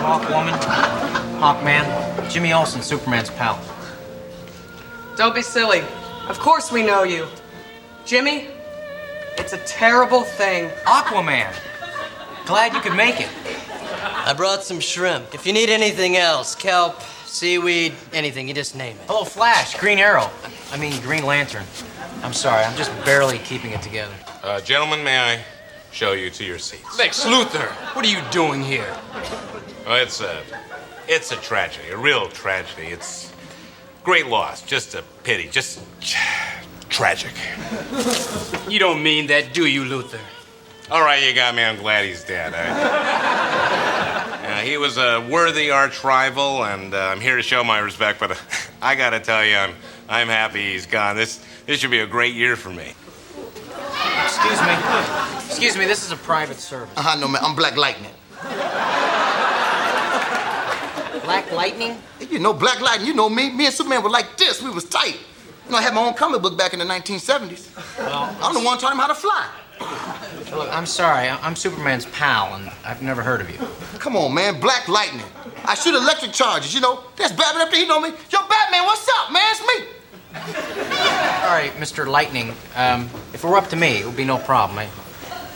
Hawkwoman, Hawkman, Jimmy Olsen, Superman's pal. Don't be silly. Of course we know you. Jimmy, it's a terrible thing. Aquaman. Glad you could make it. I brought some shrimp. If you need anything else, kelp, seaweed, anything, you just name it. Hello, Flash, Green Arrow. I mean, Green Lantern. I'm sorry, I'm just barely keeping it together. Uh, gentlemen, may I show you to your seats? Lex Luthor, what are you doing here? Oh, it's a, it's a tragedy, a real tragedy. It's great loss, just a pity, just tragic. You don't mean that, do you, Luthor? All right, you got me. I'm glad he's dead. Uh, he was a worthy arch rival, and uh, I'm here to show my respect. But uh, I gotta tell you, I'm I'm happy he's gone. This this should be a great year for me. Excuse me. Excuse me, this is a private service. Uh huh, no, man. I'm Black Lightning. Black Lightning? You know, Black Lightning, you know me. Me and Superman were like this. We was tight. You know, I had my own comic book back in the 1970s. Well, I'm the one taught him how to fly. look, I'm sorry. I- I'm Superman's pal, and I've never heard of you. Come on, man. Black Lightning. I shoot electric charges, you know. That's Batman up there. He know me. Yo, Batman, what's up, man? It's me. All right, Mr. Lightning. Um, if it were up to me, it would be no problem. I,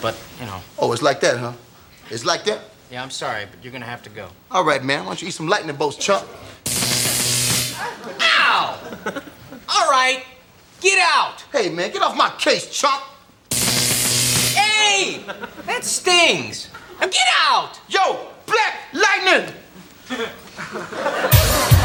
but, you know, Oh, it's like that, huh? It's like that? Yeah, I'm sorry, but you're gonna have to go. All right, man. Why don't you eat some lightning bolts, chump? Ow! All right, get out! Hey, man, get off my case, chump. Hey! That stings! Now get out! Yo, Black Lightning!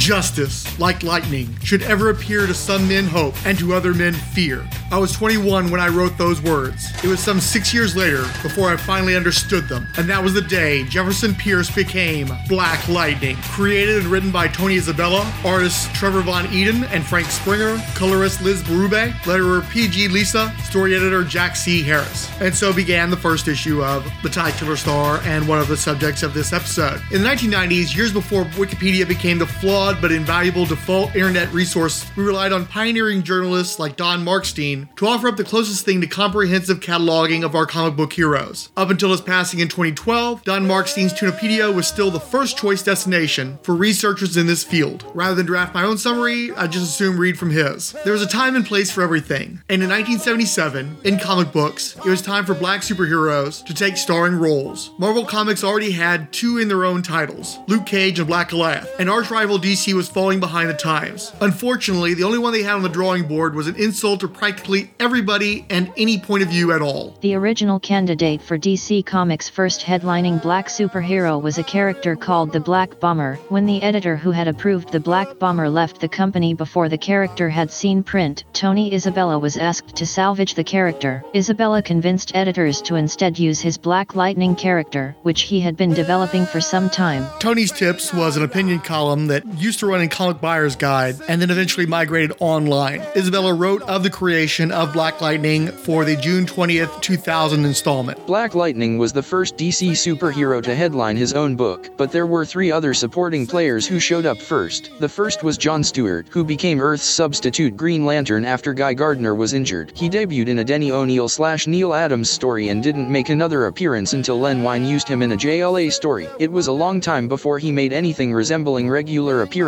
Justice, like lightning, should ever appear to some men hope and to other men fear. I was 21 when I wrote those words. It was some six years later before I finally understood them, and that was the day Jefferson Pierce became Black Lightning. Created and written by Tony Isabella, artists Trevor Von Eeden and Frank Springer, colorist Liz Berube, letterer PG Lisa, story editor Jack C. Harris. And so began the first issue of The Titular Star and one of the subjects of this episode. In the 1990s, years before Wikipedia became the flawed but invaluable default internet resource, we relied on pioneering journalists like Don Markstein to offer up the closest thing to comprehensive cataloging of our comic book heroes. Up until his passing in 2012, Don Markstein's Toonopedia was still the first choice destination for researchers in this field. Rather than draft my own summary, I just assume read from his. There was a time and place for everything, and in 1977, in comic books, it was time for black superheroes to take starring roles. Marvel Comics already had two in their own titles Luke Cage and Black Goliath, and arch rival DC was falling behind the times. Unfortunately, the only one they had on the drawing board was an insult to practically everybody and any point of view at all. The original candidate for DC Comics' first headlining black superhero was a character called the Black Bomber. When the editor who had approved the Black Bomber left the company before the character had seen print, Tony Isabella was asked to salvage the character. Isabella convinced editors to instead use his Black Lightning character, which he had been developing for some time. Tony's Tips was an opinion column that used to run in Comic Buyer's Guide and then eventually migrated online. Isabella wrote of the creation of Black Lightning for the June 20th, 2000 installment. Black Lightning was the first DC superhero to headline his own book, but there were three other supporting players who showed up first. The first was John Stewart, who became Earth's substitute Green Lantern after Guy Gardner was injured. He debuted in a Denny O'Neil slash Neal Adams story and didn't make another appearance until Len Wein used him in a JLA story. It was a long time before he made anything resembling regular appearances.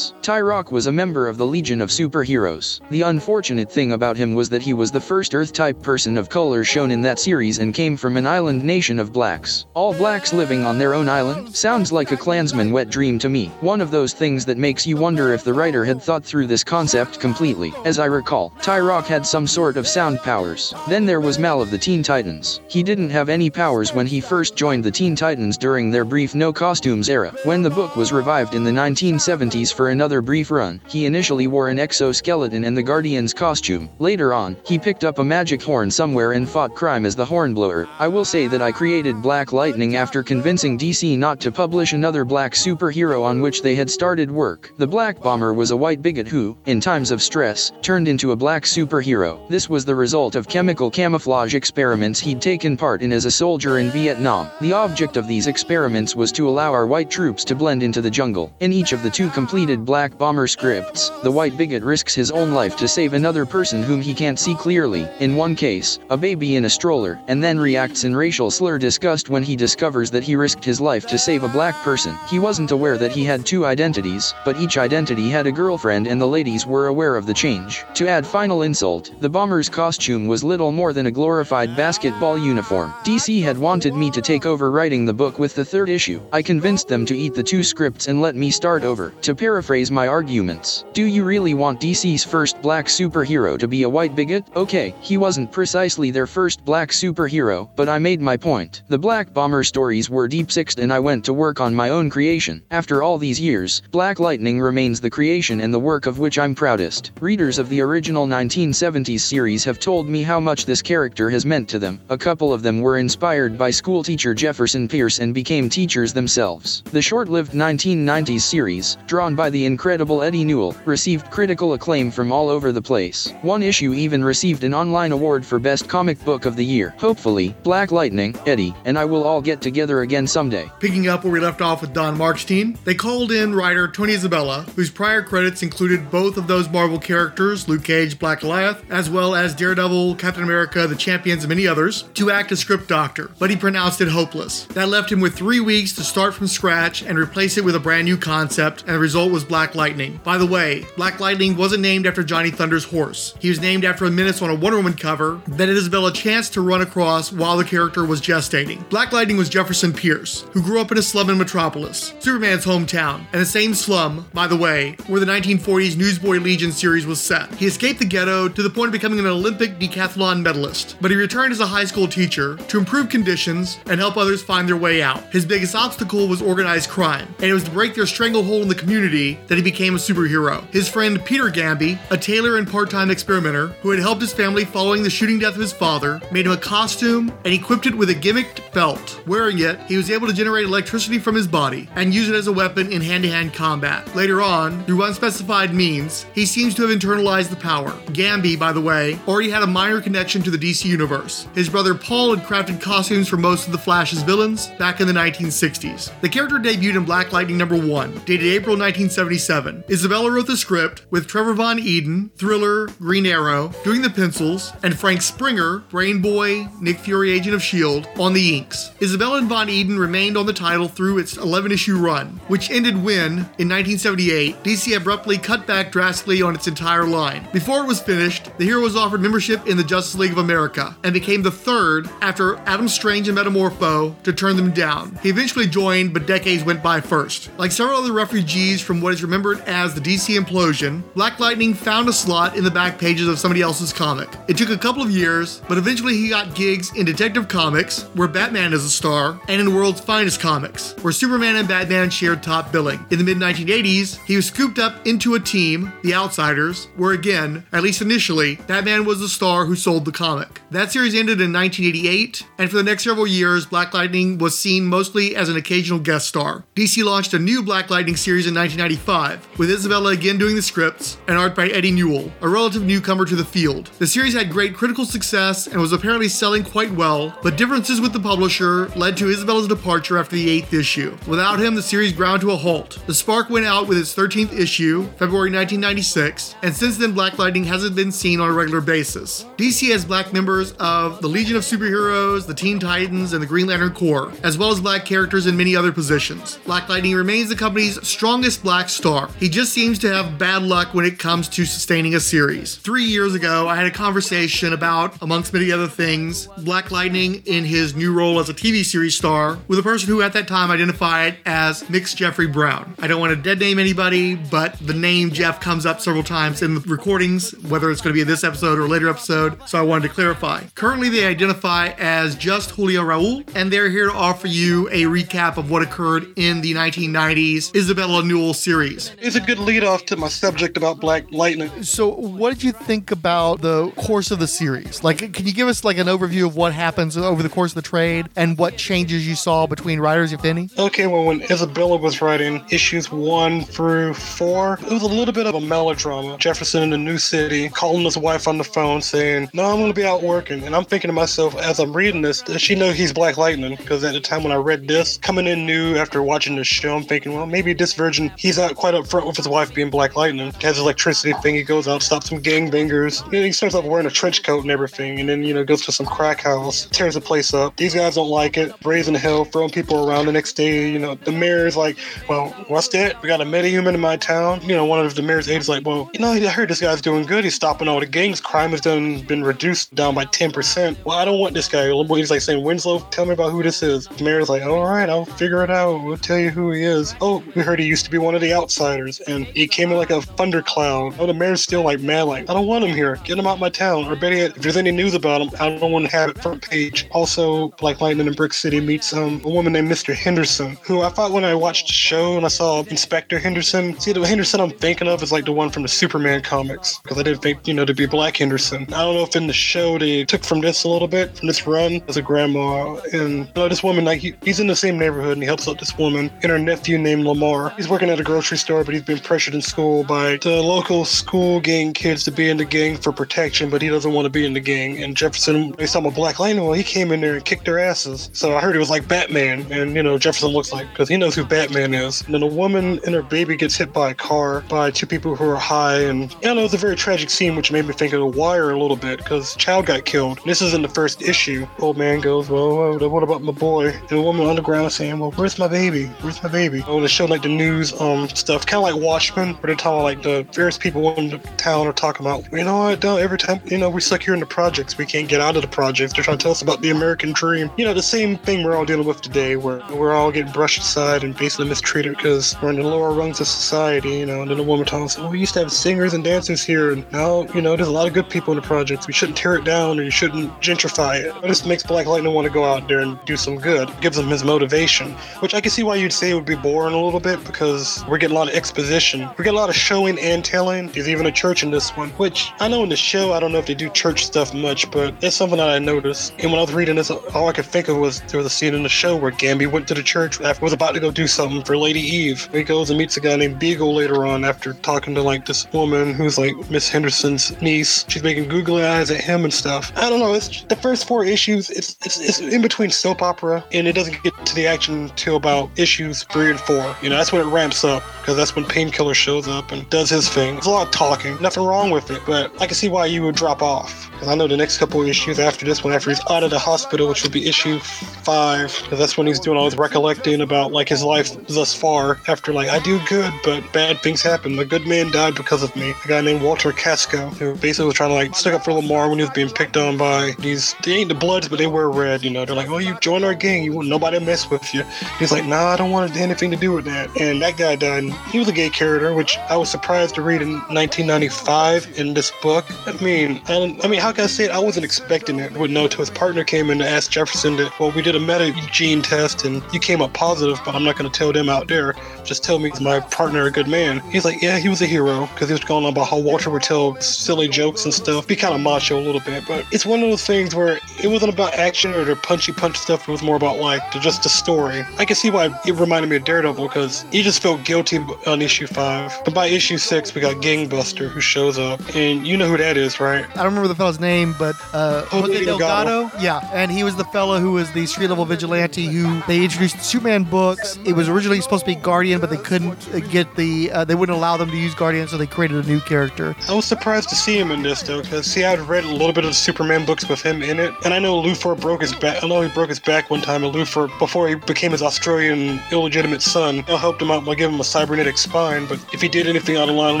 Tyroc was a member of the Legion of Superheroes. The unfortunate thing about him was that he was the first Earth-type person of color shown in that series and came from an island nation of blacks. All blacks living on their own island? Sounds like a Klansman wet dream to me. One of those things that makes you wonder if the writer had thought through this concept completely. As I recall, Tyroc had some sort of sound powers. Then there was Mal of the Teen Titans. He didn't have any powers when he first joined the Teen Titans during their brief no costumes era. When the book was revived in the 1970s, 1970s for another brief run. He initially wore an exoskeleton and the Guardian's costume. Later on, he picked up a magic horn somewhere and fought crime as the Hornblower. I will say that I created Black Lightning after convincing DC not to publish another black superhero on which they had started work. The Black Bomber was a white bigot who, in times of stress, turned into a black superhero. This was the result of chemical camouflage experiments he'd taken part in as a soldier in Vietnam. The object of these experiments was to allow our white troops to blend into the jungle. In each of the two completed Black Bomber scripts, the white bigot risks his own life to save another person whom he can't see clearly. In one case, a baby in a stroller, and then reacts in racial slur disgust when he discovers that he risked his life to save a black person. He wasn't aware that he had two identities, but each identity had a girlfriend and the ladies were aware of the change. To add final insult, the bomber's costume was little more than a glorified basketball uniform. DC had wanted me to take over writing the book with the third issue. I convinced them to eat the two scripts and let me start over. To paraphrase my arguments, do you really want DC's first black superhero to be a white bigot? Okay, he wasn't precisely their first black superhero, but I made my point. The Black Bomber stories were deep sixed and I went to work on my own creation. After all these years, Black Lightning remains the creation and the work of which I'm proudest. Readers of the original 1970s series have told me how much this character has meant to them. A couple of them were inspired by schoolteacher Jefferson Pierce and became teachers themselves. The short-lived 1990s series, drawn by the incredible Eddy Newell, received critical acclaim from all over the place. One issue even received an online award for Best Comic Book of the Year. Hopefully, Black Lightning, Eddy, and I will all get together again someday. Picking up where we left off with Don Markstein, they called in writer Tony Isabella, whose prior credits included both of those Marvel characters, Luke Cage, Black Goliath, as well as Daredevil, Captain America, The Champions, and many others, to act as script doctor, but he pronounced it hopeless. That left him with three weeks to start from scratch and replace it with a brand new concept, and result was Black Lightning. By the way, Black Lightning wasn't named after Johnny Thunder's horse. He was named after a menace on a Wonder Woman cover that Isabella chanced to run across while the character was gestating. Black Lightning was Jefferson Pierce, who grew up in a slum in Metropolis, Superman's hometown, and the same slum, by the way, where the 1940s Newsboy Legion series was set. He escaped the ghetto to the point of becoming an Olympic decathlon medalist, but he returned as a high school teacher to improve conditions and help others find their way out. His biggest obstacle was organized crime, and it was to break their stranglehold in the community that he became a superhero. His friend Peter Gambi, a tailor and part-time experimenter who had helped his family following the shooting death of his father, made him a costume and equipped it with a gimmicked belt. Wearing it, he was able to generate electricity from his body and use it as a weapon in hand-to-hand combat. Later on, through unspecified means, he seems to have internalized the power. Gambi, by the way, already had a minor connection to the DC universe. His brother Paul had crafted costumes for most of the Flash's villains back in the 1960s. The character debuted in Black Lightning number 1, dated April 1977. Isabella wrote the script with Trevor Von Eeden, Thriller, Green Arrow, doing the pencils, and Frank Springer, Brain Boy, Nick Fury, Agent of S.H.I.E.L.D., on the inks. Isabella and Von Eeden remained on the title through its 11 issue run, which ended when, in 1978, DC abruptly cut back drastically on its entire line. Before it was finished, the hero was offered membership in the Justice League of America and became the third after Adam Strange and Metamorpho to turn them down. He eventually joined, but decades went by first. Like several other refugees from what is remembered as the DC implosion, Black Lightning found a slot in the back pages of somebody else's comic. It took a couple of years, but eventually he got gigs in Detective Comics, where Batman is a star, and in the World's Finest Comics, where Superman and Batman shared top billing. In the mid 1980s, he was scooped up into a team, The Outsiders, where again, at least initially, Batman was the star who sold the comic. That series ended in 1988, and for the next several years, Black Lightning was seen mostly as an occasional guest star. DC launched a new Black Lightning series in 1995, with Isabella again doing the scripts and art by Eddy Newell, a relative newcomer to the field. The series had great critical success and was apparently selling quite well, but differences with the publisher led to Isabella's departure after the eighth issue. Without him, the series ground to a halt. The spark went out with its 13th issue, February 1996, and since then, Black Lightning hasn't been seen on a regular basis. DC has black members of the Legion of Superheroes, the Teen Titans, and the Green Lantern Corps, as well as black characters in many other positions. Black Lightning remains the company's strongest black star. He just seems to have bad luck when it comes to sustaining a series. Three years ago, I had a conversation about, amongst many other things, Black Lightning in his new role as a TV series star with a person who at that time identified as Mix Jeffrey Brown. I don't want to dead name anybody, but the name Jeff comes up several times in the recordings, whether it's going to be this episode or later episode, so I wanted to clarify. Currently, they identify as just Julia Raul, and they're here to offer you a recap of what occurred in the 1990s Isabella Newell annual series. It's a good lead off to my subject about Black Lightning. So, what did you think about the course of the series? Like, can you give us like an overview of what happens over the course of the trade and what changes you saw between writers, if any? Okay, well, when Isabella was writing issues one through four, it was a little bit of a melodrama. Jefferson in the new city calling his wife on the phone saying, No, I'm going to be out working. And I'm thinking to myself, as I'm reading this, does she know he's Black Lightning? Because at the time when I read this, coming in new after watching the show, I'm thinking, well, maybe this virgin, he's out quite upfront with his wife being Black Lightning. He has electricity thing, he goes out, stops some gangbangers. He starts off wearing a trench coat and everything, and then, you know, goes to some crack house, tears the place up. These guys don't like it, raising hell, throwing people around the next day. You know, the mayor's like, well, what's that? We got a metahuman in my town. You know, one of the mayor's aides like, well, you know, I heard this guy's doing good. He's stopping all the gangs. Crime has done been reduced down by 10%. Well, I don't want this guy. He's like saying, Winslow, tell me about who this is. The mayor's like, all right, I'll figure it out. We'll tell you who he is. Oh, we heard he used to be one of the outsiders, and he came in like a thundercloud. Oh, the mayor's still like mad, like, I don't want him here. Get him out my town. Or better yet, if there's any news about him, I don't want to have it front page. Also, Black Lightning in Brick City meets um, a woman named Mr. Henderson, who I thought when I watched the show and I saw Inspector Henderson, see, the Henderson I'm thinking of is like the one from the Superman comics, because I didn't think, you know, to be Black Henderson. I don't know if in the show they took from this a little bit, from this run as a grandma. And you know, this woman, like, he, he's in the same neighborhood and he helps out this woman and her nephew named Lamar. He's working at a grocery store, but he's been pressured in school by the local school gang kids to be in the gang for protection, but he doesn't want to be in the gang. And Jefferson, they saw him a Black well, he came in there and kicked their asses. So I heard it was like Batman, and you know, Jefferson looks like, because he knows who Batman is. And then a woman and her baby gets hit by a car by two people who are high, and you know, it's a very tragic scene, which made me think of The Wire a little bit, because child got killed. This is in the first issue. Old man goes, well, uh, what about my boy? And the woman on the ground saying, well, where's my baby? Where's my baby? Oh, they show like the news um stuff, kind of like Watchmen, where they're talking like the various people in the town are talking about, you know what, every time, you know, we're stuck here in the projects, we can't get out of the projects. They're trying to tell us about the American dream. You know, the same thing we're all dealing with today, where we're all getting brushed aside and basically mistreated because we're in the lower rungs of society, you know. And then the woman tells us, well, we used to have singers and dancers here, and now, you know, there's a lot of good people in the projects. We shouldn't tear it down or you shouldn't gentrify it. But this makes Black Lightning want to go out there and do some good. gives him his motivation, which I can see why you'd say it would be boring a little bit because we're getting a lot of exposition. We get a lot of showing and telling. There's even a church in this one, which I know in the show, I don't know if they do church stuff much, but it's something that I noticed. And when I was reading this, all I could think of was there was a scene in the show where Gambi went to the church after was about to go do something for Lady Eve. He goes and meets a guy named Beagle later on after talking to like this woman who's like Miss Henderson's niece. She's making googly eyes at him and stuff. I don't know. It's the first four issues. It's it's, it's in between soap opera and it doesn't get to the action till about issues three and four. You know, that's when it ramps up because that's when Painkiller shows up and does his thing. There's a lot of talking. Nothing wrong with it, but I can see why you would drop off. Because I know the next couple issues after this one, after he's out of the hospital, which will be issue five, because that's when he's doing all his recollecting about like his life thus far. After like I do good, but bad things happen. The good man died because of me. A guy named Walter Casco, who basically was trying to like stick up for Lamar when he was being picked on by these. They ain't the Bloods, but they wear red. You know, they're like, oh, you join our gang, you want nobody mess with you. He's like, nah, I don't want anything to do with that. And that guy died. He was a gay character, which I was surprised to read in 1995 in this book. I mean, I, I mean, how can I said. I wasn't expecting it. Know till his partner came in to ask Jefferson that, well, we did a meta gene test and you came up positive, but I'm not going to tell them out there. Just tell me, is my partner a good man? He's like, yeah, he was a hero because he was going on about how Walter would tell silly jokes and stuff. Be kind of macho a little bit, but it's one of those things where it wasn't about action or the punchy punch stuff. It was more about like the, just the story. I can see why it reminded me of Daredevil because he just felt guilty on issue five. But by issue six, we got Gangbuster who shows up, and you know who that is, right? I don't remember the fellow's name, but uh, Jose. Delgado. Yeah, and he was the fellow who was the street level vigilante who they introduced Superman books. It was originally supposed to be Guardian, but they couldn't uh, get the uh, they wouldn't allow them to use Guardian, so they created a new character. I was surprised to see him in this though, because see, I'd read a little bit of the Superman books with him in it, and I know Luthor broke his back. I know he broke his back one time, and Luthor, before he became his Australian illegitimate son, I helped him out by giving him a cybernetic spine. But if he did anything out of line,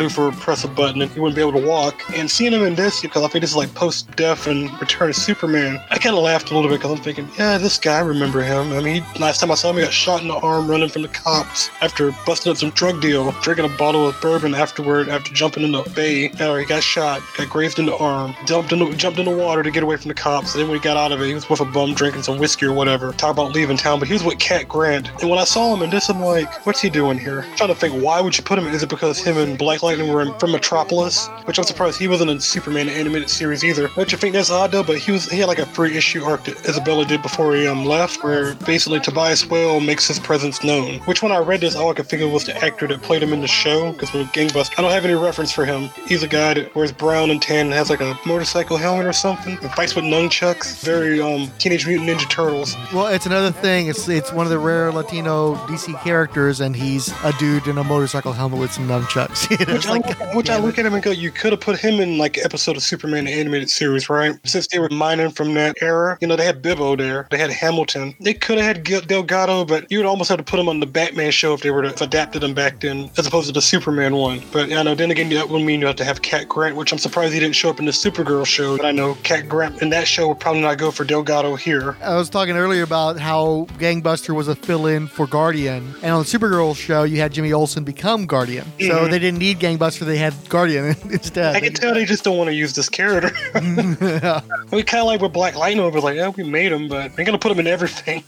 Luthor would press a button and he wouldn't be able to walk. And seeing him in this, because I think this is like post-death and Return of Superman, I kind of laughed a little bit because I'm thinking, yeah, this guy, I remember him. I mean, last time I saw him, he got shot in the arm running from the cops after busting up some drug deal, drinking a bottle of bourbon afterward after jumping in the bay. Or he got shot, got grazed in the arm, jumped in the, jumped in the water to get away from the cops. And then when he got out of it, he was with a bum drinking some whiskey or whatever. Talk about leaving town, but he was with Cat Grant. And when I saw him in this, I'm like, what's he doing here? I'm trying to think, why would you put him? Is it because him and Black Lightning were in, from Metropolis? Which I'm surprised he wasn't in Superman animated series either. Don't you think that's odd though? But he was he had like a free issue arc that Isabella did before he um left, where basically Tobias Whale makes his presence known. Which when I read this, all I could of was the actor that played him in the show. Because with Gangbuster, I don't have any reference for him. He's a guy that wears brown and tan and has like a motorcycle helmet or something. And fights with nunchucks. Very um Teenage Mutant Ninja Turtles. Well, it's another thing. It's it's one of the rare Latino DC characters, and he's a dude in a motorcycle helmet with some nunchucks. You know, Which, I, like, which I look at him and go, you could have put him in like episode of Superman the animated series, right? Since they were mining from that era, you know, they had Bibbo there, they had Hamilton. They could have had Gil- Delgado, but you would almost have to put him on the Batman show if they were to have adapted him back then, as opposed to the Superman one. But I know, then again, that would mean you have to have Cat Grant, which I'm surprised he didn't show up in the Supergirl show. But I know Cat Grant in that show would probably not go for Delgado here. I was talking earlier about how Gangbuster was a fill-in for Guardian, and on the Supergirl show, you had Jimmy Olsen become Guardian. So Mhm. they didn't need Gangbuster; they had Guardian instead. I can tell they just don't want to use this character. we kind of like with Black Lightning, we're like, yeah, we made him, but we're gonna put him in everything.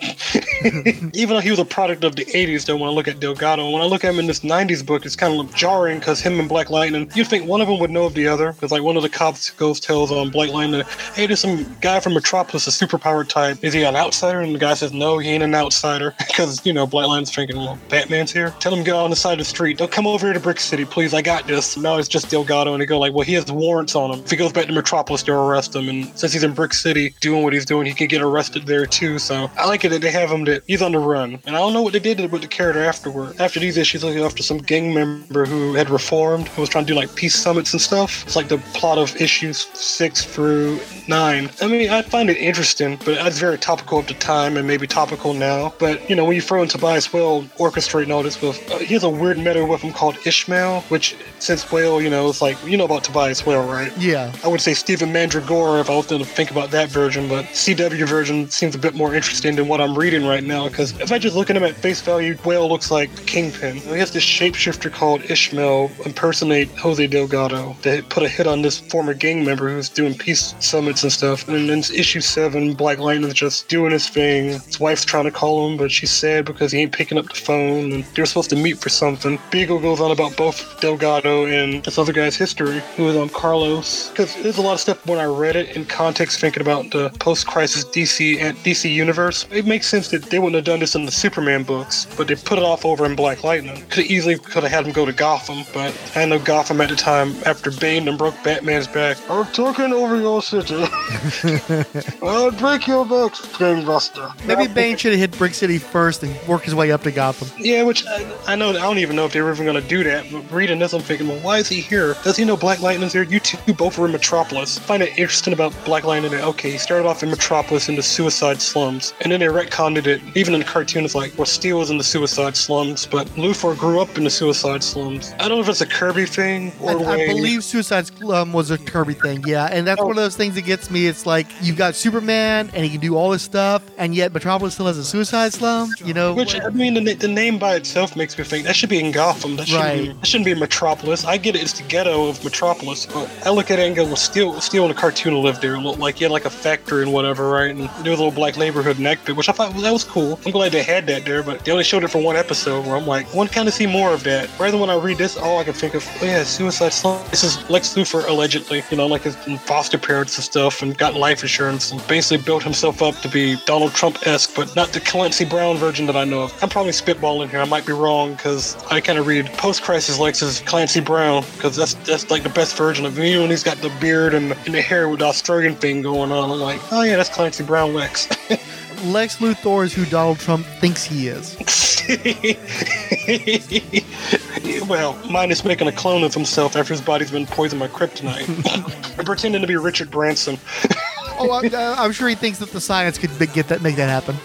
Even though he was a product of the '80s, though, when I look at Delgado, when I look at him in this '90s book, it's kind of jarring because him and Black Lightning, you'd think one of them would know of the other, because like one of the cops goes tells on Black Lightning, hey, there's some guy from Metropolis, a superpower type. Is he an outsider? And the guy says, no, he ain't an outsider, because you know Black Lightning's thinking, well, Batman's here. Tell him go on the side of the street. Don't come over here to Brick City, please. I got this. No, it's just Delgado, and they go like, well, he has warrants on him. If he goes back to Metropolis, they'll arrest him. And since he's in Brick City doing what he's doing, he can get arrested there too. So I like it that they have him that he's on the run. And I don't know what they did with the character afterward. After these issues, looking after some gang member who had reformed, who was trying to do like peace summits and stuff. It's like the plot of issues six through nine. I mean, I find it interesting, but it's very topical at the time and maybe topical now. But you know, when you throw in Tobias Whale orchestrating all this with, uh, he has a weird meta with him called Ishmael, which since Whale, you know, it's like you know about Tobias Whale, right? Yeah. I would say Stephen Mandragora if I was to think about that version, but CW version seems a bit more interesting than what I'm reading right now. Because if I just look at him at face value, Whale looks like Kingpin. He has this shapeshifter called Ishmael impersonate Jose Delgado that put a hit on this former gang member who's doing peace summits and stuff. And then issue seven, Black Lightning's just doing his thing. His wife's trying to call him, but she's sad because he ain't picking up the phone. And they're supposed to meet for something. Beagle goes on about both Delgado and this other guy's history, who is on Carlos. Because there's a lot of stuff when I read it in context, thinking about the post-crisis DC and DC universe. It makes sense that they wouldn't have done this in the Superman books, but they put it off over in Black Lightning. Could have easily could have had him go to Gotham, but I know Gotham at the time after Bane and broke Batman's back. I'm taking over your city. I'll break your back, Gangbuster. Maybe Bane should have hit Brick City first and work his way up to Gotham. Yeah, which I, I know. I don't even know if they were even going to do that. But reading this, I'm thinking, well, why is he here? Does he know Black Lightning's here? You two both were in Metropolis. Find it interesting about Black Lightning that okay, he started off in Metropolis in the suicide slums, and then they retconned it. Even in the cartoon, it's like, well, Steel was in the suicide slums, but Luthor grew up in the suicide slums. I don't know if it's a Kirby thing or I, I believe Suicide Slum was a Kirby thing, yeah. And that's oh. one of those things that gets me. It's like you've got Superman and he can do all this stuff, and yet Metropolis still has a Suicide Slum. You know, Which I mean, the, the name by itself makes me think that should be in Gotham. That shouldn't, be, Right. that shouldn't be Metropolis. I get it; it's the ghetto of Metropolis. But I look at it and go, well, Steel, In the cartoon lived there. Looked like he had like a factory and whatever, right? And there was a little black neighborhood next to it, which I thought well, that was cool. I'm glad they had that there, but they only showed it for one episode. Where I'm like, I want to kind of see more of that. Rather than when I read this, all I can think of, oh yeah, Suicide Slum. This is Lex Luthor allegedly, you know, like his foster parents and stuff, and got life insurance, and basically built himself up to be Donald Trump-esque, but not the Clancy Brown version that I know of. I'm probably spitballing here. I might be wrong because I kind of read post-crisis Lex as Clancy Brown because that's that's like the best version of him. Even when he's got the beard and, and the hair with the Australian thing going on, I'm like, oh yeah, that's Clancy Brown Lex. Lex Luthor is who Donald Trump thinks he is. well, minus making a clone of himself after his body's been poisoned by kryptonite and pretending to be Richard Branson. Oh, I'm, I'm sure he thinks that the science could get that, make that happen.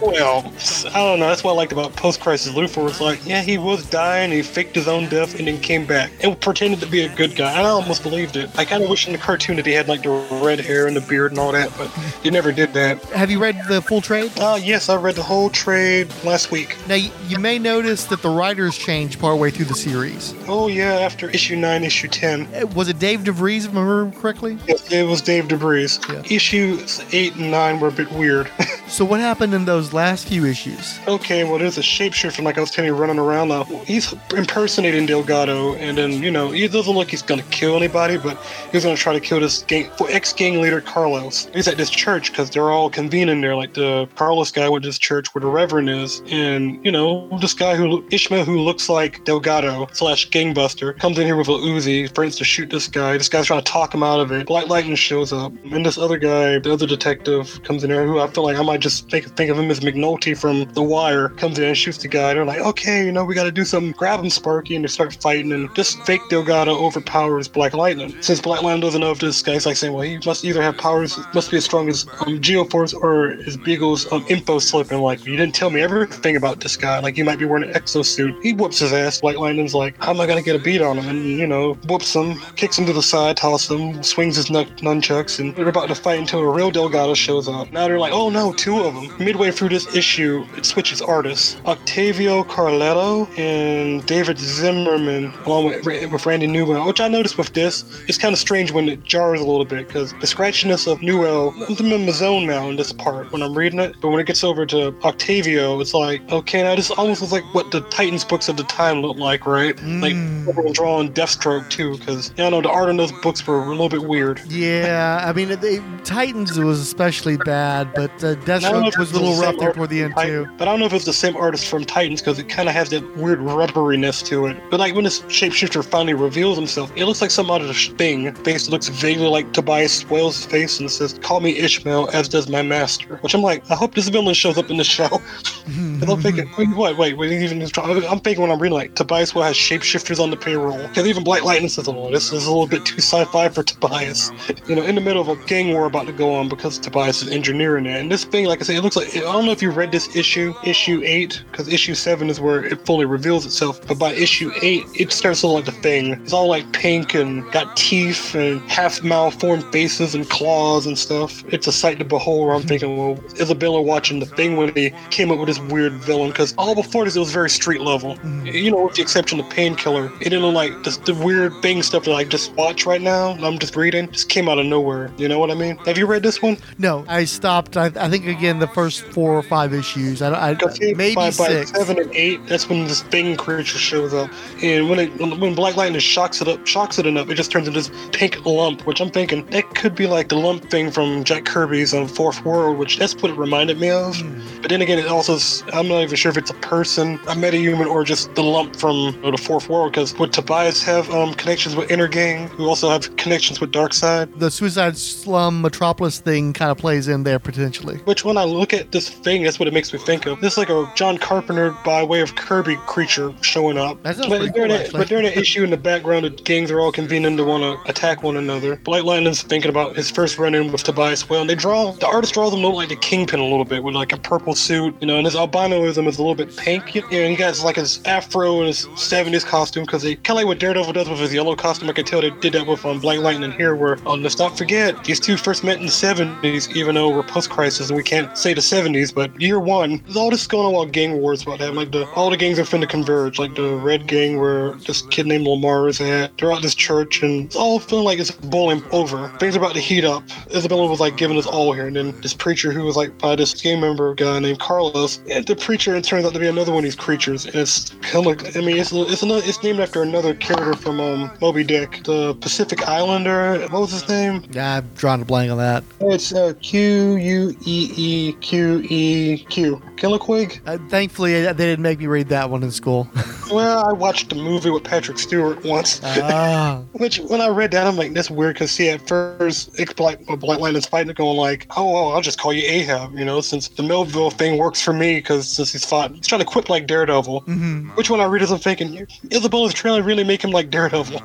Well, I don't know. That's what I liked about post-crisis Luthor. Was like, yeah, he was dying, he faked his own death, and then came back and pretended to be a good guy. And I almost believed it. I kind of wish in the cartoon that he had like the red hair and the beard and all that, but he never did that. Have you read the full trade? Oh, yes, I read the whole trade last week. Now, you may notice that the writers changed partway through the series. Oh yeah, after issue nine, issue ten. Uh, Was it Dave DeVries, if I remember correctly? Yes, it was Dave DeVries. Issues eight and nine were a bit weird. So what happened in those last few issues? Okay, well, there's a shapeshifter, like I was telling you, running around now. He's impersonating Delgado, and then, you know, he doesn't look he's gonna kill anybody, but he's gonna try to kill this gang, ex gang leader, Carlos. He's at this church because they're all convening there. Like, the Carlos guy to this church where the Reverend is, and, you know, this guy who, Ishmael, who looks like Delgado slash gangbuster, comes in here with a Uzi, threatens to shoot this guy. This guy's trying to talk him out of it. Black Lightning shows up, and this other guy, the other detective, comes in there who I feel like I might just think, think of him as McNulty from The Wire, comes in and shoots the guy. They're like, okay, you know, we gotta do something. Grab him, Sparky, and they start fighting, and this fake Delgado overpowers Black Lightning. Since Black Lightning doesn't know if this guy's like saying, well, he must either have powers, must be as strong as um, Geoforce or as Beagle's um, info slip, and like, you didn't tell me everything about this guy. Like, you might be wearing an exosuit. He whoops his ass. Black Lightning's like, how am I gonna get a beat on him? And, you know, whoops him, kicks him to the side, tosses him, swings his nun- nunchucks, and they're about to fight until a real Delgado shows up. Now they're like, oh no, two of them. Midway through this issue, it switches artists. Octavio Cariello and David Zimmerman, along with, with Randy Newell, which I noticed with this, it's kind of strange when it jars a little bit, because the scratchiness of Newell, I'm in my zone now in this part when I'm reading it, but when it gets over to Octavio, it's like, okay, now this almost looks like what the Titans books of the time looked like, right? Like, everyone drawing Deathstroke too, because, you know, the art in those books were a little bit weird. Yeah, I mean, they, Titans was especially bad, but uh, I don't know if Deathstroke was a little rough there toward the end from too. But I don't know if it's the same artist from Titans because it kind of has that weird rubberiness to it. But like when this shapeshifter finally reveals himself, it looks like some other thing. Face looks vaguely like Tobias Whale's face and says, "Call me Ishmael, as does my master." Which I'm like, I hope this villain shows up in the show. I'm thinking, wait, wait, wait, wait, even I'm thinking when I'm reading like Tobias Whale has shapeshifters on the payroll. Because even Black Lightning says, "Oh, this is a little bit too sci-fi for Tobias." You know, in the middle of a gang war about to go on because Tobias is engineering it. And this thing, like I said, it looks like I don't know if you read this issue, issue eight, because issue seven is where it fully reveals itself. But by issue eight, it starts to look like the thing. It's all like pink and got teeth and half malformed faces and claws and stuff. It's a sight to behold. Where I'm mm-hmm. thinking, well, Isabella watching the thing when they came up with this weird villain, because all before this it was very street level. Mm-hmm. You know, with the exception of Painkiller, it didn't look like this, the weird thing stuff that I just watch right now. I'm just reading, just came out of nowhere. You know what I mean? Have you read this one? No, I stopped. I, I think again the first four or five issues. I, I maybe by, by six. seven and eight, that's when this thing creature shows up. And when it when Black Lightning shocks it up, shocks it enough, it just turns into this pink lump. Which I'm thinking that could be like the lump thing from Jack Kirby's on Fourth World, which that's what it reminded me of. But then again, it also I'm not even sure if it's a person, a metahuman, or just the lump from you know, the Fourth World. Because would Tobias have um, connections with Intergang, who also have connections with Darkseid? The Suicide Slum Metropolis thing kind of plays in there potentially. Which, when I look at this thing, that's what it makes me think of. This is like a John Carpenter by way of Kirby creature showing up. But, during cool, actually. but during that issue in the background, the gangs are all convening to want to attack one another. Black Lightning's thinking about his first run-in with Tobias Whale, and they draw the artist draws him look like the Kingpin a little bit with like a purple suit, you know, and his albinoism is a little bit pink. You know, and he got like his afro and his '70s costume because they kind of like what Daredevil does with his yellow costume. I can tell they did that with um, Black Lightning here. Where oh, let's not forget these two first met in the '70s, even though we're post-crisis and we can't say the '70s, but year one. There's all this going on while gang wars about that. Like the all the gangs are finna converge. Like the Red Gang, where this kid named Lamar is at. They're at this church, and it's all feeling like it's boiling over. Things are about to heat up. Isabella was like giving us all here, and then this preacher who was like by this gang member guy named Carlos. And the preacher it turns out to be another one of these creatures, and it's kind of like I mean it's it's another, it's named after another character from um Moby Dick, the Pacific Islander. What was his name? Yeah, I've drawn a blank on that. It's uh, Q U E E Q E Q. Queequeg. Uh, thankfully, they didn't make me read that one in school. Well, I watched a movie with Patrick Stewart once. Ah. Which, when I read that, I'm like, that's weird because, see, at first, it's Black, Black Lightning's fighting, it, going like, oh, oh, I'll just call you Ahab, you know, since the Melville thing works for me because since he's fought, he's trying to quit like Daredevil. Mhm. Which, when I read it, I'm thinking, Isabella's trying to really make him like Daredevil.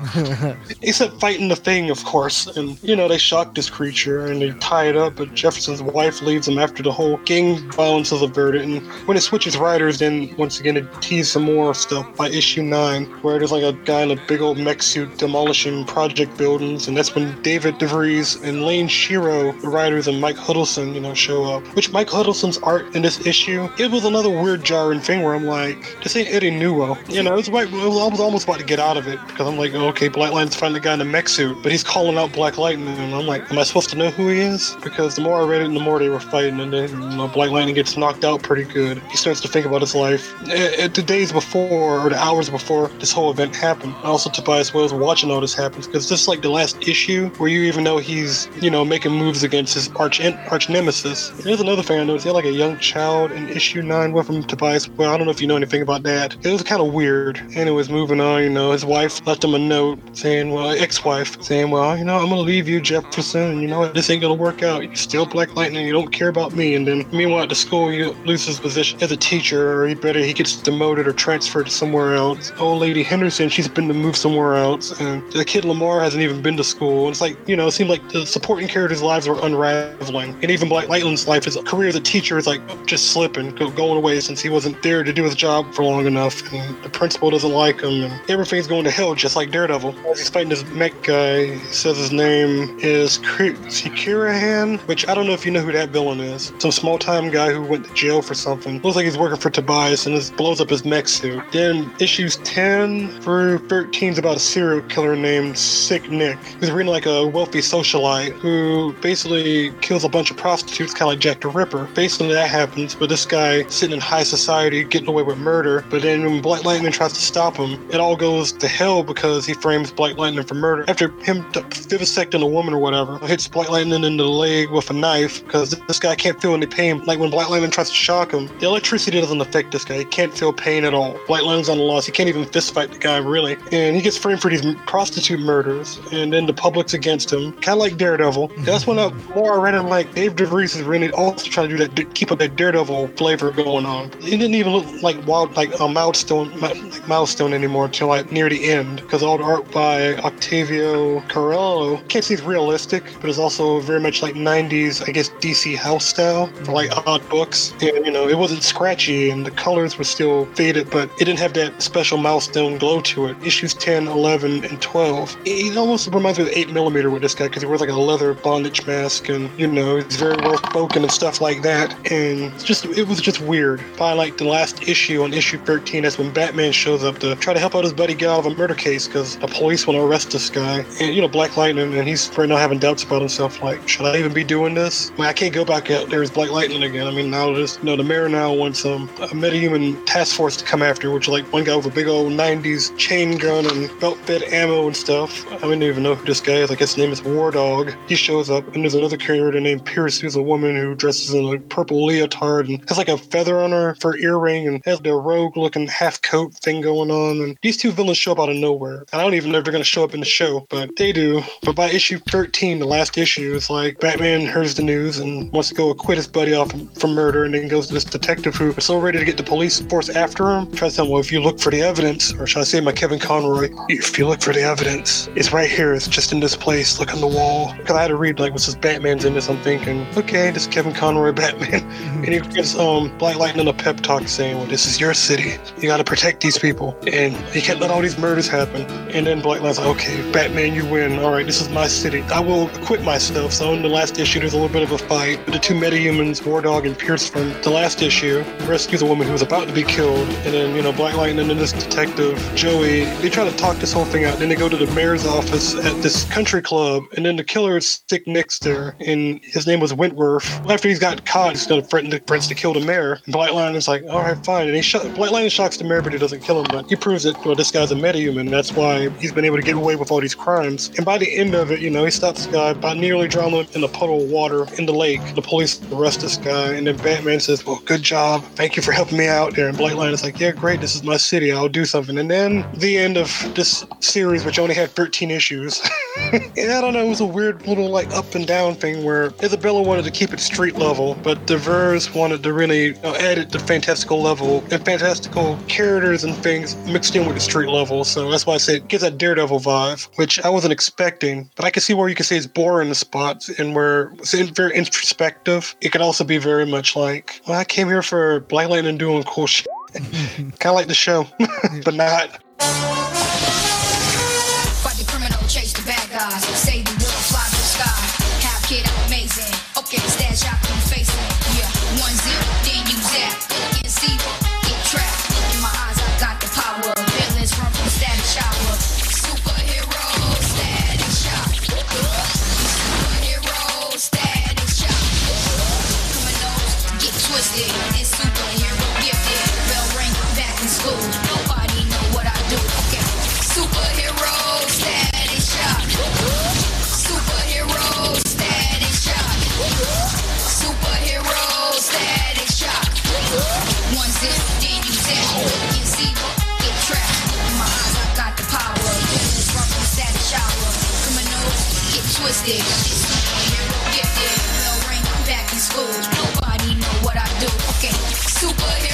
Except fighting the thing, of course. And, you know, they shock this creature and they tie it up, but Jefferson's wife leaves him after the whole gang violence is averted. And when it switches writers, then once again it teases some more stuff by issue 9, where there's like a guy in a big old mech suit demolishing project buildings. And that's when David DeVries and Lane Shiro, the writers, and Mike Huddleston, you know, show up. Which Mike Huddleston's art in this issue, it was another weird jarring thing where I'm like, this ain't Eddy Newell. You know, it was, right, I was almost about to get out of it because I'm like, okay, Black Lightning's the guy in the mech suit, but he's calling out Black Lightning, and I'm like, am I supposed to know who he is? Because the more I read it, the more they were fighting, and then you know, Black Lightning gets knocked out pretty good. He starts to think about his life. Eh, eh, the days before, or the hours before this whole event happened, also Tobias Whale's watching all this happens, because this is like the last issue where you even know he's, you know, making moves against his arch arch nemesis. There's another thing I noticed. He had like a young child in issue nine with him, Tobias. Well, I don't know if you know anything about that. It was kind of weird. Anyways, moving on, you know, his wife left him a note saying, well, ex-wife saying, well, you know, I'm gonna leave you, Jefferson, you know this ain't gonna work out. You're still Black Lightning, you don't care about me. And then meanwhile at the school, he loses his position as a teacher, or he better he gets demoted or transferred to somewhere else. Old lady Henderson, she's been to move somewhere else, and the kid Lamar hasn't even been to school. It's like, you know, it seemed like the supporting characters' lives were unraveling, and even Black Lightning's life, his career as a teacher is like just slipping, go, going away since he wasn't there to do his job for long enough, and the principal doesn't like him, and everything's going to hell just like Daredevil. He's fighting this mech guy, he says his name is Sikirahan, which I don't know if you know who that villain is. Some small time guy who went to jail for something. Looks like he's working for Tobias and just blows up his mech suit. Then issues 10 through 13 is about a serial killer named Sick Nick, who's really like a wealthy socialite who basically kills a bunch of prostitutes, kind of like Jack the Ripper. Basically, that happens, but this guy sitting in high society getting away with murder. But then when Black Lightning tries to stop him, it all goes to hell because he frames Black Lightning for murder. After him vivisecting a woman or whatever, hits Black Lightning in the leg with a knife because this guy can't feel any pain. Like when Black Lightning tries to shock him, the electricity doesn't affect this guy. He can't feel pain at all. Black Lightning's on the loss. He can't even fist fight the guy really, and he gets framed for these prostitute murders. And then the public's against him, kind of like Daredevil. Mhm. That's when more I read him like Dave DeVries is really also trying to do that, keep up that Daredevil flavor going on. It didn't even look like wild, like a milestone, like milestone anymore until like near the end, because all the art by Octavio Cariello can't see it's realistic, but it's also very much like 90s, I guess DC house style for like odd books. And you know, it wasn't scratchy, and the colors were still faded, but it didn't have that special milestone glow to it. Issues 10, 11, and 12. It almost reminds me of 8 millimeter with this guy because he wears like a leather bondage mask, and you know, he's very well spoken and stuff like that. And just it was just weird. By like the last issue on issue 13, that's when Batman shows up to try to help out his buddy get out of a murder case because the police want to arrest this guy. And you know, Black Lightning, and he's right now having doubts about himself. Like, should I even be doing this? I, mean, I can't go back out there as Black Lightning again. I mean, now just you know, the mayor now wants um, a metahuman task force to come after, which like one guy with a big old 90s chain gun and belt-fed ammo and stuff. I don't even know who this guy is. I guess his name is War Dog. He shows up, and there's another character named Pierce, who's a woman who dresses in a purple leotard and has like a feather on her for earring and has the rogue-looking half coat thing going on. And these two villains show up out of nowhere. And I don't even know if they're going to show up in the show, but they do. But by issue 13, the last issue, it's like Batman hears the news and wants to go acquit his buddy off from murder, and then goes to this detective who is so ready to get the police force after him. Tries to tell him, well, if you look for the evidence, or should I say, my Kevin Conroy, if you look for the evidence, it's right here. It's just in this place. Look on the wall. Because I had to read like, what's this Batman's in this? I'm thinking, okay, this is Kevin Conroy Batman, and he gives um Black Lightning a pep talk saying, well, this is your city. You got to protect these people, and you can't let all these murders happen. And then Black Lightning's like, okay, Batman, you win. All right, this is my city. I will acquit myself. So in the last issue, there's a little bit of a fight the two metahumans, War Dog and Pierce from the last issue. Rescues a woman who was about to be killed, and then you know Black Lightning and this detective Joey, they try to talk this whole thing out. And Then they go to the mayor's office at this country club, and then the killer is Stick Nick's there, and his name was Wentworth. After he's got caught, he's gonna threaten to, threatens to kill the mayor. And Black Lightning's like, all right, fine. And he sh- Black Lightning shocks the mayor, but he doesn't kill him. But he proves that well, this guy's a metahuman. That's why he's been able to get away with all these crimes. And by the end of it, you know, he stops the guy by nearly drowning him in a puddle of water in the lake. The police arrest this guy, and then Batman says, "Well, good job. Thank you for helping me out there." And Black Lightning's like, "Yeah, great. This is my city, I'll do something. And then the end of this series, which only had 13 issues, and I don't know, it was a weird little like up and down thing where Isabella wanted to keep it street level, but DeVries wanted to really uh, add it to fantastical level and fantastical characters and things mixed in with the street level. So that's why I said it gives that Daredevil vibe, which I wasn't expecting. But I can see where you can say it's boring in spots and where it's very introspective. It can also be very much like, well, I came here for Black Lightning doing cool shit. kind of like the show, but not. Fight the criminal, chase the bad guys. Save the world, fly the sky. Half kid, I'm amazing. Okay, stand shot, twisted. Gifted. Bell ring, back in school. Nobody know what I do. Okay, superhero,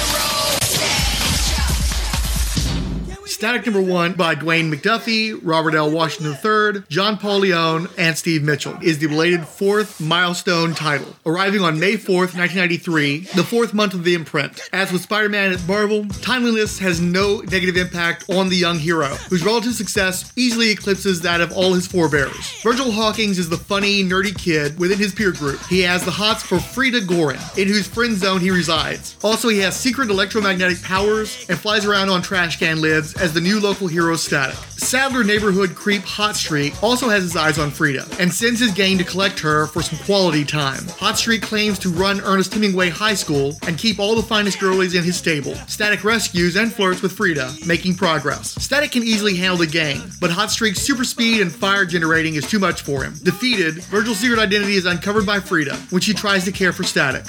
Static number one by Dwayne McDuffie, Robert L. Washington III, John Paul Leone, and Steve Mitchell is the belated fourth milestone title, arriving on May 4th, 1993, the fourth month of the imprint. As with Spider Man at Marvel, timeliness has no negative impact on the young hero, whose relative success easily eclipses that of all his forebears. Virgil Hawkins is the funny, nerdy kid within his peer group. He has the hots for Frieda Goren, in whose friend zone he resides. Also, he has secret electromagnetic powers and flies around on trash can lids as the new local hero Static. Sadler neighborhood creep Hot Streak also has his eyes on Frieda and sends his gang to collect her for some quality time. Hot Streak claims to run Ernest Hemingway High School and keep all the finest girlies in his stable. Static rescues and flirts with Frieda, making progress. Static can easily handle the gang, but Hot Streak's super speed and fire generating is too much for him. Defeated, Virgil's secret identity is uncovered by Frieda when she tries to care for Static.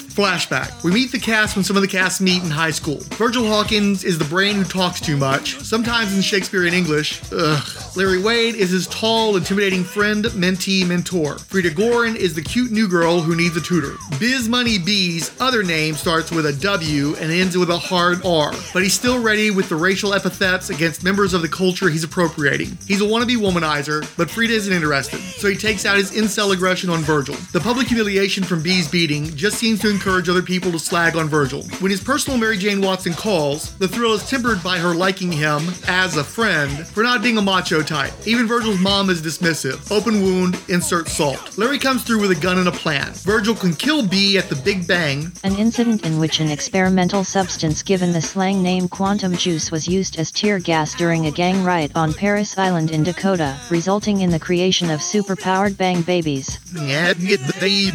Flashback. We meet the cast when some of the cast meet in high school. Virgil Hawkins is the brain who talks too much, sometimes in Shakespearean English. Ugh. Larry Wade is his tall, intimidating friend, mentee, mentor. Frieda Goren is the cute new girl who needs a tutor. Biz Money B's other name starts with a W and ends with a hard R, but he's still ready with the racial epithets against members of the culture he's appropriating. He's a wannabe womanizer, but Frieda isn't interested, so he takes out his incel aggression on Virgil. The public humiliation from B's beating just seems to encourage other people to slag on Virgil. When his personal Mary Jane Watson calls, the thrill is tempered by her liking him as a friend for not being a macho type. Even Virgil's mom is dismissive. Open wound, insert salt. Larry comes through with a gun and a plan. Virgil can kill B at the Big Bang. An incident in which an experimental substance given the slang name quantum juice was used as tear gas during a gang riot on Paris Island in Dakota, resulting in the creation of superpowered bang babies. Yeah, get the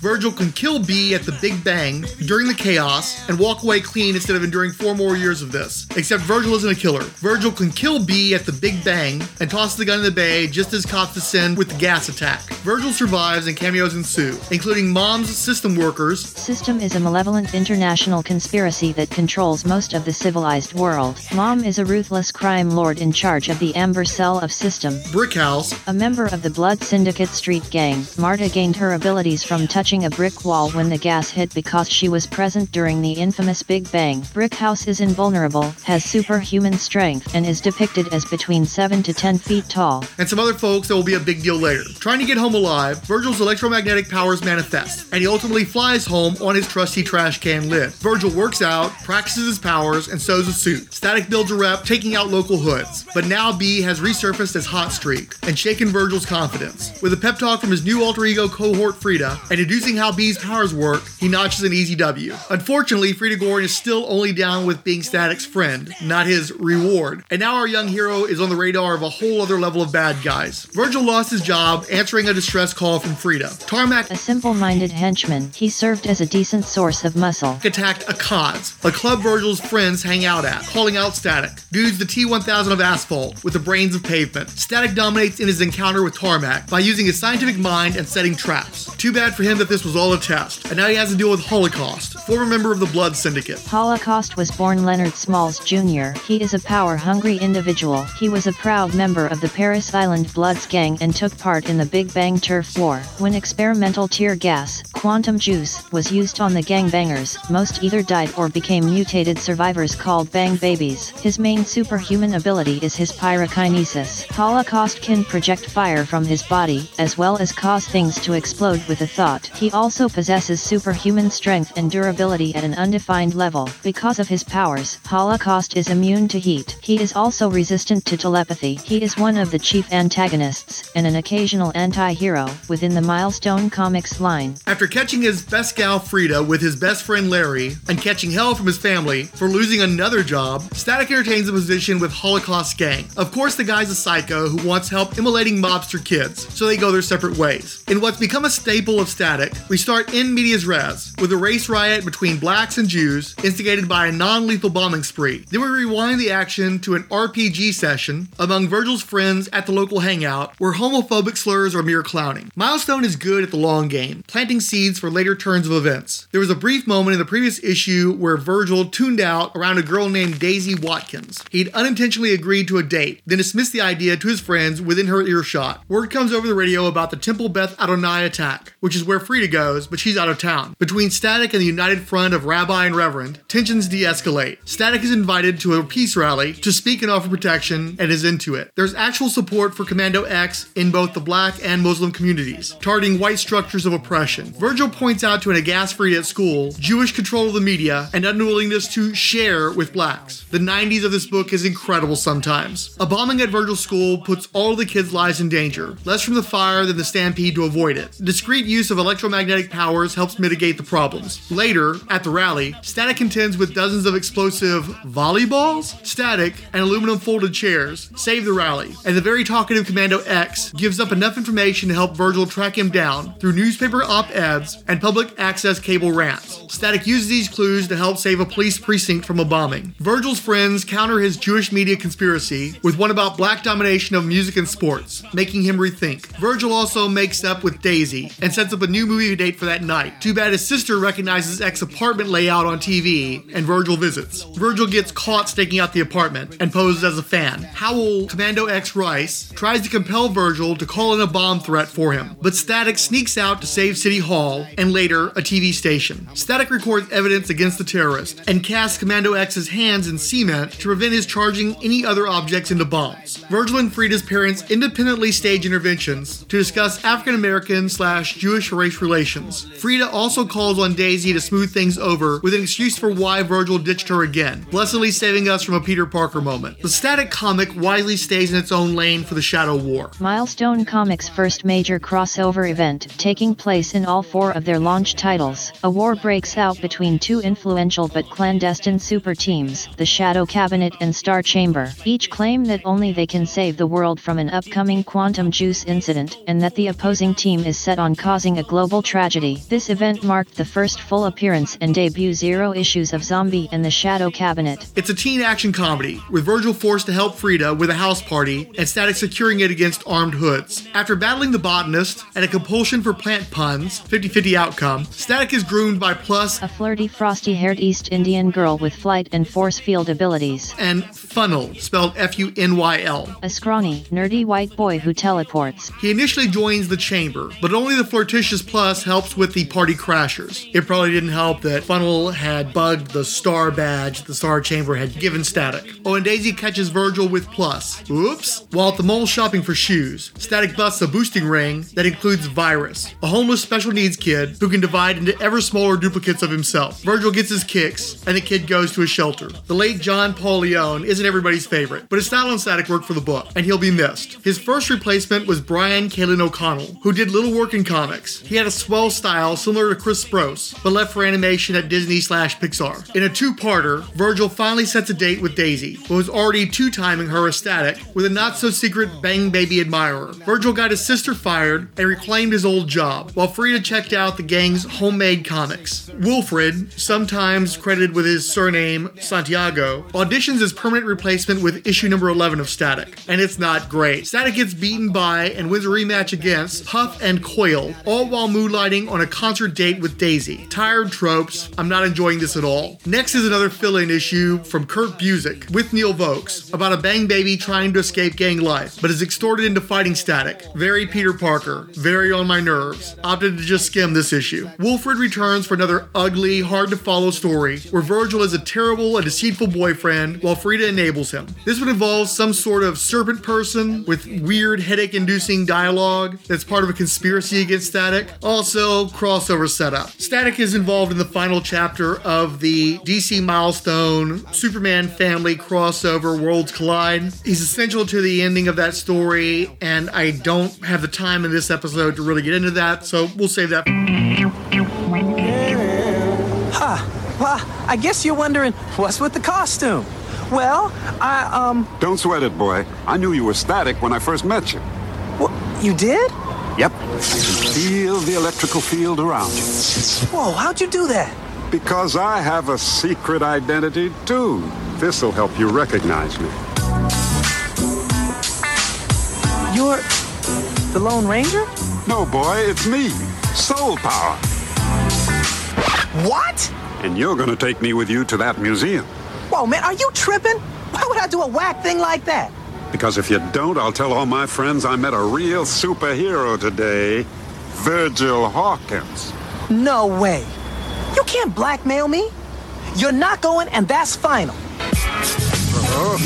Virgil can kill B at the Big Bang during the chaos and walk away clean instead of enduring four more years of this. Except Virgil isn't a killer. Virgil can kill B at the Big Bang and toss the gun in the bay just as cops descend with the gas attack. Virgil survives and cameos ensue, including Mom's system workers. System is a malevolent international conspiracy that controls most of the civilized world. Mom is a ruthless crime lord in charge of the Amber Cell of System. Brickhouse. A member of the Blood Syndicate Street Gang, Marta gained her abilities from touching a brick wall when the gas hit because she was present during the infamous Big Bang. Brickhouse is invulnerable, has superhuman strength, and is depicted as between 7 to 10 feet tall. and some other folks that will be a big deal later. Trying to get home alive, Virgil's electromagnetic powers manifest, and he ultimately flies home on his trusty trash can lid. Virgil works out, practices his powers, and sews a suit. Static builds a rep, taking out local hoods. But now B has resurfaced as Hot Streak and shaken Virgil's confidence. With a pep talk from his new alter ego cohort Frieda, and deducing how B's powers work, he notches an easy W. Unfortunately, Frieda Is still only down with being Static's friend, not his reward. And now our young hero is on the radar of a whole other level of bad guys. Virgil lost his job answering a distress call from Frieda. Tarmac A simple-minded henchman, he served as a decent source of muscle. attacked Akad's, a club Virgil's friends hang out at, calling out Static. Dude's the T1000 of asphalt, with the brains of pavement. Static dominates in his encounter with Tarmac by using his scientific mind and setting traps. Too bad for him that this was all a test, and now he has to deal with Holocaust, former member of the Blood Syndicate. Holocaust was born Leonard Smalls Jr. He is a power-hungry individual. He was a proud member of the Paris Island Bloods gang and took part in the Big Bang Turf War. When experimental tear gas, quantum juice, was used on the gangbangers, most either died or became mutated survivors called bang babies. His main superhuman ability is his pyrokinesis. Holocaust can project fire from his body, as well as cause things to explode with a thought. He also possesses superhuman strength and durability at an undefined level. Because of his powers, Holocaust is immune to heat. He is also resistant to telepathy. He is one of the chief antagonists, and an occasional anti-hero, within the Milestone Comics line. After catching his best gal Frieda with his best friend Larry, and catching hell from his family for losing another job, Static entertains a position with Holocaust Gang. Of course, the guy's a psycho who wants help immolating mobster kids, so they go their separate ways. In what's become a staple of Static, we start in medias res, with a race riot between blacks and Jews, instigated by a non lethal bombing spree. Then we rewind the action to an RPG session among Virgil's friends at the local hangout, where homophobic slurs are mere clowning. Milestone is good at the long game, planting seeds for later turns of events. There was a brief moment in the previous issue where Virgil tuned out around a girl named Daisy Watkins. He'd unintentionally agreed to a date, then dismissed the idea to his friends within her earshot. Word comes over the radio about the Temple Beth Adonai attack, which is where Frieda goes, but she's out of town. Between Static and the united front of Rabbi and Reverend, tensions de escalate. Static is invited to a peace rally to speak and offer protection and is into it. There's actual support for Commando X in both the black and Muslim communities, targeting white structures of oppression. Virgil points out to an aghast at school Jewish control of the media and unwillingness to share with blacks. The 90s of this book is incredible sometimes. A bombing at Virgil's school puts all the kids' lives in danger, less from the fire than the stampede to avoid it. Discreet use of electromagnetic powers helps mitigate the problems. Later, at the rally, Static contends with dozens of explosive volleyballs, static, and aluminum folded chairs save the rally, and the very talkative Commando X gives up enough information to help Virgil track him down through newspaper op eds and public access cable rants. Static uses these clues to help save a police precinct from a bombing. Virgil's friends counter his Jewish media conspiracy with one about black domination of music and sports, making him rethink. Virgil also makes up with Daisy and sets up a new movie date for that night. Too bad his sister recognizes X apartment layout on TV and Virgil visits. Virgil gets caught staking out the apartment and poses as a fan. Howell, Commando X Rice, tries to compel Virgil to call in a bomb threat for him, but Static sneaks out to save City Hall and later a TV station. Static records evidence against the terrorist and casts Commando X's hands in cement to prevent his charging any other objects into bombs. Virgil and Frieda's parents independently stage interventions to discuss African American slash Jewish race relations. Frieda also calls on Daisy to smooth things over with an excuse for why Virgil ditched her again, blessedly saving us from a Peter Parker moment. The static comic wisely stays in its own lane for the Shadow War. Milestone Comics' first major crossover event, taking place in all four of their launch titles. A war breaks out between two influential but clandestine super teams, the Shadow Cabinet and Star Chamber. Each claim that only they can save the world from an upcoming quantum juice incident, and that the opposing team is set on causing a global tragedy. This event marked the first full appearance and debut zero issues of Xombi and the Shadow Cabinet. It's a teen action comedy, with Virgil forced to help Frieda with a house party and Static securing it against armed hoods. After battling the botanist and a compulsion for plant puns, 50 50 outcome, Static is groomed by Plus, A flirty, frosty haired East Indian girl with flight and force field abilities. and Funyl, spelled F U N Y L. A scrawny, nerdy white boy who teleports. He initially joins the chamber, but only the flirtatious Plus helps with the party crashers. It probably didn't help that Funyl had bugged the star badge the Star Chamber had given Static. Oh, and Daisy catches Virgil with Plus. Oops. While at the mall shopping for shoes, Static busts a boosting ring that includes Virus, a homeless special needs kid who can divide into ever smaller duplicates of himself. Virgil gets his kicks, and the kid goes to a shelter. The late John Paul Leone isn't wasn't everybody's favorite, but his style on Static work for the book, and he'll be missed. His first replacement was Brian Kalin O'Connell, who did little work in comics. He had a swell style similar to Chris Sprouse, but left for animation at Disney slash Pixar. In a two-parter, Virgil finally sets a date with Daisy, but was already two-timing her as Static with a not-so-secret Bang Baby admirer. Virgil got his sister fired and reclaimed his old job, while Frieda checked out the gang's homemade comics. Wilfred, sometimes credited with his surname Santiago, auditions as permanent replacement with issue number 11 of Static, and it's not great. Static gets beaten by and wins a rematch against Puff and Coil, all while moonlighting on a concert date with Daisy. Tired tropes, I'm not enjoying this at all. Next is another fill in issue from Kurt Busiek with Neil Vokes about a bang baby trying to escape gang life, but is extorted into fighting Static. Very Peter Parker, very on my nerves. Opted to just skim this issue. Wilfred returns for another ugly, hard to follow story where Virgil is a terrible and deceitful boyfriend while Frieda enables him. This would involve some sort of serpent person with weird headache inducing dialogue that's part of a conspiracy against Static. Also, crossover setup. Static is involved in the final chapter of the DC Milestone Superman family crossover Worlds Collide. He's essential to the ending of that story, and I don't have the time in this episode to really get into that, so we'll save that. Huh. Well, I guess you're wondering what's with the costume. Well, I, um. Don't sweat it, boy. I knew you were static when I first met you. What, you did? Yep. I can feel the electrical field around you. Whoa, how'd you do that? Because I have a secret identity, too. This'll help you recognize me. You're the Lone Ranger? No, boy, it's me. Soul Power. What? And you're gonna take me with you to that museum. Whoa, man, are you tripping? Why would I do a whack thing like that? Because if you don't, I'll tell all my friends I met a real superhero today Virgil Hawkins. No way. You can't blackmail me. You're not going, and that's final. Uh-huh.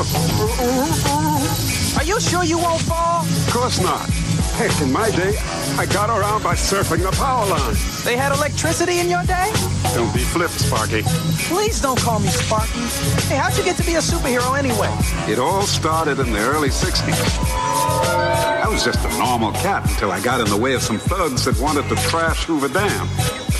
Uh-huh. Are you sure you won't fall? Of course not. Heck, in my day, I got around by surfing the power line. They had electricity in your day? Don't be flip, Sparky. Please don't call me Sparky. Hey, how'd you get to be a superhero anyway? It all started in the early 60s. I was just a normal cat until I got in the way of some thugs that wanted to trash Hoover Dam.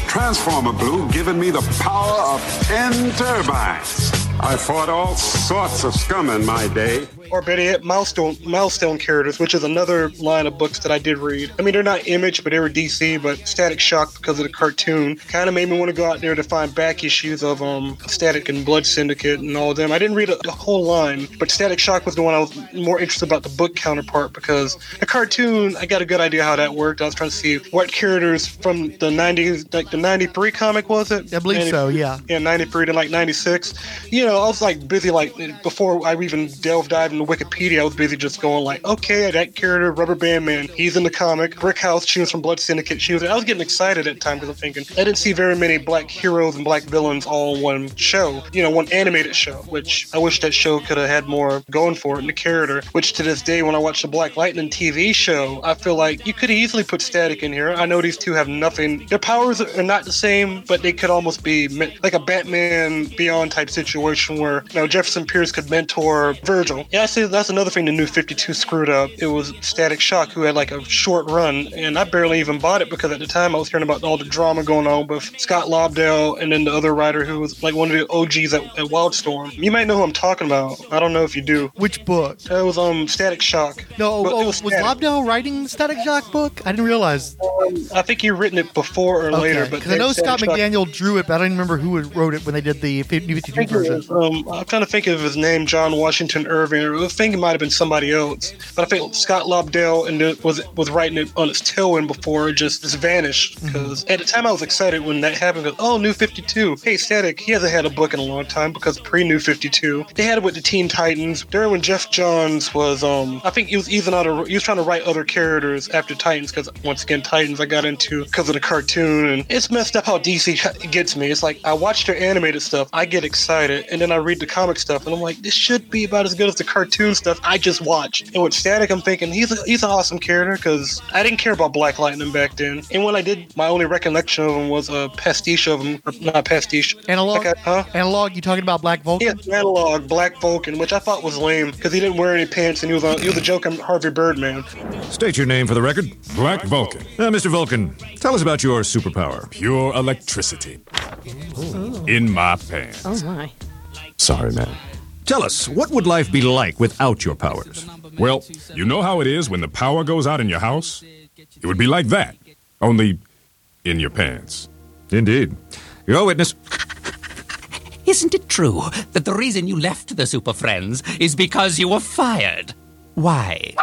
Transformer Blue giving me the power of 10 turbines. I fought all sorts of scum in my day. Or better yet, milestone milestone characters, which is another line of books that I did read. I mean, they're not Image, but they were DC. But Static Shock, because of the cartoon, kind of made me want to go out there to find back issues of um Static and Blood Syndicate and all of them. I didn't read a, the whole line, but Static Shock was the one I was more interested about the book counterpart because the cartoon, I got a good idea how that worked. I was trying to see what characters from the 90s, like the 93 comic was it? I believe so, yeah. Yeah, 93 to like 96. You know, I was like busy, like before I even delved dive Wikipedia, I was busy just going like, okay, that character, Rubber Band Man, he's in the comic. Brick House, she was from Blood Syndicate. She was. I was getting excited at the time because I'm thinking I didn't see very many black heroes and black villains all in one show. You know, one animated show, which I wish that show could have had more going for it in the character. Which to this day, when I watch the Black Lightning TV show, I feel like you could easily put Static in here. I know these two have nothing. Their powers are not the same, but they could almost be like a Batman Beyond type situation where you know Jefferson Pierce could mentor Virgil. Yeah, I see that's another thing the new 52 screwed up. It was Static Shock who had like a short run, and I barely even bought it because at the time I was hearing about all the drama going on with Scott Lobdell and then the other writer who was like one of the OGs at, at Wildstorm. You might know who I'm talking about. I don't know if you do. Which book? It was um Static Shock. No, it oh, was, Static. Lobdell writing the Static Shock book? I didn't realize. Um, I think he written it before or later, but because I know Static Scott Shock- McDaniel drew it, but I don't remember who wrote it when they did the 50 I 52 version. um, I'm trying to think of his name, John Washington Irving, I think it might have been somebody else. But I think Scott Lobdell and was was writing it on its tail end before it just, just vanished. Mm-hmm. Because at the time I was excited when that happened. 'cause, oh, New 52. Hey, Static, he hasn't had a book in a long time because pre New 52. They had it with the Teen Titans. During when Geoff Johns was, um, I think he was even out of, he was trying to write other characters after Titans because once again, Titans I got into because of the cartoon. And it's messed up how DC gets me. It's like I watch their animated stuff, I get excited, and then I read the comic stuff, and I'm like, this should be about as good as the cartoon stuff I just watched. And with Static, I'm thinking he's a, he's an awesome character because I didn't care about Black Lightning back then. And when I did, my only recollection of him was a pastiche of him, or not pastiche. Analog? Like a- huh? Analog, you talking about Black Vulcan? Yeah, analog Black Vulcan, which I thought was lame because he didn't wear any pants and he was a, he was a joke on Harvey Birdman. State your name for the record. Black Vulcan. Uh, Mr. Vulcan, tell us about your superpower. Pure electricity. In my pants. Oh my. Sorry, man. Tell us, what would life be like without your powers? Well, you know how it is when the power goes out in your house? It would be like that, only in your pants. Indeed. Your witness. Isn't it true that the reason you left the Super Friends is because you were fired? Why?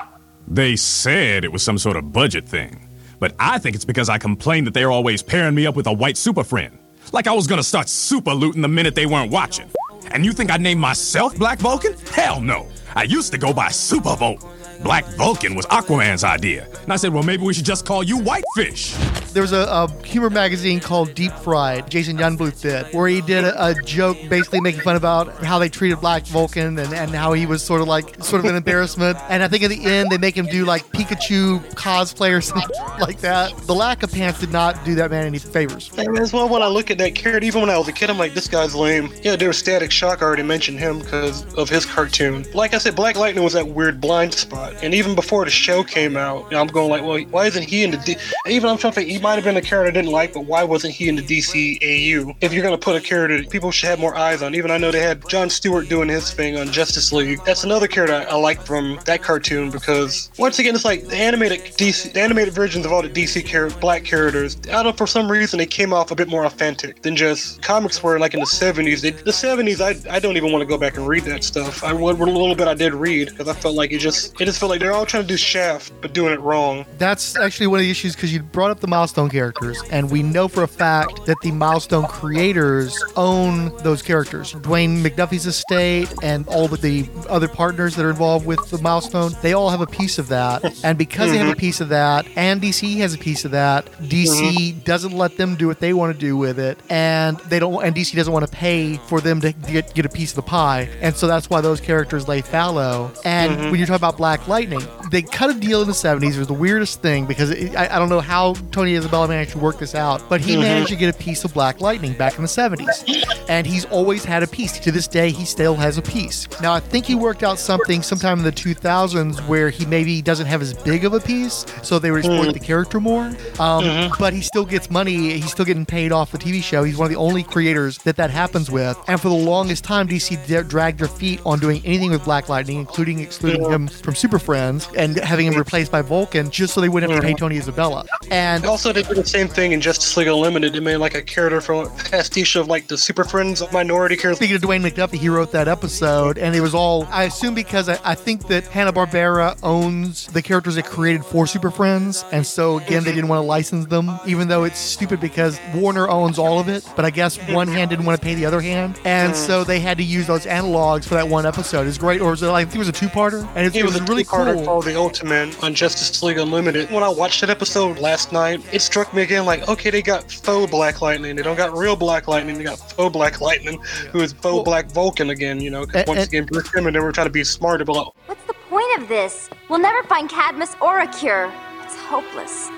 They said it was some sort of budget thing. But I think it's because I complained that they're always pairing me up with a white super friend. Like I was gonna start super looting the minute they weren't watching. And you think I named myself Black Vulcan? Hell no. I used to go by Super Volt. Black Vulcan was Aquaman's idea. And I said, well, maybe we should just call you Whitefish. There was a, a humor magazine called Deep Fried, Jason Yungbluth did, where he did a, a joke basically making fun about how they treated Black Vulcan and, and how he was sort of like sort of an embarrassment. And I think in the end they make him do like Pikachu cosplay or something like that. The lack of pants did not do that man any favors. And as well, when I look at that character, even when I was a kid, I'm like, this guy's lame. Yeah, there was Static Shock. I already mentioned him because of his cartoon. Like I said, Black Lightning was that weird blind spot. And even before the show came out, you know, I'm going like, well, why isn't he in the D? Even I'm trying to think, he might have been a character I didn't like, but why wasn't he in the DCAU? If you're gonna put a character people should have more eyes on, even I know they had John Stewart doing his thing on Justice League. That's another character I, I like from that cartoon because once again, it's like the animated DC, the animated versions of all the DC char- black characters. I don't know for some reason they came off a bit more authentic than just comics were like in the 70s. They, the 70s, I, I don't even want to go back and read that stuff. I what little bit I did read because I felt like it just it just felt like they're all trying to do Shaft but doing it wrong. That's actually one of the issues because you brought up the milestone characters, and we know for a fact that the milestone creators own those characters. Dwayne McDuffie's estate and all of the other partners that are involved with the milestone, they all have a piece of that. And because they have a piece of that, and DC has a piece of that, DC doesn't let them do what they want to do with it, and they don't. And DC doesn't want to pay for them to get, get a piece of the pie, and so that's why those characters lay fallow. And Mhm. when you're talking about Black Lightning, they cut a deal in the 70s. It was the weirdest thing because it, I, I don't know how Tony Isabella managed to work this out, but he Mhm. managed to get a piece of Black Lightning back in the 70s. And he's always had a piece. To this day, he still has a piece. Now, I think he worked out something sometime in the 2000s where he maybe doesn't have as big of a piece, so they were exploiting Mhm. the character more. Um, Mhm. But he still gets money. He's still getting paid off the TV show. He's one of the only creators that that happens with. And for the longest time, DC dragged their feet on doing anything with Black Lightning, including excluding him from Super Friends and having him replaced by Vulcan, just so they wouldn't have to pay mm. Tony Isabella. And also, they did the same thing in Justice League Unlimited. They made like a character from a pastiche of like the Super Friends of minority characters. Speaking of Dwayne McDuffie, he wrote that episode, and it was all, I assume, because I, I think that Hanna-Barbera owns the characters it created for Super Friends, and so again, they didn't want to license them, even though it's stupid because Warner owns all of it, but I guess one hand didn't want to pay the other hand, and mm. so they had to use those analogs for that one episode. It's great, or was it like, I think it was a two-parter, and it, It was a really two-parter cool. called The Ultimate on Justice League Unlimited. When I watched that episode last night, it struck me again like, okay, they got faux Black Lightning. They don't got real Black Lightning. They got faux Black Lightning, who is faux Black Vulcan again. You know, 'cause And- once again, Bruce Timm and they were trying to be smart about. What's the point of this? We'll never find Cadmus or a cure. It's hopeless.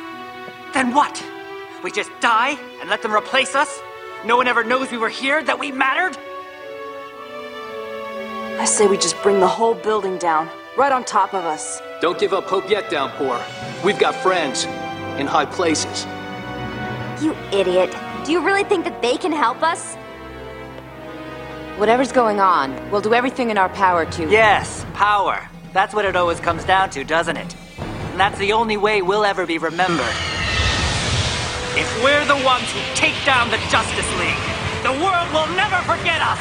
Then what? We just die and let them replace us? No one ever knows we were here, that we mattered? I say we just bring the whole building down, right on top of us. Don't give up hope yet, Downpour. We've got friends in high places. You idiot. Do you really think that they can help us? Whatever's going on, we'll do everything in our power to. Yes, power. That's what it always comes down to, doesn't it? And that's the only way we'll ever be remembered. If we're the ones who take down the Justice League, the world will never forget us!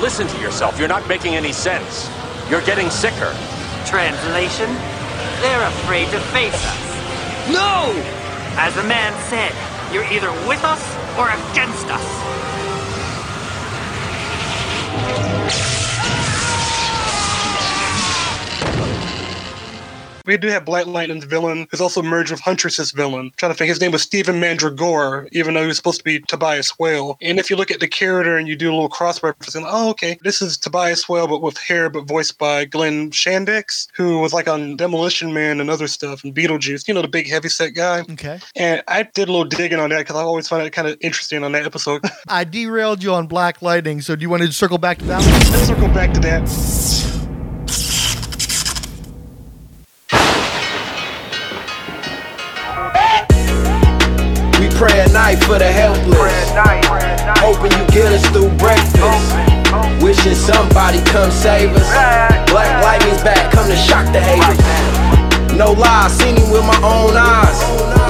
Listen to yourself. You're not making any sense. You're getting sicker. Translation? They're afraid to face us. No! As the man said, you're either with us or against us. We do have Black Lightning's villain, who's also merged with Huntress's villain. I'm trying to think, his name was Stephen Mandragore, even though he was supposed to be Tobias Whale. And if you look at the character and you do a little cross referencing, oh, okay, this is Tobias Whale, but with hair, but voiced by Glenn Shadix, who was like on Demolition Man and other stuff, and Beetlejuice, you know, the big heavyset guy. Okay. And I did a little digging on that because I always find it kind of interesting on that episode. I derailed you on Black Lightning, so do you want to circle back to that one? Let's circle back to that. Pray at night for the helpless. Hoping you get us through breakfast. Wishing somebody come save us. Black lightning's back, come to shock the haters. No lie, seen him with my own eyes.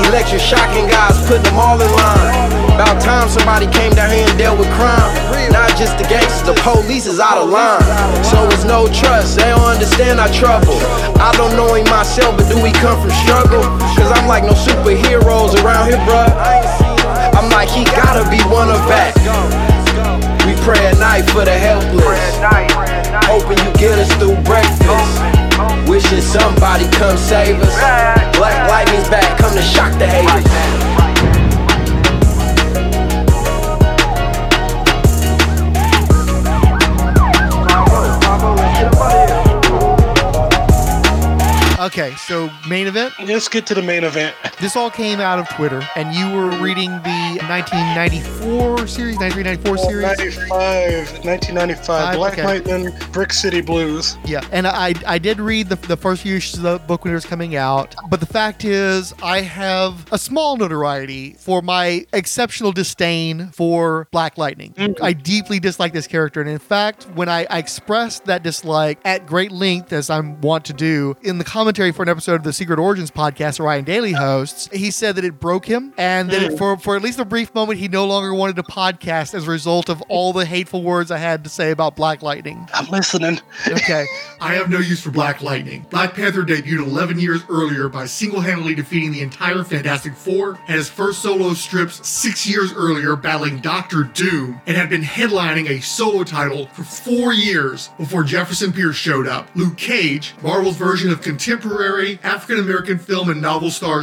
Electric shocking guys, putting them all in line. About time somebody came down here and dealt with crime. Not just the gangsters, the police is out of line. So it's no trust, they don't understand our trouble. I don't know him myself, but do we come from struggle? Cause I'm like no superheroes around here, bruh. I'm like, he gotta be one of that. We pray at night for the helpless. Hoping you get us through breakfast. Wishing somebody come save us. Black lightning's back, come to shock the haters. Okay, so main event? Let's get to the main event. This all came out of Twitter, and you were reading the 1994 series, 1994 series? 95, 1995, Five, Black okay. Lightning, Brick City Blues. Yeah, and I I did read the, the first few issues of the book when it was coming out, but the fact is, I have a small notoriety for my exceptional disdain for Black Lightning. Mm-hmm. I deeply dislike this character, and in fact, when I, I expressed that dislike at great length, as I'm wont to do, in the commentary for an episode of the Secret Origins podcast Ryan Daly hosts, he said that it broke him, and that it, Mm. for for at least a brief moment, he no longer wanted to podcast as a result of all the hateful words I had to say about Black Lightning. I'm listening. Okay. I have no use for Black Lightning. Black Panther debuted 11 years earlier by single handedly defeating the entire Fantastic Four, and his first solo strips six years earlier battling Doctor Doom, and had been headlining a solo title for four years before Jefferson Pierce showed up. Luke Cage, Marvel's version of contemporary African American film and novel star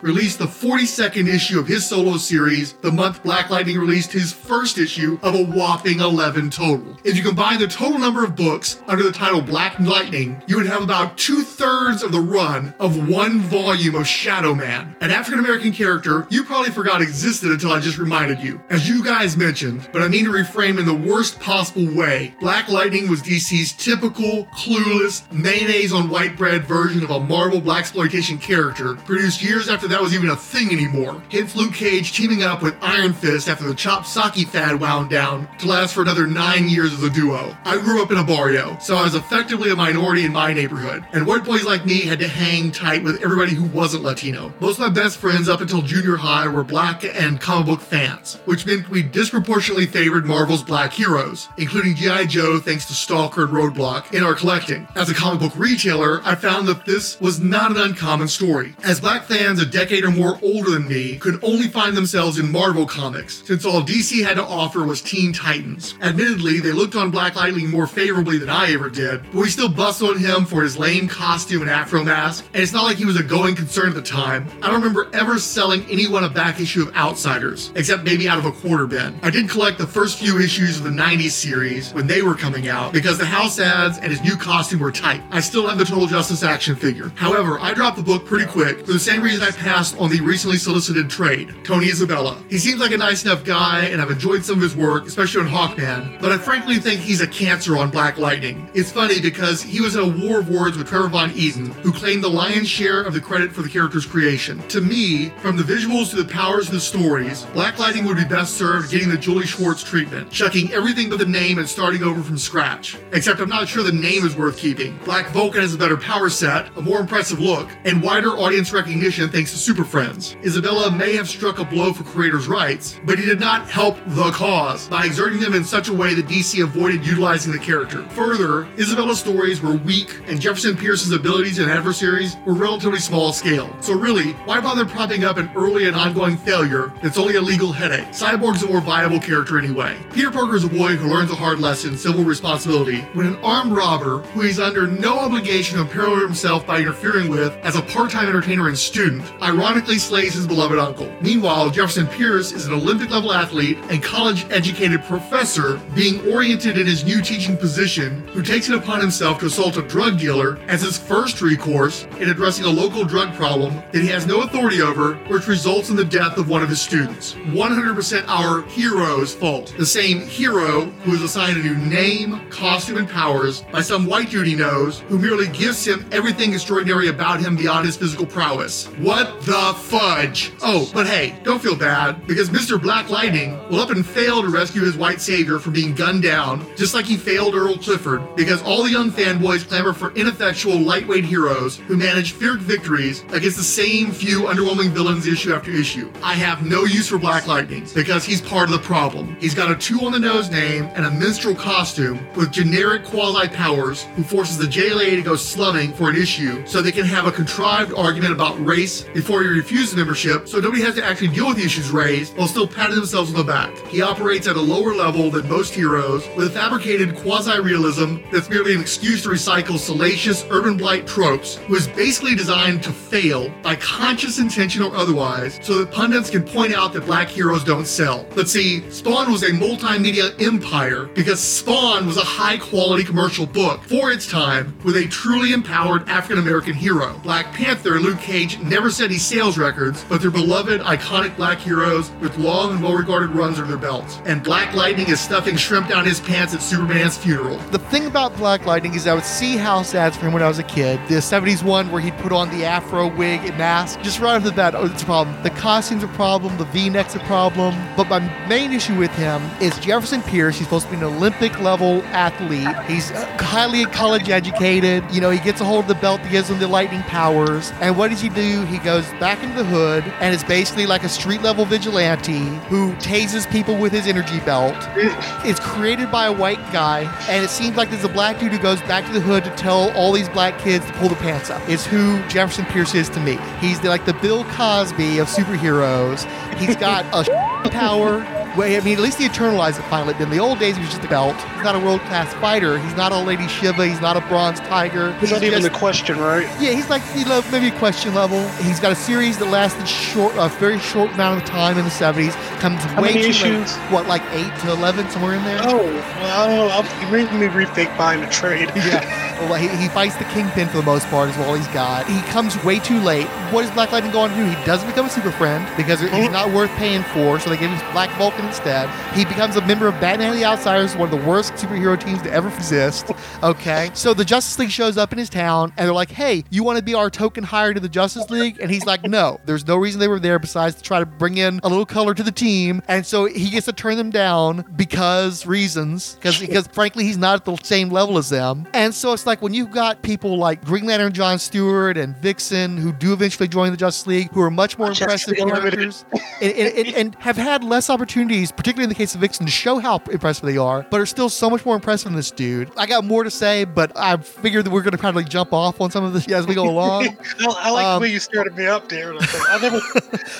Released the 42nd issue of his solo series the month Black Lightning released his first issue of a whopping 11 total. If you combine the total number of books under the title Black Lightning, you would have about two thirds of the run of one volume of Shadow Man, an African American character you probably forgot existed until I just reminded you. As you guys mentioned, but I mean to reframe in the worst possible way, Black Lightning was DC's typical, clueless, mayonnaise on white bread version of a Marvel blaxploitation character, produced years after that was even a thing anymore. Hence Luke Cage teaming up with Iron Fist after the Chop Socky fad wound down to last for another nine years as a duo. I grew up in a barrio, so I was effectively a minority in my neighborhood, and white boys like me had to hang tight with everybody who wasn't Latino. Most of my best friends up until junior high were black and comic book fans, which meant we disproportionately favored Marvel's black heroes, including G.I. Joe thanks to Stalker and Roadblock, in our collecting. As a comic book retailer, I found that this was not an uncommon story, as black fans a decade or more older than me could only find themselves in Marvel comics, since all DC had to offer was Teen Titans. Admittedly, they looked on Black Lightning more favorably than I ever did, but we still bust on him for his lame costume and afro mask, and it's not like he was a going concern at the time. I don't remember ever selling anyone a back issue of Outsiders, except maybe out of a quarter bin. I did collect the first few issues of the 90s series when they were coming out, because the house ads and his new costume were tight. I still have the Total Justice action figure. However, I dropped the book pretty quick for the same reason I passed on the recently solicited trade, Tony Isabella. He seems like a nice enough guy, and I've enjoyed some of his work, especially on Hawkman, but I frankly think he's a cancer on Black Lightning. It's funny because he was in a war of words with Trevor Von Eeden, who claimed the lion's share of the credit for the character's creation. To me, from the visuals to the powers of the stories, Black Lightning would be best served getting the Julie Schwartz treatment, chucking everything but the name and starting over from scratch. Except I'm not sure the name is worth keeping. Black Vulcan has a better power set, a more impressive look, and wider audience recognition thanks to Super Friends. Isabella may have struck a blow for creators' rights, but he did not help the cause by exerting them in such a way that DC avoided utilizing the character. Further, Isabella's stories were weak, and Jefferson Pierce's abilities and adversaries were relatively small scale. So really, why bother propping up an early and ongoing failure that's only a legal headache? Cyborg's a more viable character anyway. Peter Parker is a boy who learns a hard lesson, civil responsibility, when an armed robber, who he's under no obligation to imperil himself by interfering with as a part-time entertainer and student, ironically slays his beloved uncle. Meanwhile, Jefferson Pierce is an Olympic-level athlete and college-educated professor being oriented in his new teaching position, who takes it upon himself to assault a drug dealer as his first recourse in addressing a local drug problem that he has no authority over, which results in the death of one of his students. 100% our hero's fault. The same hero who is assigned a new name, costume, and powers by some white dude he knows, who merely gives him everything extraordinary about him beyond his physical prowess. What the fudge? Oh, but hey, don't feel bad, because Mr. Black Lightning will up and fail to rescue his white savior from being gunned down, just like he failed Earl Clifford, because all the young fanboys clamor for ineffectual, lightweight heroes who manage Pyrrhic victories against the same few underwhelming villains issue after issue. I have no use for Black Lightning, because he's part of the problem. He's got a two on the nose name and a minstrel costume with generic quasi powers who forces the JLA to go slumming for an issue so they can have a contrived argument about race before he refuses membership so nobody has to actually deal with the issues raised while still patting themselves on the back. He operates at a lower level than most heroes with a fabricated quasi realism that's merely an excuse to recycle salacious urban blight tropes, who is basically designed to fail by conscious intention or otherwise so that pundits can point out that black heroes don't sell. But see, Spawn was a multimedia empire because Spawn was a high quality commercial book for its time with a truly empowered African American hero. Black Panther Luke Cage never set any sales records, but they're beloved, iconic black heroes with long and well regarded runs under their belts. And Black Lightning is stuffing shrimp down his pants at Superman's funeral. The thing about Black Lightning is I would see House ads for him when I was a kid. The 70s one where he'd put on the afro wig and mask. Just right off the bat, oh, it's a problem. The costume's a problem, the v-neck's a problem. But my main issue with him is Jefferson Pierce. He's supposed to be an Olympic level athlete. He's uh, highly college educated. You know, he gets a hold of the belt that gives him the lightning powers. And what does he do? He goes back into the hood and is basically like a street level vigilante who tases people with his energy belt. It's created by a white guy, and it seems like there's a black dude who goes back to the hood to tell all these black kids to pull the pants up. It's who Jefferson Pierce is to me. He's the, like the Bill Cosby of superheroes. He's got a power. Well, I mean, at least he eternalized it finally. But in the old days, he was just a belt. He's not a world class fighter. He's not a Lady Shiva. He's not a bronze tiger. He's not even just- the question, right? yeah, he's like you know maybe a question level. He's got a series that lasted short, a very short amount of time in the '70s. Comes How way many too issues? late. What, like eight to eleven, somewhere in there? Oh, well, I don't know. I'm, you're making me rethink buying the trade. Yeah. Well, he, he fights the Kingpin for the most part, is all he's got. He comes way too late. What does Black Lightning go on to do? He doesn't become a super friend because he's oh. not worth paying for, so they give him Black Vulcan instead. He becomes a member of Batman and the Outsiders, one of the worst superhero teams to ever exist. Okay. So the Justice League shows up in his town, and they're like, hey, you want to be our token hire to the Justice League? And he's like, no, there's no reason they were there besides to try to bring in a little color to the team. And so he gets to turn them down because reasons, because because frankly, he's not at the same level as them. And so it's like when you've got people like Green Lantern John Stewart and Vixen who do eventually join the Justice League, who are much more impressive characters and, and, and, and have had less opportunities, particularly in the case of Vixen, to show how impressive they are, but are still so much more impressive than this dude. I got more to say, but I figured that we're going to probably jump off on some of this as we go along. I, I like Um, the way you started me up there. I never.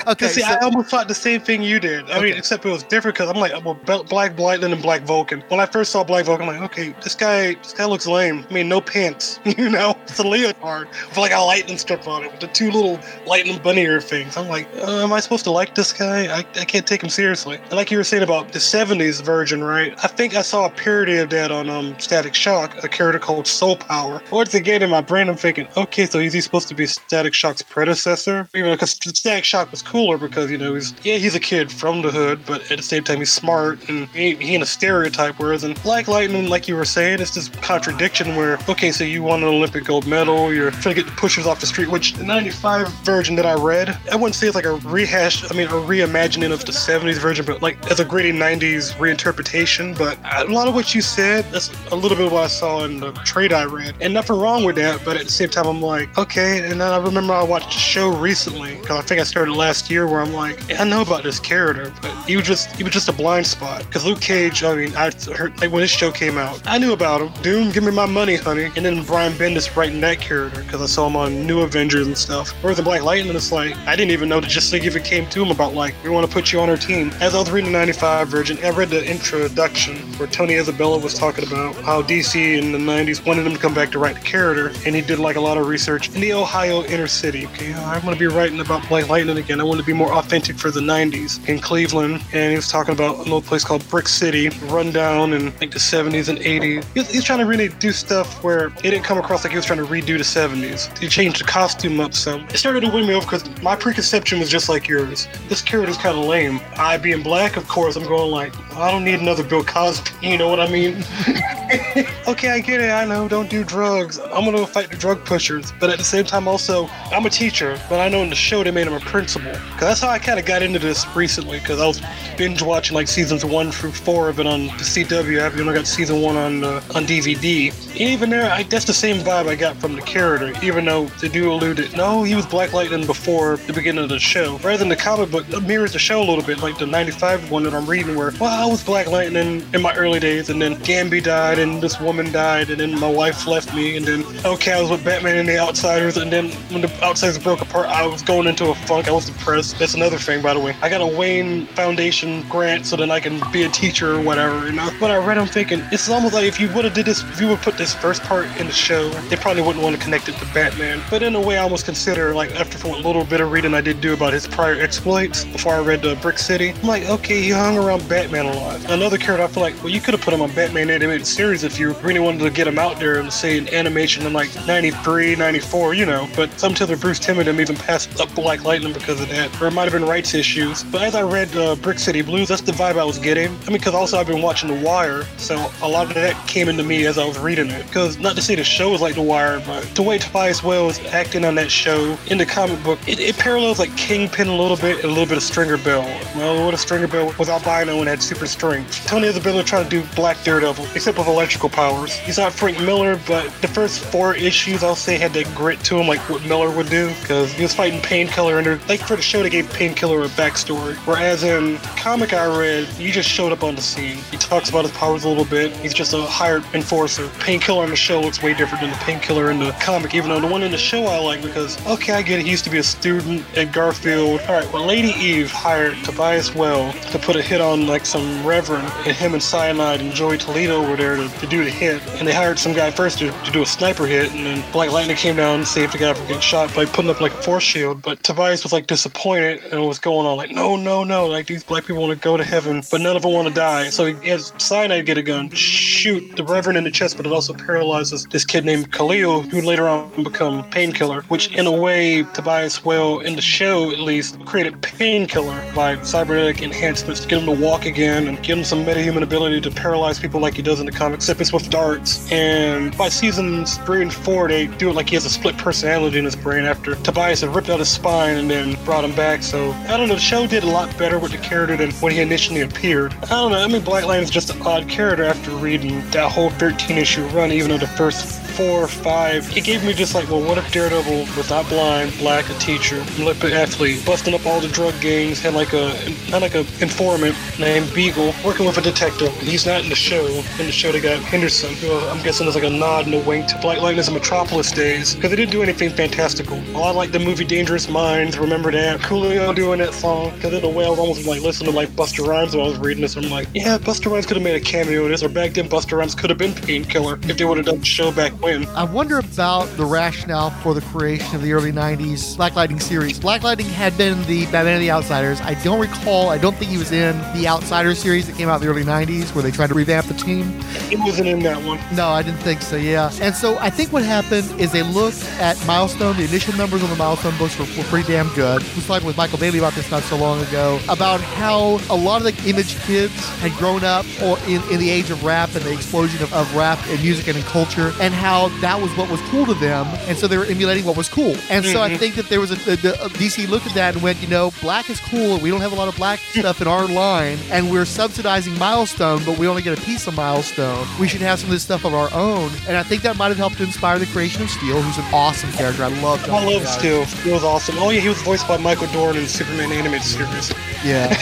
Okay, see, so- I almost thought the same thing you did. I mean, except it was different because I'm like, well, Black Lightning and Black Vulcan. When I first saw Black Vulcan, I'm like, okay, this guy, this guy looks lame. I mean, no pants, you know, it's a leotard with like a lightning strip on it with the two little lightning bunny ear things. I'm like, uh, am I supposed to like this guy? I, I can't take him seriously. And like you were saying about the '70s version, right? I think I saw a parody of that on um Static Shock, a character called Soul Power. Once again, in my brain, I'm thinking, okay, so is he supposed to be Static Shock's predecessor? Even because Static Shock was cooler because you know he's yeah he's a kid from the hood, but at the same time he's smart and he, he ain't a stereotype. Whereas in Black Lightning, like you were saying, it's this contradiction where okay, so you won an Olympic gold medal, you're trying to get the pushers off the street, which the '95 version that I read, I wouldn't say it's like a rehash. I mean, a reimagining of the '70s version, but like as a gritty '90s reinterpretation. But a lot of what you said, that's a little bit of what I saw in the trade I read, and nothing wrong with that. But at the same time, I'm like, okay. And then I remember I watched show recently because I think I started last year where I'm like, I know about this character, but he was just he was just a blind spot. Because Luke Cage, I mean, I heard like when this show came out, I knew about him. Doom, give me my money, honey. And then Brian Bendis writing that character because I saw him on New Avengers and stuff. Whereas the Black Lightning, and it's like I didn't even know that Justice League even came to him about like we want to put you on our team. As I was reading the '95 version, I read the introduction where Tony Isabella was talking about how DC in the '90s wanted him to come back to write the character, and he did like a lot of research in the Ohio inner city. I'm going to be writing about Black Lightning again. I want to be more authentic for the '90s in Cleveland, and he was talking about a little place called Brick City, run down in like the 70s and 80s. He's, he's trying to really do stuff where it didn't come across like he was trying to redo the 70s. He changed the costume up some. It started to win me over because my preconception was just like yours. This character's kind of lame. I being black, of course, I'm going like, I don't need another Bill Cosby. You know what I mean? okay, I get it. I know. Don't do drugs. I'm gonna fight the drug pushers. But at the same time, also, I'm a teacher. But I know in the show they made him a principal. Cause that's how I kind of got into this recently. Cause I was binge watching like seasons one through four of it on the CW. I've only got season one on uh, on DVD. And even there, I, that's the same vibe I got from the character. Even though they do allude it, no, he was Black Lightning before the beginning of the show. Rather than the comic book mirrors the show a little bit, like the '95 one that I'm reading, where well, I was Black Lightning in my early days, and then Gambi died, and this woman died, and then my wife left me, and then okay, I was with Batman and the Outsiders, and then when the Outsiders broke apart, I was going into a funk. I was depressed. That's another thing, by the way. I got a Wayne Foundation grant so then I can be a teacher or whatever. You know, when I read, I'm thinking it's almost like if you would have did this, if you would put this first part in the show, they probably wouldn't want to connect it to Batman. But in a way, I almost consider like after a little bit of reading I did do about his prior exploits before I read the Brick City, I'm like, okay, he hung around Batman a lot. Another character, I feel like, well, you could have put him on Batman animated series if you really wanted to get him out there and say in animation in like 93, 94, you know. But some tell that Bruce Timm even passed up Black Lightning because of that, or it might have been rights issues. But as I read uh, Brick City Blues, that's the vibe I was getting. I mean, because also I've been watching The Wire, so a lot of that came into me as I was reading it. Because not to say the show is like The Wire, but the way Tobias Whale's acting on that show in the comic book, it, it parallels like Kingpin a little bit and a little bit of Stringer Bell. Well, what a Stringer Bell was albino and had super strength. Tony Isabella trying to do Black Daredevil, except with electrical powers. He's not Frank Miller, but the first four issues I'll say had that grit to him, like what Miller would do, because he was fighting Painkiller, and like for the show they gave Painkiller a backstory. Whereas in comic I read, he just showed up on the scene. He talks about his powers a little bit. He's just a hired enforcer. Painkiller in the show looks way different than the Painkiller in the comic, even though the one in the show I like because okay, I get it. He used to be a student at Garfield. All right, well, Lady Eve hired Tobias Whale to put a hit on like some Reverend, and him and Cyanide and Joey Toledo were there to, to do the hit. And they hired some guy first to, to do a sniper hit, and then Black Lightning came down and saved the guy from getting shot by putting up like a force shield. But Tobias was like disappointed and was going on like, no, no, no, like these black people want to go to heaven, but none of them want to die. So he has Cyanide get a gun, shoot the Reverend in the chest, but it also paralyzes this kid named Khalil, who later on become Painkiller, which in a way Tobias Whale in the show at least created Painkiller by cybernetic enhancements to get him to walk again and give him some metahuman ability to paralyze people like he does in the comics, except it's with darts. And by seasons three and four, they do it like he has a split personality in his brain after Tobias had ripped out his spine and then brought him back. So I don't know, the show did a lot better with the character than when he initially appeared. I don't know, I mean Black is just an odd character after reading that whole 13 issue run, even though the first four or five, it gave me just like, well, what if Daredevil was not blind, black, a teacher, Olympic athlete, busting up all the drug gangs, had like a, not like a informant named Beagle, working with a detective. He's not in the show. In the show, they got Henderson, who I'm guessing is like a nod and a wink to Black Lightning's Metropolis days, because they didn't do anything fantastical. Lot like the movie Dangerous Minds, remember that? Coolio doing that song, because in a way I was almost like listening to like Busta Rhymes while I was reading this. I'm like, yeah, Busta Rhymes could have made a cameo in this, or back then Busta Rhymes could have been Painkiller if they would have done the show back when. I wonder about the rationale for the creation of the early 90s Black Lightning series. Black Lightning had been the Batman and the Outsiders. I don't recall, I don't think he was in the Outsiders series that came out in the early 90s where they tried to revamp the team. He wasn't in that one. No, I didn't think so, yeah. And so I think what happened is they looked at Milestone, the initial numbers on the Milestone books were, were pretty damn good. Was talking with Michael Bailey about this not so long ago, about how a lot of the image kids had grown up or in, in the age of rap and the explosion of, of rap and music and in culture, and how somehow that was what was cool to them, and so they were emulating what was cool. And so I Mhm. think that there was a, the, the, DC looked at that and went, you know, black is cool. And we don't have a lot of black stuff in our line, and we're subsidizing Milestone, but we only get a piece of Milestone. We should have some of this stuff of our own. And I think that might have helped inspire the creation of Steel, who's an awesome character. I love. I love Steel. Steel was awesome. Oh yeah, he was voiced by Michael Dorn in Superman animated series. Yeah.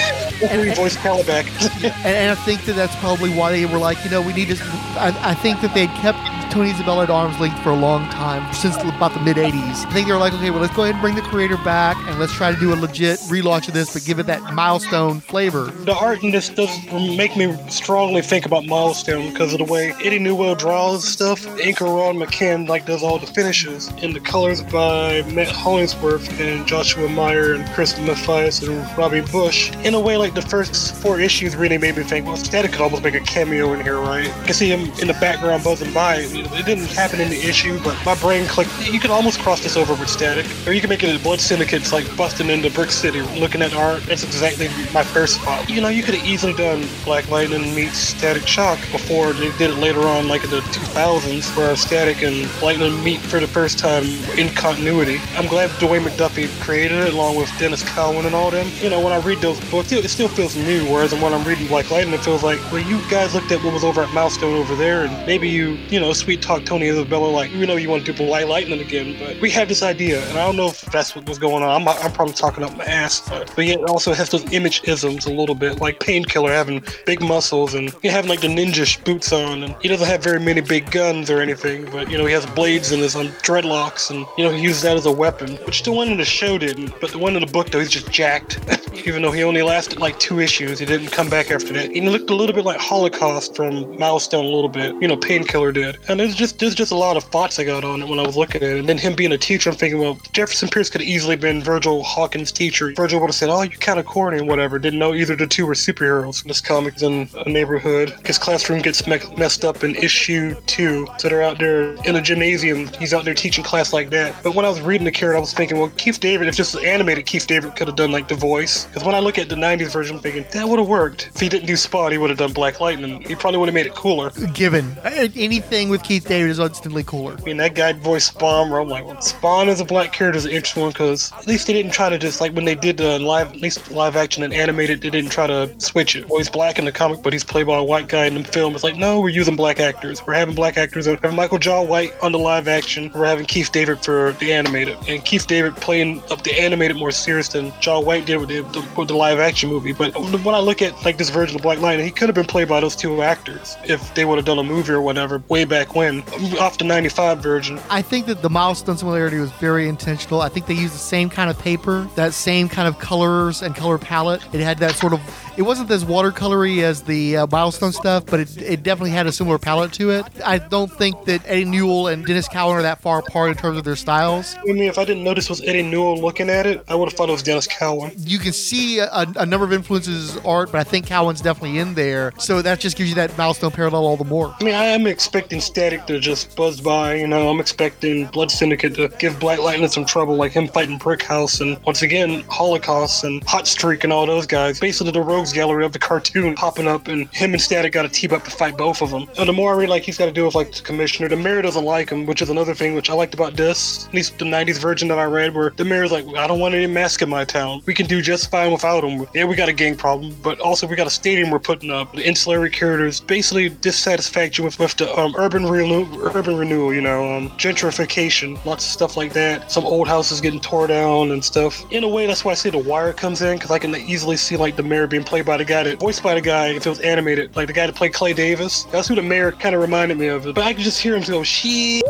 and he voiced Kalibak. and, and I think that that's probably why they were like, you know, we need to. I, I think that they'd kept Tony Isabella at arm's length for a long time, since about the mid 80s. I think they were like, okay, well, let's go ahead and bring the creator back and let's try to do a legit relaunch of this, but give it that milestone flavor. The art in this does make me strongly think about Milestone because of the way Eddy Newell draws stuff. Inker Ron McKen like does all the finishes, and the colors by Matt Hollingsworth and Joshua Meyer and Chris Mathias and Robbie Bush. In a way, like the first four issues really made me think, well, Static could almost make a cameo in here, right? You can see him in the background buzzing by. It didn't happen in the issue, but my brain clicked. You could almost cross this over with Static, or you can make it a Blood Syndicate's like busting into Brick City, looking at art. That's exactly my first thought. You know, you could have easily done Black Lightning meets Static Shock before they did it later on, like in the 2000s, where Static and Lightning meet for the first time in continuity. I'm glad Dwayne McDuffie created it along with Denys Cowan and all them. You know, when I read those books, it still feels new, whereas when I'm reading Black Lightning, it feels like, well, you guys looked at what was over at Milestone over there, and maybe you, you know, sweet talk Tony Isabella like, you know, you want to do Black Lightning again, but we have this idea, and I don't know if that's what was going on. I'm, I'm probably talking up my ass, but, but yet it also has those image isms a little bit, like Painkiller having big muscles and he having like the ninja boots on, and he doesn't have very many big guns or anything, but you know, he has blades in his um, dreadlocks, and you know, he uses that as a weapon, which the one in the show didn't, but the one in the book though, he's just jacked. Even though he only lasted like two issues, he didn't come back after that. He looked a little bit like Holocaust from Milestone a little bit, you know, Painkiller did. And there's just there's just a lot of thoughts I got on it when I was looking at it. And then him being a teacher, I'm thinking, well, Jefferson Pierce could have easily been Virgil Hawkins' teacher. Virgil would have said, oh, you're kind of corny and whatever. Didn't know either the two were superheroes. This comic's in a neighborhood. His classroom gets me- messed up in issue two. So they're out there in a gymnasium. He's out there teaching class like that. But when I was reading the character, I was thinking, well, Keith David, if this was animated, Keith David could have done like the voice. Because when I look at the 90s version, I'm thinking, that would have worked. If he didn't do Spot, he would have done Black Lightning. He probably would have made it cooler. Given Uh, anything with Keith David is instantly cooler. I mean, that guy voiced Spawn, where I'm like, well, Spawn as a black character is an interesting one because at least they didn't try to just, like, when they did the live, at least live action and animated, they didn't try to switch it. Well, he's black in the comic, but he's played by a white guy in the film. It's like, no, we're using black actors. We're having black actors. We're having Michael Jai White on the live action. We're having Keith David for the animated. And Keith David playing up the animated more serious than Jaw White did with the, with the live action movie. But when I look at, like, this version of Black Lightning, he could have been played by those two actors if they would have done a movie or whatever way back when. Off the 95 version. I think that the milestone similarity was very intentional. I think they used the same kind of paper, that same kind of colors and color palette. It had that sort of. It wasn't as watercolory as the uh, milestone stuff, but it, it definitely had a similar palette to it. I don't think that Eddy Newell and Denys Cowan are that far apart in terms of their styles. I mean, if I didn't notice was Eddy Newell looking at it, I would have thought it was Denys Cowan. You can see a, a number of influences art, but I think Cowan's definitely in there. So that just gives you that milestone parallel all the more. I mean, I am expecting Static to just buzz by, you know, I'm expecting Blood Syndicate to give Black Lightning some trouble, like him fighting Brick House, and once again, Holocaust and Hot Streak and all those guys. Basically, the Rogues Gallery of the cartoon popping up, and him and Static got to team up to fight both of them. And the more I read, like, he's got to do with, like, the Commissioner, the Mayor doesn't like him, which is another thing which I liked about this, at least the 90s version that I read, where the Mayor's like, I don't want any mask in my town. We can do just fine without him. Yeah, we got a gang problem, but also we got a stadium we're putting up. The ancillary characters, basically dissatisfaction with, with the um, urban, renew- urban renewal, you know, um, gentrification, lots of stuff like that. Some old houses getting tore down and stuff. In a way, that's why I say The Wire comes in, because I can easily see, like, the mayor being played by the guy that, voiced by the guy, if it was animated, like the guy that played Clay Davis. That's who the mayor kind of reminded me of. But I could just hear him go, she.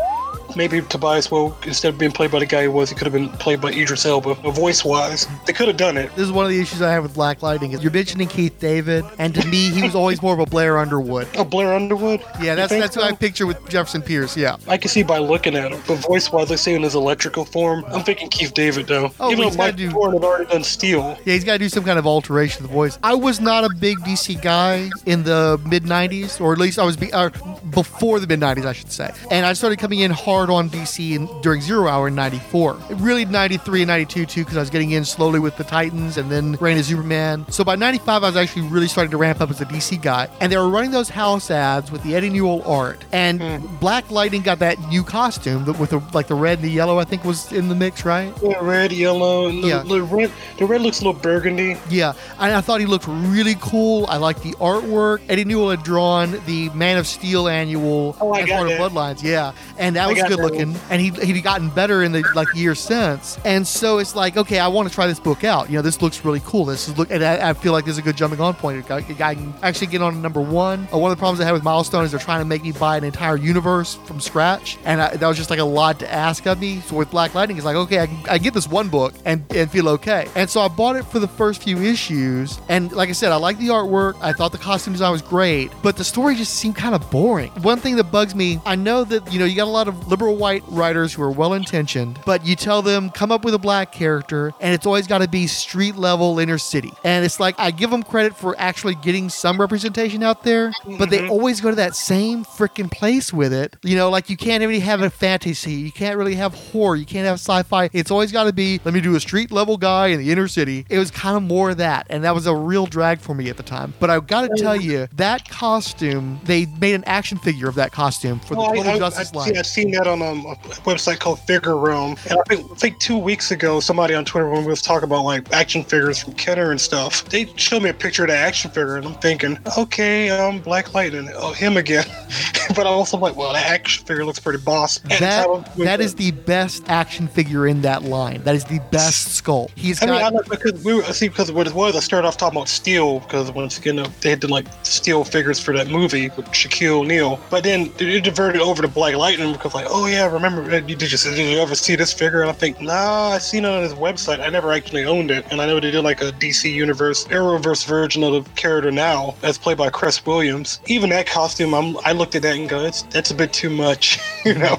Maybe Tobias Whale, instead of being played by the guy he was, he could have been played by Idris Elba, voice wise. They could have done it. This is one of the issues I have with Black Lightning. You're mentioning Keith David, and to me, he was always more of a Blair Underwood. Oh, Blair Underwood? Yeah, that's that's who I picture with Jefferson Pierce. Yeah. I can see by looking at him, but voice wise, I say in his electrical form, I'm thinking Keith David though. Oh, Even though Mike do- had already done Steel. Yeah, he's got to do some kind of alteration of the voice. I was not a big DC guy in the mid '90s, or at least I was be, or before the mid '90s, I should say. And I started coming in hard hard on DC in, during Zero Hour in 94. Really 93 and 92 too, because I was getting in slowly with the Titans and then Reign of Superman. So by 95, I was actually really starting to ramp up as a DC guy. And they were running those house ads with the Eddy Newell art. And hmm. Black Lightning got that new costume that- with the, like the red and the yellow, I think was in the mix, right? Yeah, red, yellow, and the, Yeah. the red. The red looks a little burgundy. Yeah, and I thought he looked really cool. I liked the artwork. Eddy Newell had drawn the Man of Steel annual Oh, as part of. Bloodlines. Yeah, and that I was good looking. And he he'd gotten better in the like years since. And so it's like, okay, I want to try this book out. You know, this looks really cool. This is look, and I, I feel like this is a good jumping on point. I, I can actually get on to number one. Uh, one of the problems I had with Milestone is they're trying to make me buy an entire universe from scratch, and I, that was just like a lot to ask of me. So with Black Lightning, it's like, okay, I can, I get this one book and and feel okay. And so I bought it for the first few issues, and like I said, I like the artwork. I thought the costume design was great, but the story just seemed kind of boring. One thing that bugs me, I know that you know you got a lot of liberal white writers who are well intentioned, but you tell them come up with a black character, and it's always got to be street level inner city. And it's like I give them credit for actually getting some representation out there, but they mm-hmm. always go to that same freaking place with it. You know, like you can't really have a fantasy, you can't really have horror, you can't have sci-fi. It's always got to be let me do a street level guy in the inner city. It was kind of more of that, and that was a real drag for me at the time. But I've got to tell you, that costume, they made an action figure of that costume for the oh, Well, Total I, I, Justice I, line. I've seen that on um, a website called Figure Realm. And I think, I think two weeks ago, somebody on Twitter, when we was talking about like action figures from Kenner and stuff, they showed me a picture of the action figure, and I'm thinking, okay, um, Black Lightning, oh, him again. but I'm also like, well, that action figure looks pretty boss. That that is the best action figure in that line. That is the best sculpt. He's I mean, got I know because we were, see because what it was, I started off talking about steel because once again they had to like steel figures for that movie with Shaquille O'Neal, but then it diverted over to Black Lightning because like, oh yeah, remember? uh, Did you did you ever see this figure? And I think, nah, I seen it on his website. I never actually owned it, and I know they did like a DC Universe Arrowverse version of the character now, as played by Cress Williams. Even that costume, I'm, I looked at that and go, it's, that's a bit too much, you know.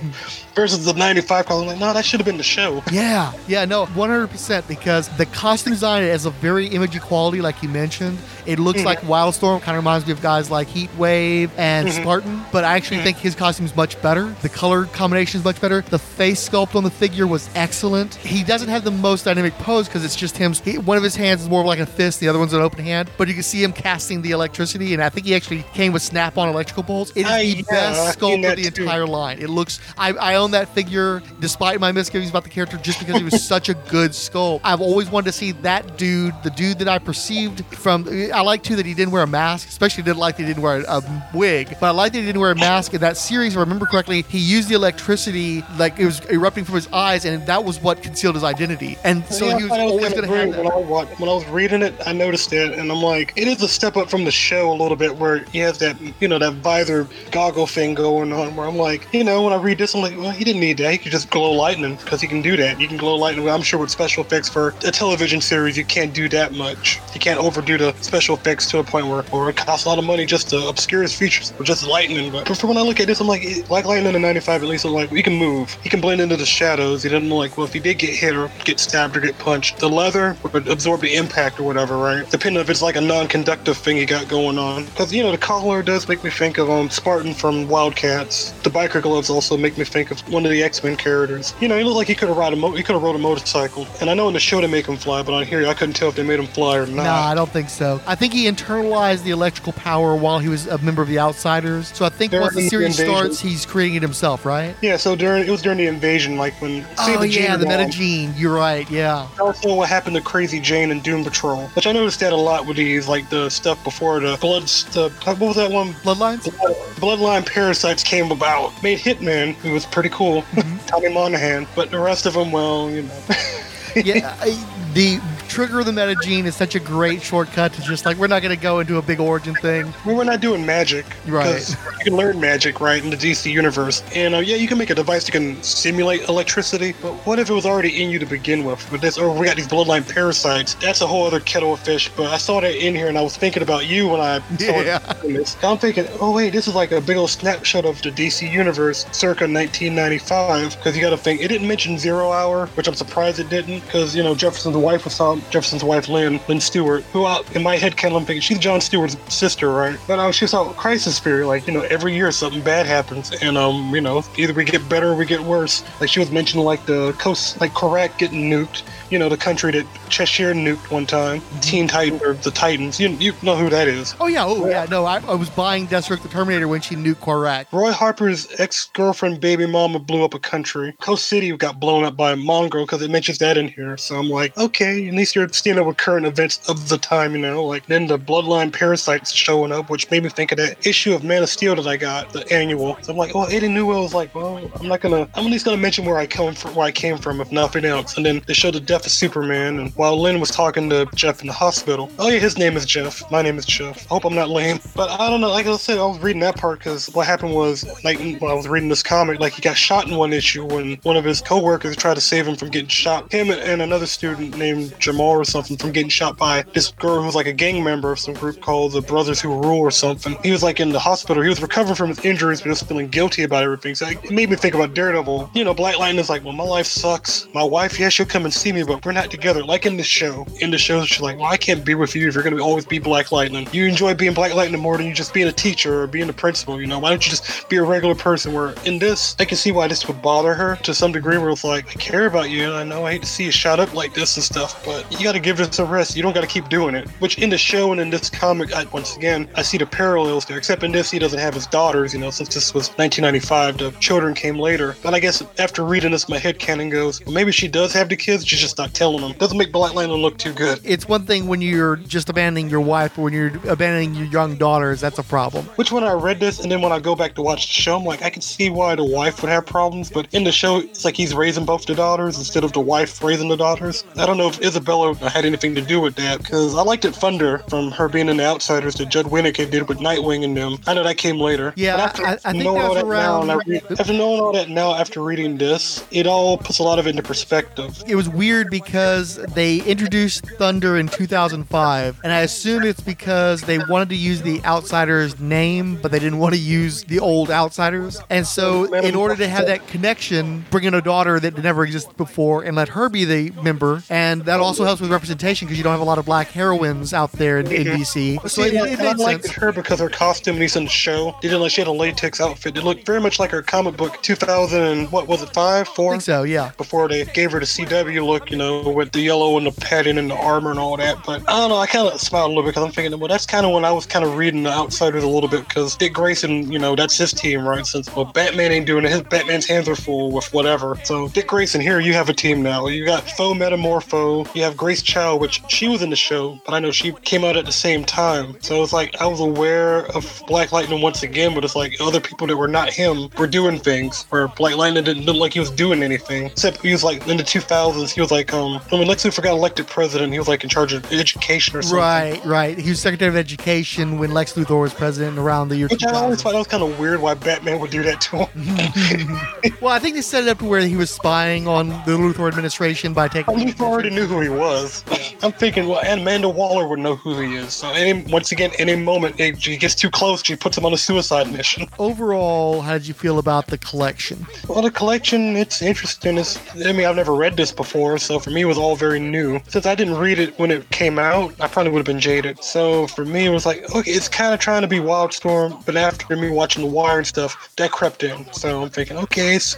Versus the '95 costume, like, no, that should have been the show. Yeah, yeah, no, 100% because the costume design has a very image quality, like you mentioned. It looks Mhm. like Wildstorm, kind of reminds me of guys like Heat Wave and Mhm. Spartan, but I actually think his costume is much better. The color combination is much better. The face sculpt on the figure was excellent. He doesn't have the most dynamic pose because it's just him. He, one of his hands is more like a fist, the other one's an open hand, but you can see him casting the electricity, and I think he actually came with snap on electrical bolts. It is Ah, the yeah, best sculpt of the too. entire line. It looks, I, I own that figure despite my misgivings about the character just because he was such a good sculpt. I've always wanted to see that dude, the dude that I perceived from. I like too that he didn't wear a mask, especially didn't like that he didn't wear a, a wig, but I like that he didn't wear a mask. In that series, if I remember correctly, he used the electricity like it was erupting from his eyes, and that was what concealed his identity. And so Yeah, he was always going to have that. when I, wa- when I was reading it, I noticed it, and I'm like, it is a step up from the show a little bit, where he has that, you know, that visor goggle thing going on. Where I'm like, you know, when I read this, I'm like, well, he didn't need that. He could just glow lightning because he can do that. You can glow lightning. I'm sure with special effects for a television series, you can't do that much. You can't overdo the special effects to a point where, where it costs a lot of money just to obscure his features or just lightning. But for when I look at this, I'm like, like lightning in '95, at least I'm like, he can move. He can blend into the shadows. He doesn't like, well, if he did get hit or get stabbed or get punched, the leather would absorb the impact or whatever, right? Depending if it's like a non-conductive thing he got going on. Because you know, the collar does make me think of um Spartan from Wildcats. The biker gloves also make me think of one of the X-Men characters. You know, he looked like he could have ride a mo- he could have rode a motorcycle. And I know in the show they make him fly, but on here I couldn't tell if they made him fly or not. No, I don't think so. I think he internalized the electrical power while he was a member of the Outsiders. So I think During once the the series invasion. starts, he's creating it himself, right? Yeah, so during it was during the invasion, like when Oh yeah, the Meta Gene. You're right. Yeah. Also, what happened to Crazy Jane and Doom Patrol, which I noticed that a lot with these, like the stuff before the blood. The what was that one? Bloodlines. Bloodline parasites came about. Made Hitman, who was pretty cool, mm-hmm. Tommy Monaghan. But the rest of them, well, you know. yeah, I- the trigger of the meta gene is such a great shortcut to just like we're not going to go into a big origin thing. Well, we're not doing magic. Right. You can learn magic, right, in the DC universe. And uh, yeah, you can make a device that can simulate electricity, but what if it was already in you to begin with? With this, or we got these bloodline parasites. That's a whole other kettle of fish. But I saw that in here, and I was thinking about you when I saw Yeah. it. I'm thinking, oh wait, this is like a big old snapshot of the DC universe circa 1995. Because you got to think, it didn't mention Zero Hour, which I'm surprised it didn't. Because you know Jefferson's wife was talking Jefferson's wife, Lynn, Lynn Stewart, who uh, in my head, kind of thinking she's John Stewart's sister, right? But uh, she's all crisis theory, like you know, every year something bad happens, and um, you know, either we get better or we get worse. Like she was mentioning, like the coast, like Qurac getting nuked. You know, the country that Cheshire nuked one time, Teen Titan or the Titans. You, you know who that is? Oh yeah, oh yeah. No, I, I was buying Deathstroke the Terminator when she nuked Qurac. Roy Harper's ex-girlfriend, baby mama, blew up a country. Coast City got blown up by a Mongul because it mentions that in here. So I'm like, okay, at least you're up with current events of the time, you know. Like then the Bloodline parasites showing up, which made me think of that issue of Man of Steel that I got, the annual. So I'm like, oh, Eddy Newell was like, well, I'm not gonna, I'm at least gonna mention where I come from, where I came from, if nothing else. And then they showed the death of Superman, and while Lynn was talking to Jeff in the hospital, oh yeah, his name is Jeff. My name is Jeff. I hope I'm not lame, but I don't know. Like I said, I was reading that part because what happened was, like when I was reading this comic, like he got shot in one issue when one of his coworkers tried to save him from getting shot. Him and another student named Jamal or something from getting shot by this girl who was like a gang member of some group called the Brothers Who Rule or something. He was like in the hospital. He was recovering from his injuries, but he was feeling guilty about everything. So it made me think about Daredevil. You know, Black Lightning is like, well, my life sucks. My wife, yeah, she'll come and see me, but we're not together. Like in the show. In the show, she's like, well, I can't be with you if you're going to always be Black Lightning. You enjoy being Black Lightning more than you just being a teacher or being a principal, you know? Why don't you just be a regular person? Where in this, I can see why this would bother her to some degree where it's like, I care about you and I know I hate to see you shot up like this and stuff, but you got to give this a rest. You don't got to keep doing it. Which in the show and in this comic, I, once again, I see the parallels there, except in this, he doesn't have his daughters, you know, since this was 1995, the children came later. But I guess after reading this, my head canon goes, well, maybe she does have the kids, she's just not telling them. Doesn't make Black Lightning look too good. It's one thing when you're just abandoning your wife, but when you're abandoning your young daughters, that's a problem. Which when I read this, and then when I go back to watch the show, I'm like, I can see why the wife would have problems, but in the show, it's like he's raising both the daughters instead of the wife raising the daughters. I don't know if Isabella had anything to do with that, because I liked it Thunder from her being in the Outsiders that Judd Winick did with Nightwing and them. I know that came later. Yeah, but after I- I think knowing all that now, and read, after knowing all that now, after reading this, it all puts a lot of it into perspective. It was weird because they introduced Thunder in 2005, and I assume it's because they wanted to use the Outsiders name, but they didn't want to use the old Outsiders. And so, in order to have that connection, bring in a daughter that never existed before and let her be member, and that also helps with representation because you don't have a lot of black heroines out there in, in mhm. DC. But So it, I, it I liked sense. her because her costume, least in the show, didn't like she had a latex outfit. It looked very much like her comic book 2000 and what was it five four? I think so, yeah. Before they gave her the CW look, you know, with the yellow and the padding and the armor and all that. But I don't know, I kind of smiled a little bit because I'm thinking, well, that's kind of when I was kind of reading the Outsiders a little bit because Dick Grayson, you know, that's his team, right? Since well, Batman ain't doing it, his Batman's hands are full with whatever. So Dick Grayson, here you have a team now. You got Faux Metamorpho, you have Grace Choi, which she was in the show, but I know she came out at the same time. So it's like I was aware of Black Lightning once again, but it's like other people that were not him were doing things where Black Lightning didn't look like he was doing anything. Except he was like in the 2000s, he was like um when Lex Luthor got elected president, he was like in charge of education or something. Right, right. He was Secretary of Education when Lex Luthor was president around the year Which I always thought that was kind of weird why Batman would do that to him. well, I think they set it up to where he was spying on the Luthor administration by taking. Oh, Luthor already knew who he was. I'm thinking, well, and Amanda Waller would know who he is. So any, once again, any moment if he gets too close, she puts him on a suicide mission. Overall, how did you feel about the collection? Well, the collection, it's interesting. It's, I mean, I've never read this before, so for me, it was all very new. Since I didn't read it when it came out, I probably would have been jaded. So for me, it was like, okay, it's kind of trying to be Wildstorm, but after me watching The Wire and stuff, that crept in. So I'm thinking, okay, it's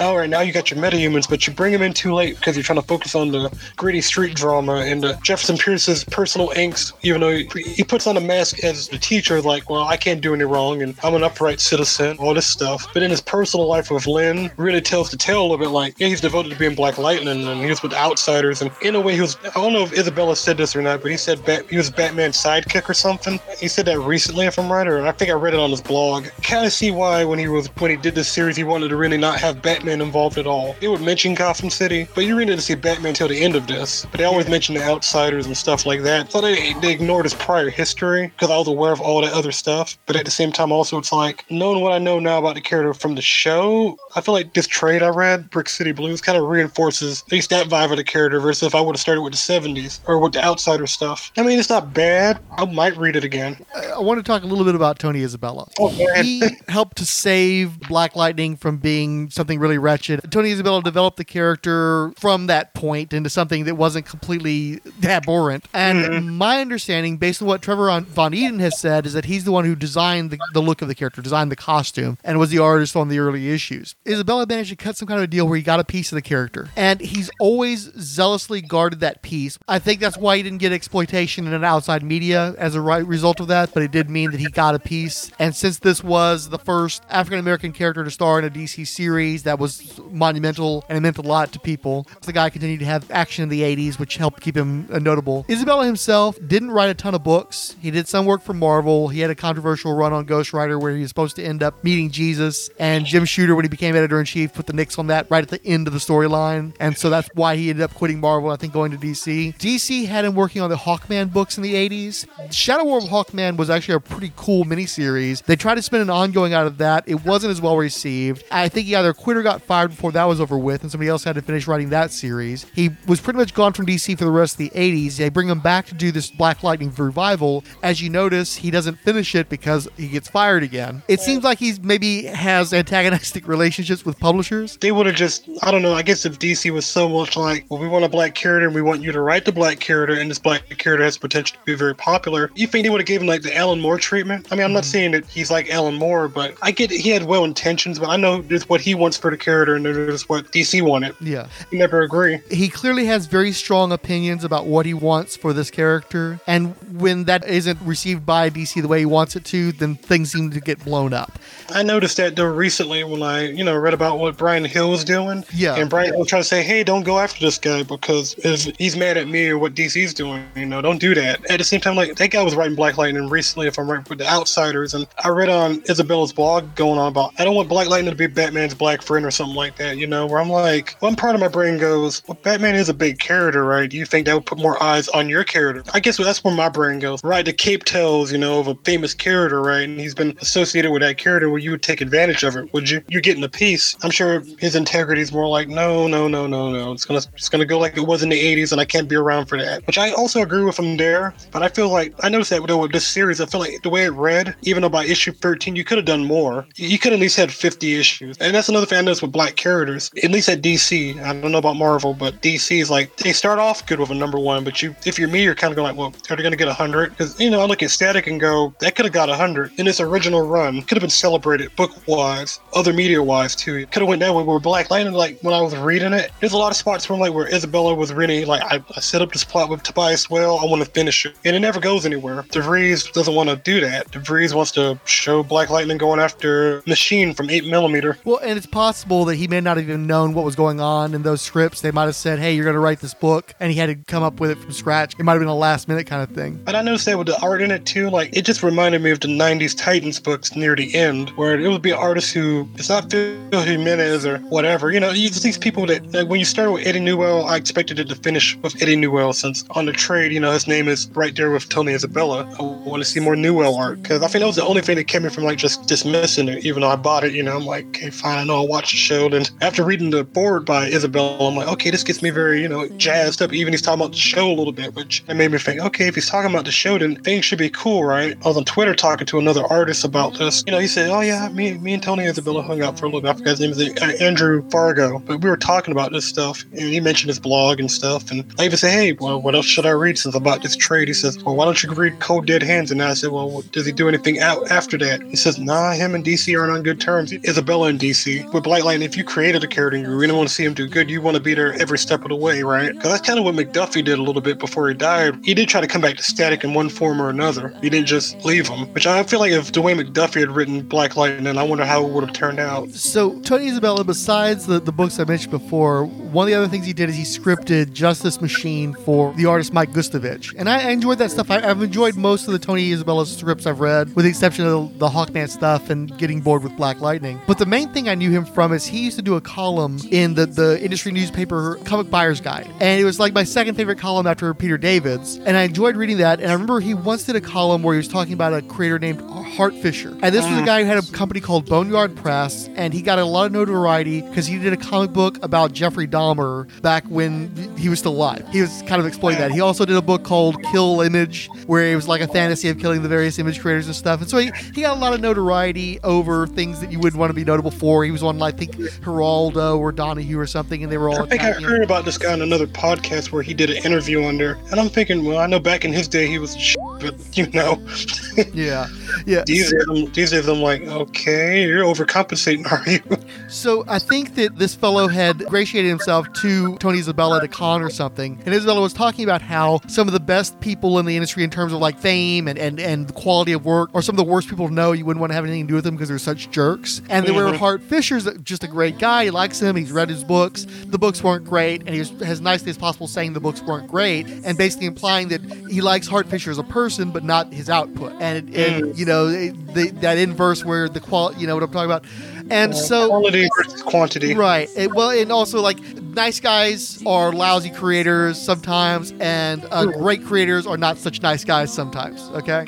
all right. Now you got your metahumans, but you bring them in too late because you're trying to focus on the gritty street drama and the Jefferson Pierce's personal angst. Even though he, he puts on a mask as the teacher, like, well, I can't do any wrong, and I'm an upright citizen, all this stuff. But in his personal life with Lynn, really tells the tale a little bit. Like, yeah, he's devoted to being Black Lightning, and he was with outsiders, and in a way, he was. I don't know if Isabella said this or not, but he said Bat, he was Batman's sidekick or something. He said that recently, if I'm right, or I think I read it on his blog. Kind of see why when he was when he did this series, he wanted to really not have Batman involved at all. They would mention Gotham City, but you really didn't see Batman till the end of this. But they always mention the outsiders and stuff like that. So they, they ignored his prior history because I was aware of all that other stuff. But at the same time, also it's like knowing what I know now about the character from the show. I feel like this trade I read, Brick City Blues, kind of reinforces at least that vibe of the character versus if I would have started with the 70s or with the outsider stuff. I mean, it's not bad. I might read it again. I want to talk a little bit about Tony Isabella. Oh, he helped to save Black Lightning from being something really wretched. Tony Isabella developed the character from that point into something that wasn't completely abhorrent. And mm-hmm. my understanding, based on what Trevor Von- Von Eeden has said, is that he's the one who designed the, the look of the character, designed the costume, and was the artist on the early issues. Isabella managed to cut some kind of a deal where he got a piece of the character. And he's always zealously guarded that piece. I think that's why he didn't get exploitation in an outside media as a right result of that, but it did mean that he got a piece. And since this was the first African American character to star in a DC series that was monumental and it meant a lot to people, guy continued to have action in the 80s, which helped keep him notable. Isabella himself didn't write a ton of books. He did some work for Marvel. He had a controversial run on Ghost Rider where he was supposed to end up meeting Jesus. And Jim Shooter, when he became editor in chief, put the nix on that right at the end of the storyline. And so that's why he ended up quitting Marvel, I think, going to DC. DC had him working on the Hawkman books in the 80s. Shadow War of Hawkman was actually a pretty cool miniseries. They tried to spin an ongoing out of that. It wasn't as well received. I think he either quit or got fired before that was over with, and somebody else had to finish writing that series. He was pretty much gone from DC for the rest of the 80s. They bring him back to do this Black Lightning revival. As you notice, he doesn't finish it because he gets fired again. It seems like he's maybe has antagonistic relationships with publishers. They would have just, I don't know, I guess if DC was so much like, well, we want a black character and we want you to write the black character, and this black character has potential to be very popular, you think they would have given like the Alan Moore treatment? I mean, I'm not mm-hmm. saying that he's like Alan Moore, but I get he had well intentions, but I know there's what he wants for the character and there's what DC wanted. Yeah. You never agree. He clearly has very strong opinions about what he wants for this character. And when that isn't received by DC the way he wants it to, then things seem to get blown up. I noticed that though recently when I, you know, read about what Bryan Hill was doing. Yeah. And Bryan Hill trying to say, hey, don't go after this guy because if he's mad at me or what DC's doing, you know, don't do that. At the same time, like that guy was writing Black Lightning recently, if I'm right, with the Outsiders, and I read on Isabella's blog going on about I don't want Black Lightning to be Batman's black friend or something like that, you know, where I'm like, one part of my brain goes, well, Batman is a big character, right? Do you think that would put more eyes on your character? I guess that's where my brain goes. Right, the cape tells, you know, of a famous character, right? And he's been associated with that character where you would take advantage of it, would you? You're getting a piece. I'm sure his integrity is more like, no, no, no, no, no. It's gonna it's gonna go like it was in the 80s, and I can't be around for that. Which I also agree with him there. But I feel like I noticed that with this series, I feel like the way it read, even though by issue 13 you could have done more, you could at least had 50 issues. And that's another thing I noticed with black characters. At least at DC, I don't know about Marvel, but DC is like they start off good with a number one, but you if you're me, you're kind of going like, well, are they gonna get 100? Because you know I look at Static and go, that could have got a 100 in its original run. Could have been celebrated book wise, other media wise too. It could have went that way. Where Black Lightning, like when I was reading it, there's a lot of spots from like where Isabella was really like, I, I set up this plot with Tobias Whale, I want to finish it, and it never goes anywhere. DeVries doesn't want to do that. DeVries wants to show Black Lightning going after Machine from 8 millimeter. Well, and it's possible that he may not have even known what was going on in those scripts. They might have said, hey, you're going to write this book, and he had to come up with it from scratch. It might have been a last minute kind of thing. And I noticed that with the art in it too, like it just reminded me of the '90s Titans books near the end, where it would be artists who it's not Phil Jimenez or whatever. You know, these people that like when you started with Eddy Newell, I expected it to finish with Eddy Newell since on the trade, you know, his name is right there with Tony Isabella. I want to see more Newell art because I think that was the only thing that kept me from like just dismissing it, even though I bought it. You know, I'm like, okay, fine, I know I'll watch the show. And after reading the board by Isabella, I'm like, okay, this gets me very, you know, jazzed up. Even he's talking about the show a little bit, which it made me think, okay, if he's talking about the show, then things should be cool, right? I was on Twitter talking to another artist about this. You know, he said, oh yeah, me, me and Tony Isabella hung out for a little bit. I forgot his name is uh, Andrew Fargo, but we were talking about this stuff, and he mentioned his blog and stuff. And I even said, hey, well, what else should I read since I bought this trade? He says, well, why don't you read Cold Dead Hands? And I said, well, does he do anything out after that? He says, nah, him and DC aren't on good terms. Isabella and DC. With Black Lightning, if you created a character and you really want to see him do good, you want to be every step of the way, right? Because that's kind of what McDuffie did a little bit before he died. He did try to come back to Static in one form or another. He didn't just leave him. Which I feel like if Dwayne McDuffie had written Black Lightning, I wonder how it would have turned out. So, Tony Isabella, besides the, the books I mentioned before, one of the other things he did is he scripted Justice Machine for the artist Mike Gustovich. And I, enjoyed that stuff. I, I've enjoyed most of the Tony Isabella scripts I've read, with the exception of the, the Hawkman stuff and getting bored with Black Lightning. But the main thing I knew him from is he used to do a column in the, the industry newspaper Comic Buyer's Guide. And it was like my second favorite column after Peter David's. And I enjoyed reading that. And I remember he once did a column where he was talking about a creator named Hart Fisher. And this was a mm. guy who had a company called Boneyard Press. And he got a lot of notoriety because he did a comic book about Jeffrey Dahmer back when he was still alive. He was kind of exploiting that. He also did a book called Kill Image, where it was like a fantasy of killing the various image creators and stuff. And so he, he got a lot of notoriety over things that you wouldn't want to be notable for. He was on, I think, Geraldo or Donahue or something, and they were all think I heard about this guy on another podcast where he did an interview on there, and I'm thinking, well, I know back in his day he was, shit, but you know, yeah, yeah. these days, I'm, these days I'm like, okay, you're overcompensating, are you? So I think that this fellow had ingratiated himself to Tony Isabella at a con or something, and Isabella was talking about how some of the best people in the industry in terms of like fame and and and the quality of work, or some of the worst people to know, you wouldn't want to have anything to do with them because they're such jerks. And there were Mhm. Hart Fisher's just a great guy. He likes him. He's read his books. The books weren't great, and he was as nicely as possible saying the books weren't great, and basically implying that he likes Hart Fisher as a person, but not his output. And, and mm. you know it- the, that inverse where the quality, you know what I'm talking about. And Uh, so quality versus quantity. Right. It- well, and also like nice guys are lousy creators sometimes, and uh, great creators are not such nice guys sometimes. Okay.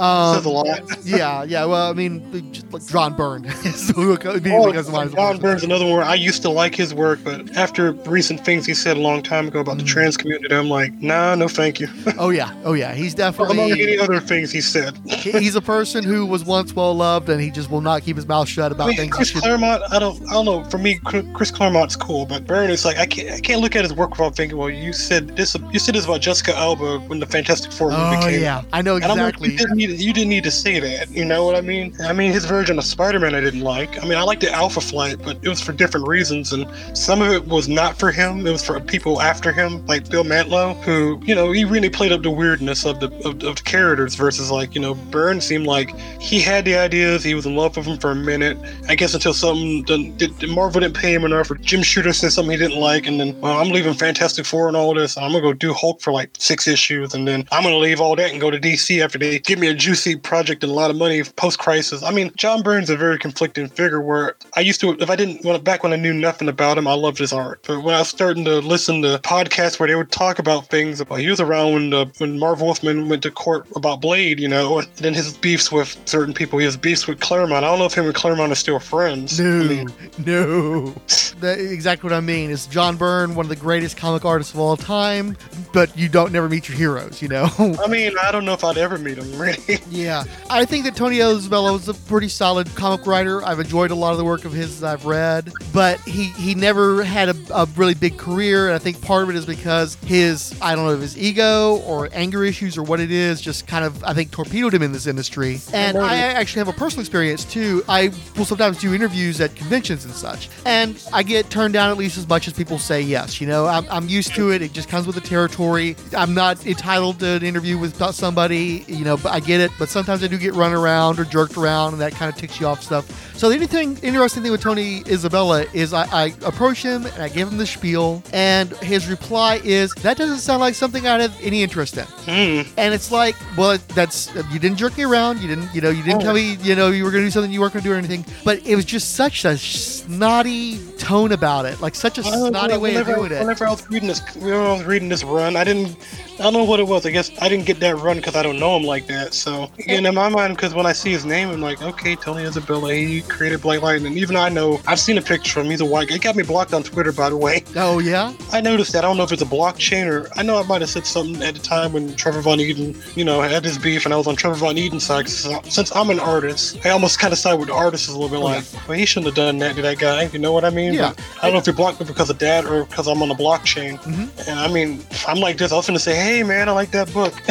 Um, says a lot. yeah. Yeah. Well, I mean, just like John Byrne is who Oh, comes to mind. John Byrne's, another one. I used to like his work, but after recent things he said a long time ago about the trans community, I'm like, nah, no, thank you. Oh yeah. Oh yeah. He's definitely Among any other things he said. He's a person who was once well loved, and he just will not keep his mouth shut about I mean, things. Chris Claremont, I don't, I don't know. For me, Chris Claremont's cool, but Byrne is like, I can't, I can't look at his work without thinking, well, you said this, you said this about Jessica Alba when the Fantastic Four movie Oh came. yeah. I know And I'm like, exactly. you, didn't need, you didn't need to say that. You know what I mean? I mean, his version of Spider-Man I didn't like. I mean, I liked the Alpha Flight, but it was for different reasons, and some of it was not for him. It was for people after him, like Bill Mantlo, who, you know, he really played up the weirdness of the of, of the characters versus like, you know, Byrne seemed like he had the ideas, he was in love with them for a minute. I guess until something done, did, Marvel didn't pay him enough, or Jim Shooter said something he didn't like, and then well, I'm leaving Fantastic Four and all this. and I'm gonna go do Hulk for like six issues, and then I'm gonna leave all that and go to DC after they give me a juicy project and a lot of money post crisis. I mean, John Byrne's a very conflicting figure. Where I used to, if I didn't, when back when I knew nothing about him, I loved his art. But when I was starting to listen to podcasts where they would talk about things, about he was around when uh, when Marv Wolfman went to court about Blade, you know, and then his beefs with certain people. He has beefs with Claremont. I don't know if him and Claremont are still friends. No, no. That, exactly what I mean. It's John Byrne one of the greatest comic artists of all time? But you don't never meet your heroes, you know. I mean, I don't know if I'd ever meet him, really. Yeah, I think that Tony Isabella is a pretty solid comic writer. I've enjoyed a lot of the work of his that I've read, but he he never had a, a really big career. And I think part of it is because his I don't know if his ego or anger issues or what it is just kind of I think torpedoed him in this industry. And I actually have a personal experience too. I will sometimes do interviews at conventions and such, and I get turned down at least as much as people say yes. You know, I'm, I'm used to it. It just comes with the territory. I'm not entitled to an interview with somebody, you know, but I get it. But sometimes I do get run around or jerked around, and that kind of ticks you off stuff. So the anything interesting thing with Tony Isabella is I, I approach him and I give him the spiel, and his reply is, "That doesn't sound like something I'd have any interest in." Hmm. And it's like, well, that's you didn't jerk me around. You didn't, you know, you didn't tell oh. me, you know, you were going to do something you weren't going to do or anything. But it was just such a snotty tone about it, like such a snotty know, way of whenever, doing it. Whenever I was reading this, whenever I was reading this run, I didn't, I don't know what it was. I guess I didn't get that run because I don't know him like that. So, and in my mind, because when I see his name, I'm like, okay, Tony Isabella, he created Black Lightning. And even though I know I've seen a picture of him, he's a white guy. It got me blocked on Twitter, by the way. Oh yeah. I noticed that. I don't know if it's a blockchain or I know I might have said something at the time when Trevor Von Eeden, you know, had his beef, and I was on Trevor Von Eeden's side. 'cause Since I'm an artist, I almost kind of side with the artist a little bit. Like, well, he shouldn't have done that to that guy. You know what I mean? Yeah. But I don't know if he blocked me because of that or because I'm on the blockchain. Mhm. And I mean, I'm like this. I was gonna say, hey man, I like that book.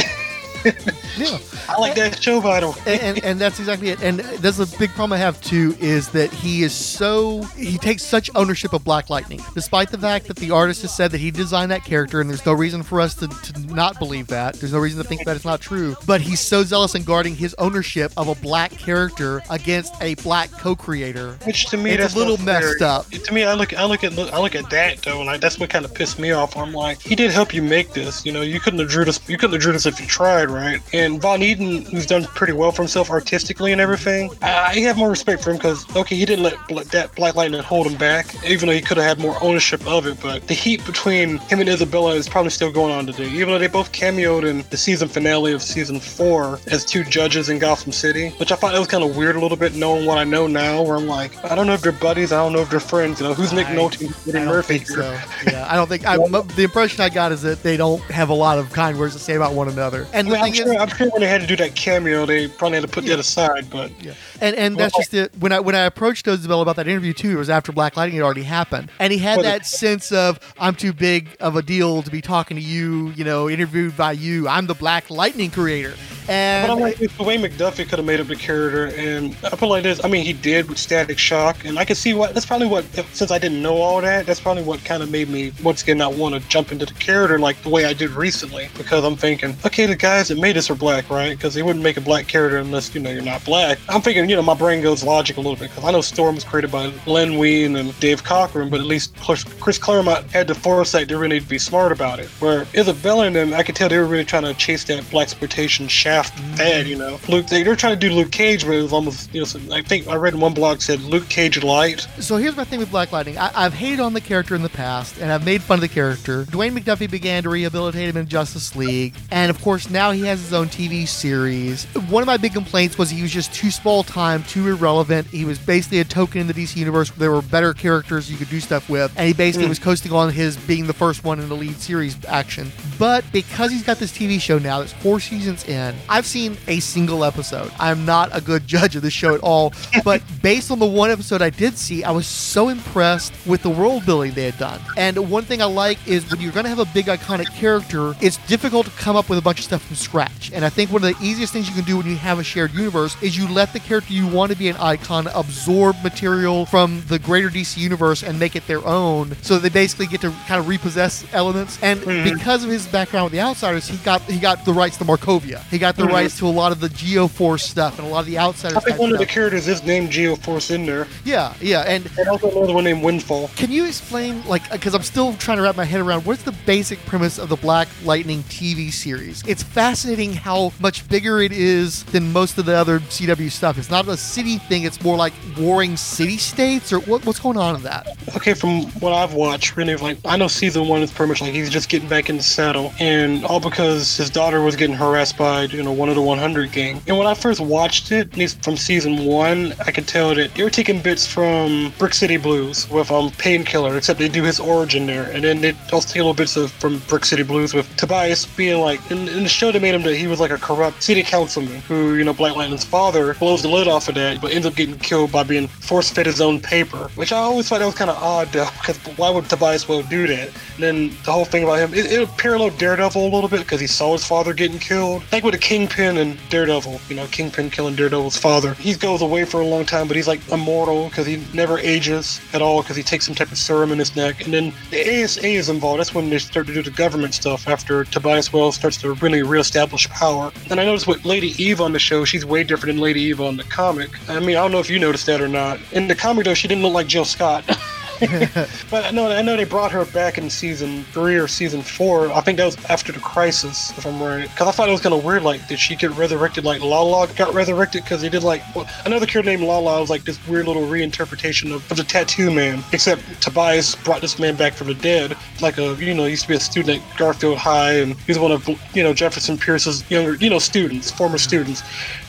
Yeah. I like that show, vital. and, and, and that's exactly it. And that's the big problem I have too is that he is so he takes such ownership of Black Lightning, despite the fact that the artist has said that he designed that character, and there's no reason for us to, to not believe that. There's no reason to think that it's not true. But he's so zealous in guarding his ownership of a black character against a black co-creator. Which to me, that's a little messed up. To me, I look, I look at, I look at that though, and I, that's what kind of pissed me off. I'm like, he did help you make this. You know, you couldn't have drew this, you couldn't have drew this if you tried, right? And Von Eeden, who's done pretty well for himself artistically and everything, I, I have more respect for him because okay, he didn't let that Black Lightning hold him back, even though he could have had more ownership of it. But the heat between him and Isabella is probably still going on today, even though they both cameoed in the season finale of season four as two judges in Gotham City, which I thought that was kind of weird a little bit, knowing what I know now. Where I'm like, I don't know if they're buddies, I don't know if they're friends. You know, who's Nick Nolte, and Eddie I Murphy? so. Yeah, I don't think. I, the impression I got is that they don't have a lot of kind words to say about one another. And The I'm thing sure, is, I'm I'm sure when they had to do that cameo, they probably had to put that aside. But yeah, and and that's just it. When I when I approached Isabel about that interview too, it was after Black Lightning had already happened, and he had that sense of I'm too big of a deal to be talking to you, you know, interviewed by you. I'm the Black Lightning creator, and But I'm like, the way McDuffie could have made up the character, and I put it like this. I mean, he did with Static Shock, and I can see what. That's probably what. Since I didn't know all that, that's probably what kind of made me once again not want to jump into the character like the way I did recently. Because I'm thinking, okay, the guys that made this are black, right? Because they wouldn't make a black character unless you know you're not black. I'm thinking, you know, my brain goes logic a little bit because I know Storm was created by Len Wein and Dave Cockrum, but at least Chris Claremont had the foresight to really need to be smart about it. Where Isabella and them, I could tell they were really trying to chase that black exploitation shaft fad, you know. Luke, they, they're trying to do Luke Cage, but it was almost, you know, I think I read in one blog said Luke Cage light. So here's my thing with Black Lightning. I, I've hated on the character in the past, and I've made fun of the character. Dwayne McDuffie began to rehabilitate him in Justice League, and of course now he has his own TV series. One of my big complaints was he was just too small time, too irrelevant. He was basically a token in the DC universe. There were better characters you could do stuff with, and he basically Mm. was coasting on his being the first one in the lead series action. But because he's got this TV show now that's four seasons in, I've seen a single episode. I'm not a good judge of the show at all, but based on the one episode I did see, I was so impressed with the world building they had done. And one thing I like is when you're going to have a big iconic character, it's difficult to come up with a bunch of stuff from scratch. And I think one of the easiest things you can do when you have a shared universe is you let the character you want to be an icon absorb material from the greater DC universe and make it their own. So they basically get to kind of repossess elements. And because of his background with the Outsiders, he got he got the rights to Markovia. He got the Mhm. rights to a lot of the Geoforce stuff and a lot of the Outsiders. I think one of the characters is named Geoforce in there. Yeah, yeah, and and also another one named Windfall. Can you explain, like, because I'm still trying to wrap my head around what's the basic premise of the Black Lightning TV series? It's fascinating how much bigger it is than most of the other CW stuff. It's not a city thing; it's more like warring city states, or what, what's going on in that? Okay, from what I've watched, really, like I know season one is pretty much like he's just getting back in the saddle, and all because his daughter was getting harassed by you know one of the 100 gang. And when I first watched it, at least from season one, I could tell that they were taking bits from Brick City Blues with um Painkiller, except they do his origin there, and then they also take little bits of from Brick City Blues with Tobias being like in, in the show they made him that he was like a corrupt city councilman who you know Black Lightning's father blows the lid off of that, but ends up getting killed by being force fed his own paper, which I always thought that was kind of odd though, because why would Tobias Whale do that? And then the whole thing about him, it, it paralleled Daredevil a little bit because he saw his father getting killed, like with the Kingpin and Daredevil, you know, Kingpin killing Daredevil's father. He goes away for a long time, but he's like immortal because he never ages at all because he takes some type of serum in his neck. And then the ASA is involved. That's when they start to do the government stuff after Tobias Wells starts to really reestablish power. And I noticed with Lady Eve on the show, she's way different than Lady Eve on the comic. I mean, I don't know if you noticed that or not. In the comic, though, she didn't look like Jill Scott. but I know I know they brought her back in season three or season four. I think that was after the crisis, if I'm right. Because I thought it was kind of weird. Like, did she get resurrected? Like Lala got resurrected because they did like well, another character named Lala was like this weird little reinterpretation of, of the Tattoo Man. Except Tobias brought this man back from the dead, like a you know used to be a student at Garfield High, and he's one of you know Jefferson Pierce's younger you know students, former students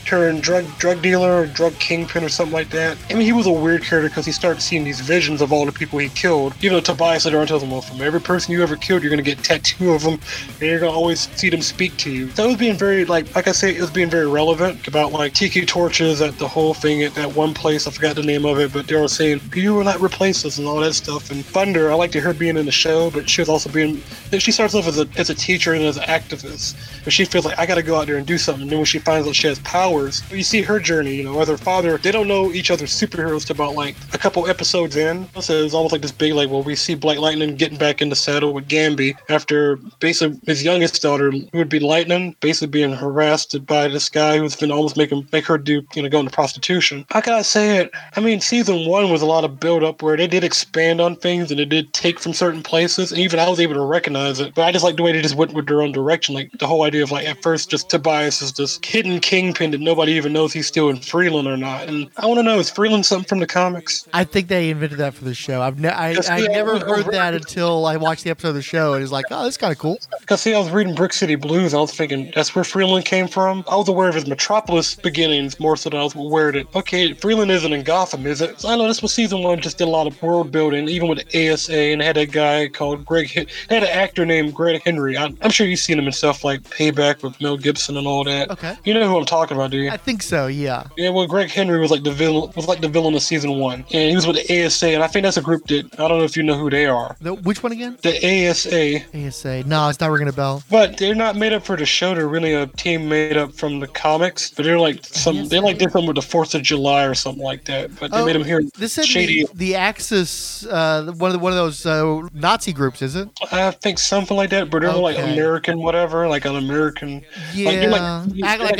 turned drug drug dealer or drug kingpin or something like that. I mean, he was a weird character because he started seeing these visions of all the people he killed. Even though Tobias later on tells him, well, from every person you ever killed, you're going to get tattoo of them, and you're going to always see them speak to you. So it was being very, like, like I say, it was being very relevant about, like, tiki torches at the whole thing at that one place. I forgot the name of it, but they were saying, you will not replace us and all that stuff. And Thunder, I liked her being in the show, but she was also being, she starts off as a, as a teacher and as an activist. But she feels like, I got to go out there and do something. And then when she finds out she has powers, you see her journey, you know, with her father, they don't know each other's superheroes about like a couple episodes in. So it's almost like this big, like, well, we see Black Lightning getting back in the saddle with Gambi after basically his youngest daughter, who would be Lightning, basically being harassed by this guy who's been almost making make her do, you know, go into prostitution. How can I say it? I mean, season one was a lot of build up where they did expand on things and they did take from certain places, and even I was able to recognize it. But I just like the way they just went with their own direction. Like the whole idea of like at first just Tobias is this hidden kingpin that nobody even knows he's still in Freeland or not. And I want to know is Freeland something from the comics? I think they invented that for the show. I've ne- I, I yeah, never heard that until I watched the episode of the show, and it's like, oh, that's kind of cool. Because see, I was reading Brick City Blues, and I was thinking that's where Freeland came from. I was aware of his Metropolis beginnings more so than I was aware that okay, Freeland isn't in Gotham, is it? So I know this was season one, just did a lot of world building, even with the ASA, and had a guy called Greg. They had an actor named Greg Henry. I, I'm sure you've seen him in stuff like Payback with Mel Gibson and all that. Okay. You know who I'm talking about, do you? I think so. Yeah. Yeah, well, Greg Henry was like the villain, was like the villain of season one, and he was with the ASA, and I think that's a group that I don't know if you know who they are. The, which one again? The ASA. ASA. No, it's not ringing a bell. But they're not made up for the show. They're really a team made up from the comics. But they're like some. They like did something with the Fourth of July or something like that. But they Oh, made them here This said shady. the, the Axis, uh, one of the, one of those uh, Nazi groups, is it? I think something like that. But they're like American, whatever, like an American. Yeah, like, they're act like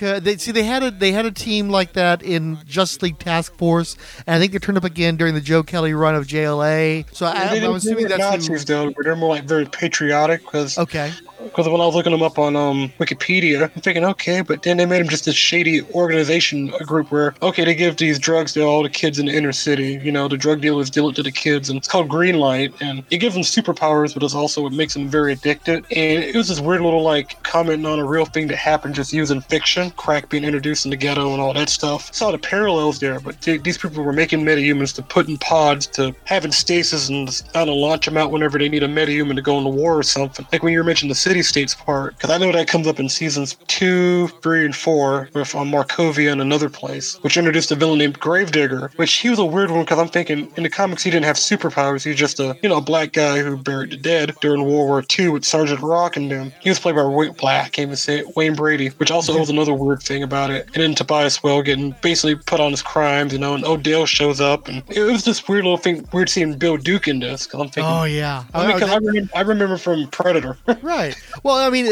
America. They see they had a they had a team like that in Justice League Task Force, and I think they turned up again during the Joe Kelly run of JLA. So I, didn't assuming that's who- Nazis though, but they're more like very patriotic. Because okay, because when I was looking them up on um, Wikipedia, I'm thinking okay, but then they made them just this shady organization, a group where okay, they give these drugs to all the kids in the inner city. You know, the drug dealers deal it to the kids, and it's called Green Light, and it gives them superpowers, but it's also it makes them very addicted. And it was this weird little like commenting on a real thing that happened just using fiction, crack being introduced in the ghetto and all that stuff. Saw the parallels there, but th- these people were making metahumans to put in pods to having stasis and I don't launch them out whenever they need a metahuman to go into war or something. Like when you mentioned the city states part, because I know that comes up in seasons two, three, and four with um, Markovia and another place, which introduced a villain named Gravedigger, which he was a weird one because I'm thinking in the comics he didn't have superpowers. He's just a you know a black guy who buried the dead during World War II with Sergeant Rock and them. He was played by Wayne Black, I can't even say it, Wayne Brady, which also was another weird thing about it. And then Tobias Whale getting basically put on his crimes, you know, and Odell shows up, and it was this weird little thing, weird seeing Bill Duke in this because I'm thinking, Oh yeah, I, mean, 'cause I, remember, I remember from Predator. right. Well, I mean,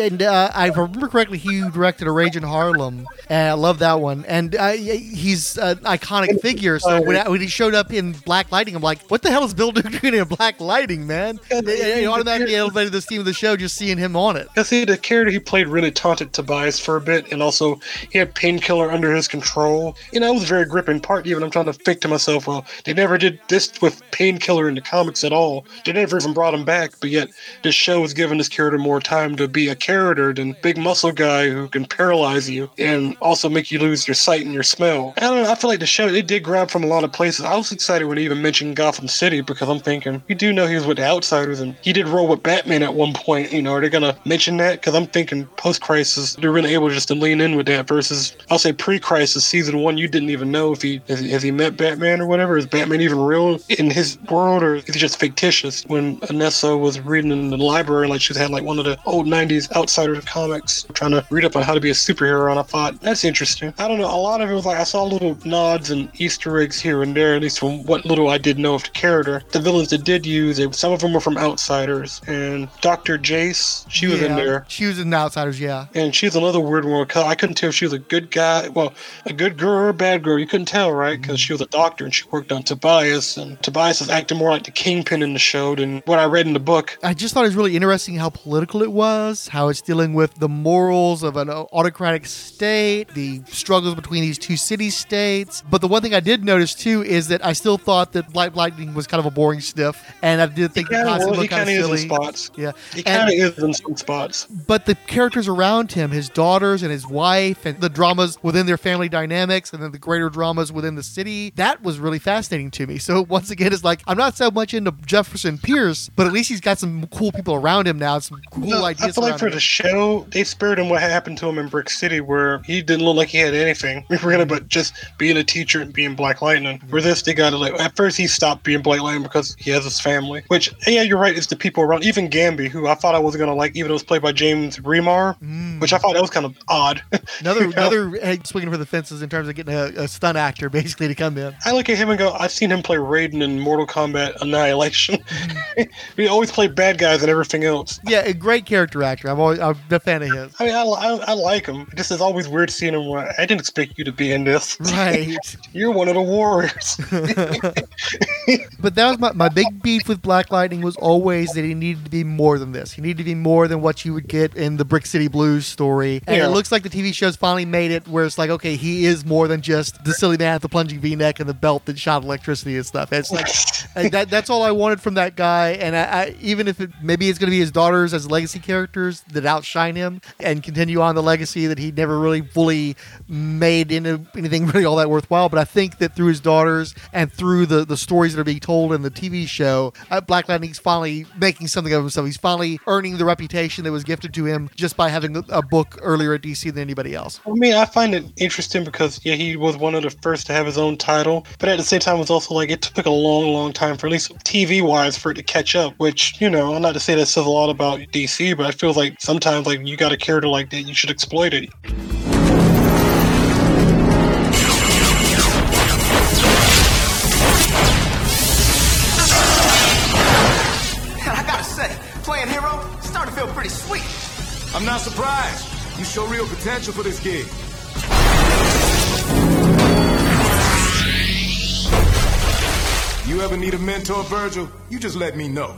and uh, I remember correctly, he directed A Rage in Harlem, and I love that one. And uh, he's an iconic figure. So when, I- when he showed up in Black Lightning, I'm like, what the hell is Bill Duke doing in Black Lightning, man? It automatically elevated this team of the show just seeing him on it. Because see, the character he played really taunted Tobias for a bit, and also he had Painkiller under his control. You know, it was a very gripping part. Even I'm trying to think to myself, well, they never did this with Painkiller in the comics at all. They never even brought him back, but yet this show has given this character more time to be a character than big muscle guy who can paralyze you and also make you lose your sight and your smell. I don't know. I feel like the show they did grab from a lot of places. I was excited when he even mentioned Gotham City because I'm thinking you do know he was with the Outsiders and he did roll with Batman at one point. You know, are they gonna mention that? Because I'm thinking post crisis they're really able just to lean in with that versus I'll say pre crisis season one you didn't even know if he has, he met Batman or whatever. Is Batman even real in his world or is he just fictitious? When Anissa was reading in the library like she had like one of the old 90s Outsiders comics trying to read up on how to be a superhero and I thought that's interesting. I don't know. A lot of it was like I saw little nods and Easter eggs here and there, at least from what little I did know of the character. The villains that did use it, some of them were from Outsiders, and Dr. Jace, she was in there. She was in the Outsiders, yeah. And she's another weird one. 'cause I couldn't tell if she was a good guy, well, a good girl or a bad girl. You couldn't tell, right? Because she was a doctor and she worked on Tobias, and Tobias is acting more like the kingpin in the show than what I read in the book. I just thought it was really interesting how political it was, how it's dealing with the morals of an autocratic state, the struggles between these two city states. But the one thing I did notice too is that I still thought that Black Lightning was kind of a boring stiff, and I did think the Yeah, costume well, he looked kind kind of of is silly. in spots. Yeah, He kind of is in some spots. but the characters around him, his daughters and his wife, and the dramas within their family dynamics, and then the greater dramas within the city, that was really fascinating to me. So once again, it's like I'm not so much into Jefferson Pierce, but at least he's got some cool people around him now, some cool No, ideas. I feel like for him. the show, they spared him what happened to him in Brick City, where he didn't look like he had anything. We were gonna, but just being a teacher and being Black Lightning. For this, they got to like. At first, he stopped being Black Lightning because he has his family. Which, yeah, you're right. It's the people around. Even Gambi, who I thought I wasn't gonna like, even though it was played by James Remar, mm. which I thought that was kind of odd. Another another hey, swinging for the fences in terms of getting a, a stunt actor basically to come in. I look at him and go, I've seen him play Raiden in Mortal Kombat Annihilation. Mm. he always played bad guys and everything else. Yeah, and great character actor. I'm always I'm a fan of his. I mean, I, I, I like him. Just is always weird seeing him. I didn't expect you to be in this. Right. You're one of the warriors. But that was my, my big beef with Black Lightning was always that he needed to be more than this. He needed to be more than what you would get in the Brick City Blues story. And Yeah. it looks like the TV show's finally made it where it's like, okay, he is more than just the silly man with the plunging V-neck and the belt that shot electricity and stuff. It's like that, that's all I wanted from that guy. And I, I, even if it, maybe it's going to be his daughters as legacy characters that outshine him and continue on the legacy that he never really fully made into anything really all that worthwhile. But I think that through his daughters and through the, the stories that are being told in the TV show, uh, Black Lightning's finally making something of himself. He's finally earning the reputation that was gifted to him just by having a- book earlier at DC than anybody else. I mean, I find it interesting because yeah, he was one of the first to have his own title, but at the same time, it was also like it took a long, long time for at least TV wise for it to catch up. Which you know, I'm not to say that says a lot about DC, but I feel like sometimes like you got a character like that, you should exploit it. Man, I gotta say, playing hero starting to feel pretty sweet. I'm not surprised. You show real potential for this gig. You ever need a mentor, Virgil? You just let me know.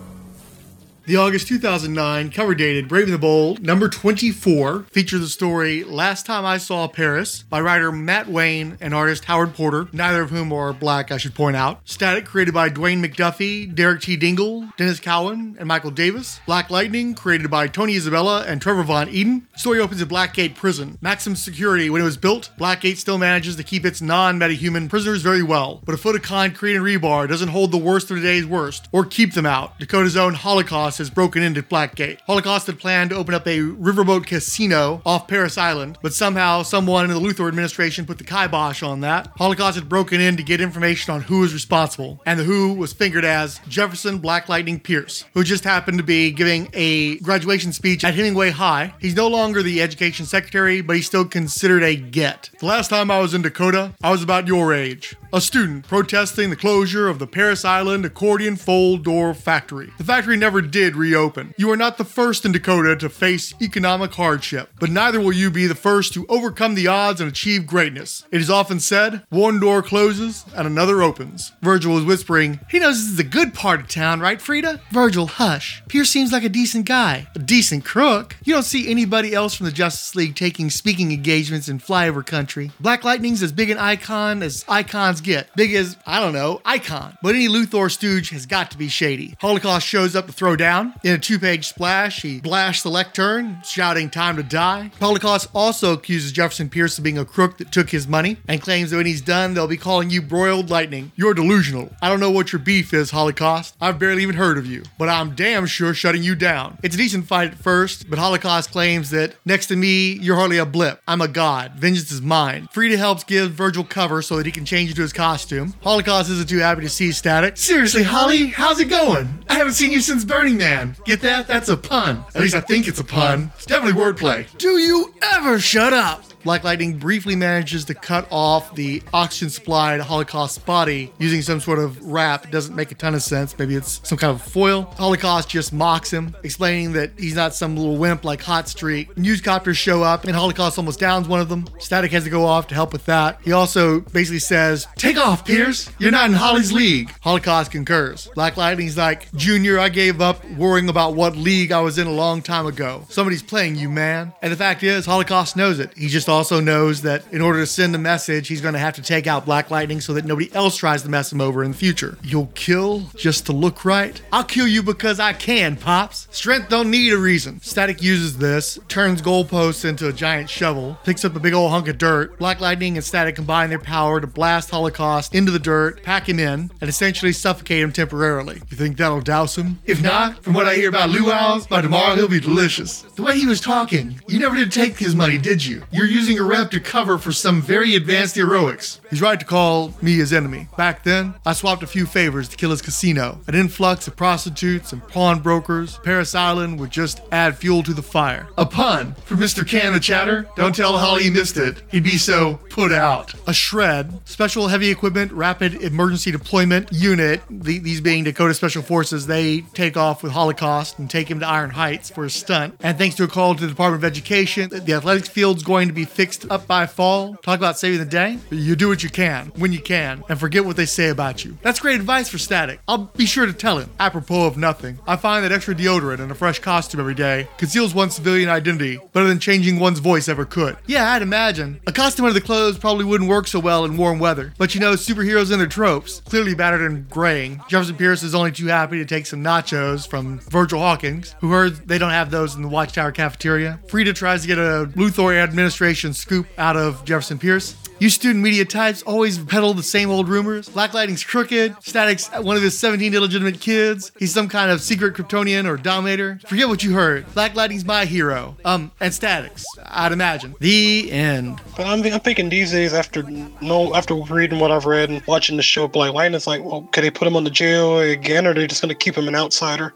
The August 2009 cover dated Brave and the Bold number 24 featured the story Last Time I Saw Paris by writer Matt Wayne and artist Howard Porter, neither of whom are black, I should point out. Static created by Dwayne McDuffie, Derek T. Dingle, Denys Cowan, and Michael Davis. Black Lightning created by Tony Isabella and Trevor Von Eeden. Story opens at Blackgate Prison. Maximum security when it was built, Blackgate still manages to keep its non-metahuman prisoners very well, but a foot of concrete and rebar doesn't hold the worst of today's worst, or keep them out. Dakota's own Holocaust has broken into Blackgate. Holocaust had planned to open up a riverboat casino off Paris Island, but somehow someone in the Luthor administration put the kibosh on that. Holocaust had broken in to get information on who was responsible, and the who was fingered as Jefferson Black Lightning Pierce, who just happened to be giving a graduation speech at Hemingway High. He's no longer the education secretary, but he's still considered a get. The last time I was in Dakota, I was about your age. A student protesting the closure of the Paris Island accordion fold door factory. The factory never did reopen. You are not the first in Dakota to face economic hardship, but neither will you be the first to overcome the odds and achieve greatness. It is often said, one door closes and another opens. Virgil was whispering, He knows this is a good part of town, right, Frieda? Virgil, hush. Pierce seems like a decent guy. A decent crook? You don't see anybody else from the Justice League taking speaking engagements in flyover country. Black Lightning's as big an icon as icons get. Big as, I don't know, icon. But any Luthor stooge has got to be shady. Holocaust shows up to throw down. In a two page splash, he blasts the lectern, shouting, Time to die. Holocaust also accuses Jefferson Pierce of being a crook that took his money and claims that when he's done, they'll be calling you broiled lightning. You're delusional. I don't know what your beef is, Holocaust. I've barely even heard of you, but I'm damn sure shutting you down. It's a decent fight at first, but Holocaust claims that next to me, you're hardly a blip. I'm a god. Vengeance is mine. Frieda helps give Virgil cover so that he can change into his costume. Holocaust isn't too happy to see Static. Seriously, Holly, how's it going? I haven't seen you since Burning Man. Get that? That's a pun. At least I think it's a pun. It's definitely wordplay. Do you ever shut up? Black Lightning briefly manages to cut off the oxygen supply to Holocaust's body using some sort of wrap. It doesn't make a ton of sense. Maybe it's some kind of foil. Holocaust just mocks him, explaining that he's not some little wimp like Hot Streak. Newscopters show up, and Holocaust almost downs one of them. Static has to go off to help with that. He also basically says, Take off, Pierce. You're not in Holly's league. Holocaust concurs. Black Lightning's like, Junior, I gave up worrying about what league I was in a long time ago. Somebody's playing you, man. And the fact is, Holocaust knows it. He just also knows that in order to send a message, he's going to have to take out Black Lightning so that nobody else tries to mess him over in the future. You'll kill just to look right? I'll kill you because I can, Pops. Strength don't need a reason. Static uses this, turns goalposts into a giant shovel, picks up a big old hunk of dirt. Black Lightning and Static combine their power to blast Holocaust into the dirt, pack him in, and essentially suffocate him temporarily. You think that'll douse him? If not, from what I hear about luau's, by tomorrow he'll be delicious. The way he was talking, you never did take his money, did you? You're using a rep to cover for some very advanced heroics. He's right to call me his enemy. Back then, I swapped a few favors to kill his casino. An influx of prostitutes and pawnbrokers. Paris Island would just add fuel to the fire. A pun for Mr. Can the Chatter. Don't tell Holly he missed it. He'd be so put out. A shred, special heavy equipment, rapid emergency deployment unit. The, these being Dakota Special Forces, they take off with Holocaust and take him to Iron Heights for a stunt. And thanks to a call to the Department of Education, the athletics field's going to be fixed up by fall. Talk about saving the day. You do what you can when you can, and forget what they say about you. That's great advice for Static. I'll be sure to tell him. Apropos of nothing, I find that extra deodorant and a fresh costume every day conceals one's civilian identity better than changing one's voice ever could. Yeah, I'd imagine. A costume under the clothes probably wouldn't work so well in warm weather. But you know, superheroes and their tropes, clearly battered and graying. Jefferson Pierce is only too happy to take some nachos from Virgil Hawkins, who heard they don't have those in the Watchtower cafeteria. Frieda tries to get a Luthor administration scoop out of Jefferson Pierce. You student media types always peddle the same old rumors. Black Lightning's crooked. Static's one of his 17 illegitimate kids. He's some kind of secret Kryptonian or Dominator. Forget what you heard. Black Lightning's my hero. Um, and Static's, I'd imagine. The end. But I'm, I'm thinking these days, after no, after reading what I've read and watching the show Black Lightning, it's like, well, can they put him on the JLA again, or are they just going to keep him an outsider?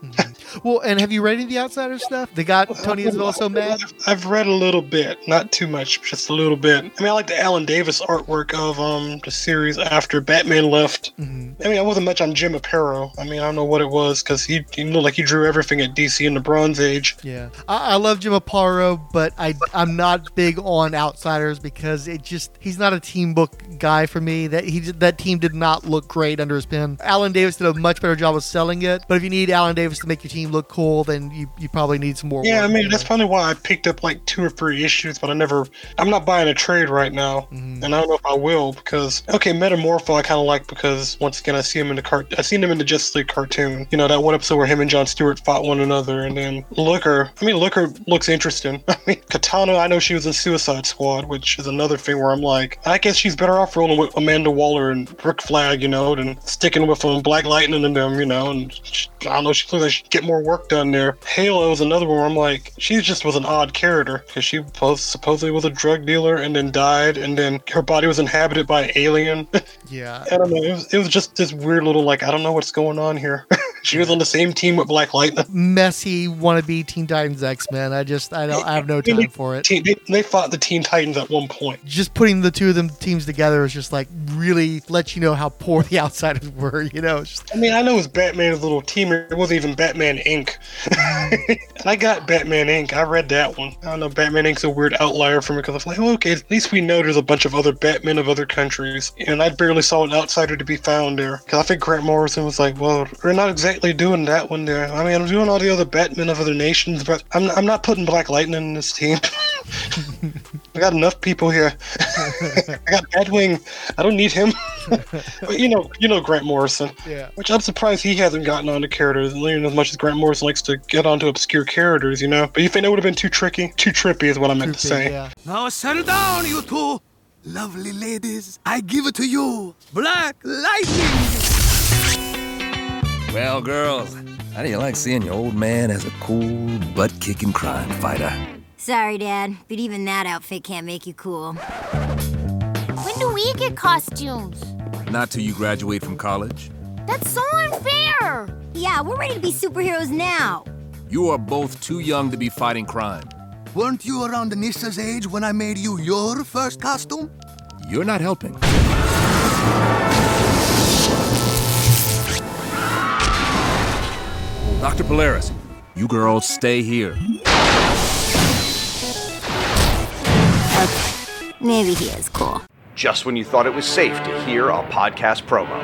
Well, and have you read any of the Outsider stuff? They got Tony Isabella so mad. I've read a little bit, not too much, just a little bit. I mean, I like the Alan Davis artwork of um the series after Batman left. I mean, I wasn't much on Jim Aparo. I mean, I don't know what it was because he, he looked like he drew everything at DC in the Bronze Age. Yeah, I, I love Jim Aparo, but I I'm not big on Outsiders because it just he's not a team book guy for me. That he that team did not look great under his pen. Alan Davis did a much better job of selling it, but if you need Alan Davis to make your team look cool, then you, you probably need some more. Yeah, I mean that's probably why I picked up like two or three issues, but I never. I'm not buying a trade right now, and I don't know if I will because okay, Metamorpho I kind of like because once again I see him in the cart. I seen him in the Justice League cartoon. You know that one episode where him and John Stewart fought one another, and then Looker. I mean Looker looks interesting. I mean Katana. I know she was in Suicide Squad, which is another thing where I'm like, I guess she's better off rolling with Amanda Waller and Rick Flag, you know, than sticking with um, Black Lightning and them, you know. And she, I don't know, she looks like she'd get more work done there. Halo is another one where I'm like, she just was an odd character because she supposedly was a drug dealer and then died, and then her body was inhabited by an alien. Yeah. I don't know. It was, it was just this weird little like I don't know what's going on here. she was on the same team with Black Lightning. messy wannabe Teen Titans X Men. I just I don't I have no time for it. They, they fought the Teen Titans at one point. Just putting the two of them teams together is just like really let you know how poor the outsiders were. You know, just I mean, I know it was Batman's little team. It wasn't even Batman Inc. I got Batman Inc. I read that one. I don't know. Batman Inc.'s a weird outlier for me because I'm like, well, okay, at least we know there's a bunch of other Batmen of other countries. And I barely saw an outsider to be found there. Because I think Grant Morrison was like, well, we're not exactly doing that one there. I mean, I'm doing all the other Batmen of other nations, but I'm, I'm not putting Black Lightning in this team. I got enough people here. I got Batwing. I don't need him. but you know, you know Grant Morrison. Yeah. Which I'm surprised he hasn't gotten onto characters, even as much as Grant Morrison likes to get onto obscure characters. You know, but you think that would have been too tricky? Too trippy is what I meant to say. Now settle down, you two. Lovely ladies, I give it to you. Black Lightning. Well, girls, how do you like seeing your old man as a cool, butt kicking crime fighter? Sorry, Dad, but even that outfit can't make you cool. When do we get costumes? Not till you graduate from college. That's so unfair. Yeah, we're ready to be superheroes now. You are both too young to be fighting crime. Weren't you around Anissa's age when I made you your first costume? You're not helping. Dr. Polaris, you girls stay here. Okay, Maybe he is cool. Just when you thought it was safe to hear a podcast promo.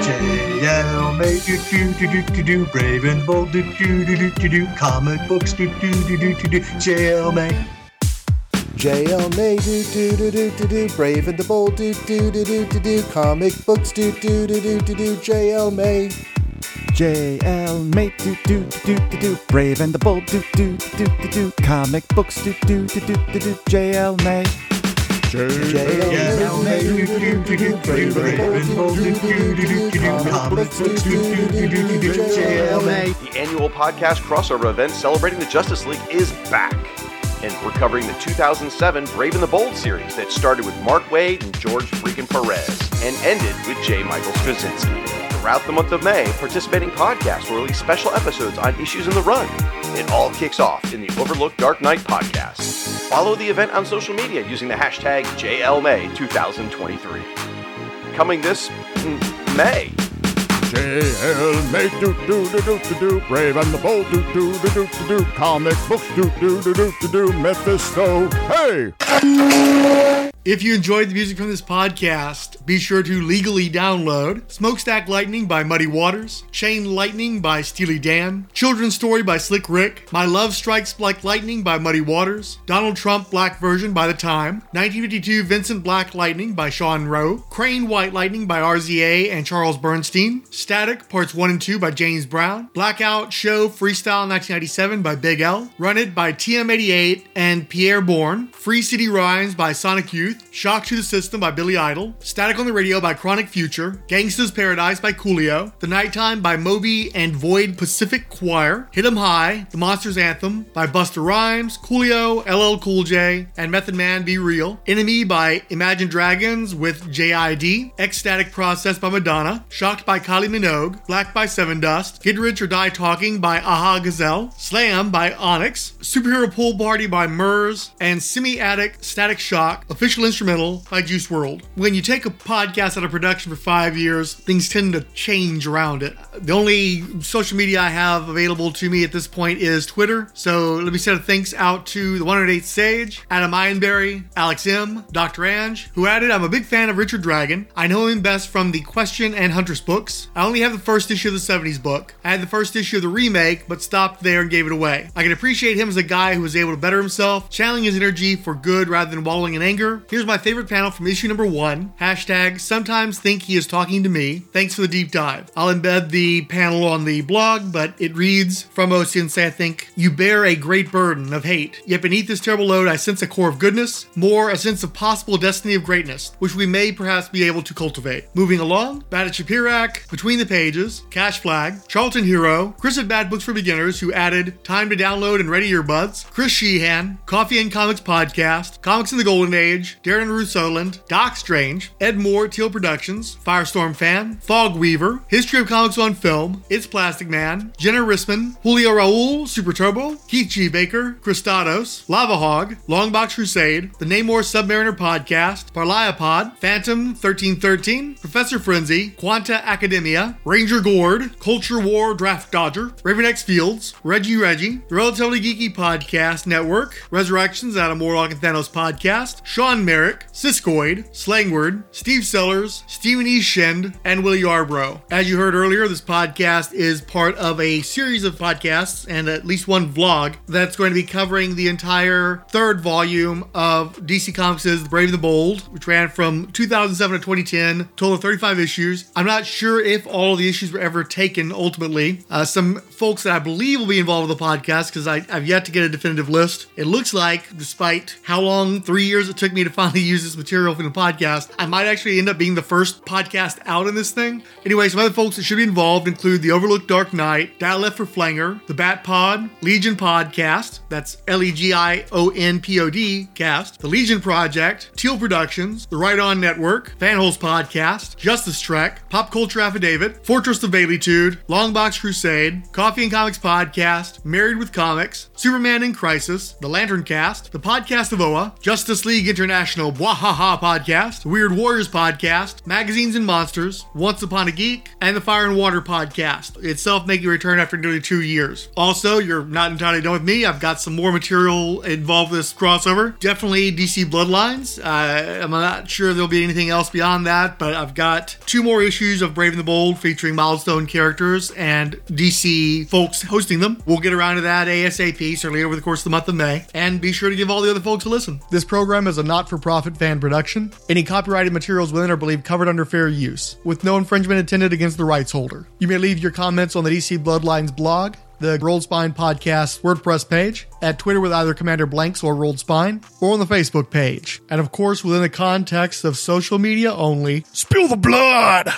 JL May do do do do do do Brave and bold do do do do do do Comic books do do do do do do JL May JL May do do do do do do Brave and the Bold do do do do do do Comic books do do do do do do JL May JL May do do do do do Brave and the Bold do do do do do Comic books do do do do do do JL May JL May do do do do Brave Bold do do do do do Comic books do do do do do JL May. The annual podcast crossover event celebrating the Justice League is back. And we're covering the 2007 Brave and the Bold series that started with Mark Waid and George freaking Perez and ended with J. Michael Straczynski. Throughout the month of May, participating podcasts will release special episodes on issues in the run. It all kicks off in the Overlook Dark Knight podcast. Follow the event on social media using the hashtag JLMay2023. Coming this mm, May. JL make do do do do do do Brave and the bold do do do do do do Comic books do do do do do do Mephisto hey If you enjoyed the music from this podcast, be sure to legally download Smokestack Lightning by Muddy Waters, Chain Lightning by Steely Dan, Children's Story by Slick Rick, My Love Strikes Like Lightning by Muddy Waters, Donald Trump Black Version by The Time, 1952 Vincent Black Lightning by Sean Rowe, Crane White Lightning by RZA and Charles Bernstein, Static Parts 1 and 2 by James Brown, Blackout Show Freestyle 1997 by Big L, Run It by TM88 and Pierre Bourne, Free City Rhymes by Sonic Youth, Shock to the System by Billy Idol, Static on the Radio by Chronic Future, Gangsta's Paradise by Coolio, The Nighttime by Moby and Void Pacific Choir, Hit 'em High, The Monsters Anthem by Busta Rhymes, Coolio, LL Cool J, and Method Man Be Real, Enemy by Imagine Dragons with JID, Ecstatic Process by Madonna, Shocked by Kylie Minogue, Black by Sevendust, Get Rich or Die Talking by Aha Gazelle, Slam by Onyx, Superhero Pool Party by Murs, and Semi Attic Static Shock, official instrumental by Juice WRLD. When you take a podcast out of production for five years, things tend to change around it. The only social media I have available to me at this point is Twitter. So let me send a thanks out to the 108 Sage, Adam Ironberry, Alex M, Dr. Ange, who added, I'm a big fan of Richard Dragon. I know him best from the Question and Huntress books. I only have the first issue of the 70s book. I had the first issue of the remake, but stopped there and gave it away. I can appreciate him as a guy who was able to better himself, channeling his energy for good rather than wallowing in anger. Here's my favorite panel from issue number one. Hashtag sometimes think he is talking to me. Thanks for the deep dive. I'll embed the panel on the blog, but it reads from Sensei, I think, you bear a great burden of hate. Yet beneath this terrible load, I sense a core of goodness, more a sense of possible destiny of greatness, which we may perhaps be able to cultivate. Moving along, Bad at Shapirak, Between the Pages, Cash Flag, Charlton Hero, Chris at Bad Books for Beginners, who added Time to Download and Ready Earbuds, Chris Sheehan, Coffee and Comics Podcast, Comics in the Golden Age, Darren Rousseauland, Doc Strange, Ed Moore, Teal Productions, Firestorm Fan, Fog Weaver, History of Comics on Film, It's Plastic Man, Jenna Risman, Julia Raul, Super Turbo, Keith G. Baker, Christados, Lava Hog, Longbox Crusade, The Namor Submariner Podcast, Parlaya Pod, Phantom 1313, Professor Frenzy, Quanta Academia, Ranger Gord, Culture War Draft Dodger, Raven X Fields, Reggie Reggie, The Relatively Geeky Podcast Network, Resurrections of Morlock and Thanos Podcast, Sean Merrick, Siskoid, Slangword, Steve Sellers, Stephen E. Shend, and Willie Yarbrough. As you heard earlier, this podcast is part of a series of podcasts and at least one vlog that's going to be covering the entire third volume of DC Comics' The Brave and the Bold, which ran from 2007 to 2010, total of 35 issues. I'm not sure if all of the issues were ever taken ultimately. Uh, some folks that I believe will be involved with the podcast because I've yet to get a definitive list. It looks like, despite how long, three years it took me to finally use this material for the podcast, I might actually end up being the first podcast out in this thing. Anyway, some other folks that should be involved include the Overlook Dark Knight, Dial Left for Flanger, the Bat Pod, Legion Podcast, that's L E G I O N P O D cast, the Legion Project, Teal Productions, the Right On Network, Fanholes Podcast, Justice Trek, Pop Culture Affidavit, Fortress of Baileytude, Longbox Crusade, Coffee and Comics Podcast, Married with Comics, Superman in Crisis, The Lantern Cast, the Podcast of Oa, Justice League International Bwahaha Podcast, Weird Warriors Podcast, Magazines and Monsters, Once Upon a Geek, and the Fire and Water Podcast, itself making a return after nearly two years. Also, you're not entirely done with me. I've got some more material involved with this crossover. Definitely DC Bloodlines. Uh, I'm not sure there'll be anything else beyond that, but I've got two more issues of Brave and the Bold featuring milestone characters and DC folks hosting them. We'll get around to that ASAP, certainly over the course of the month of May. And be sure to give all the other folks a listen. This program is a not for profit fan production. Any copyrighted materials within are believed covered under fair use, with no infringement intended against the rights holder. You may leave your comments on the DC Bloodlines blog the Rolled Spine Podcast WordPress page, at Twitter with either Commander Blanks or Rolled Spine, or on the Facebook page. And of course, within the context of social media only, spill the blood!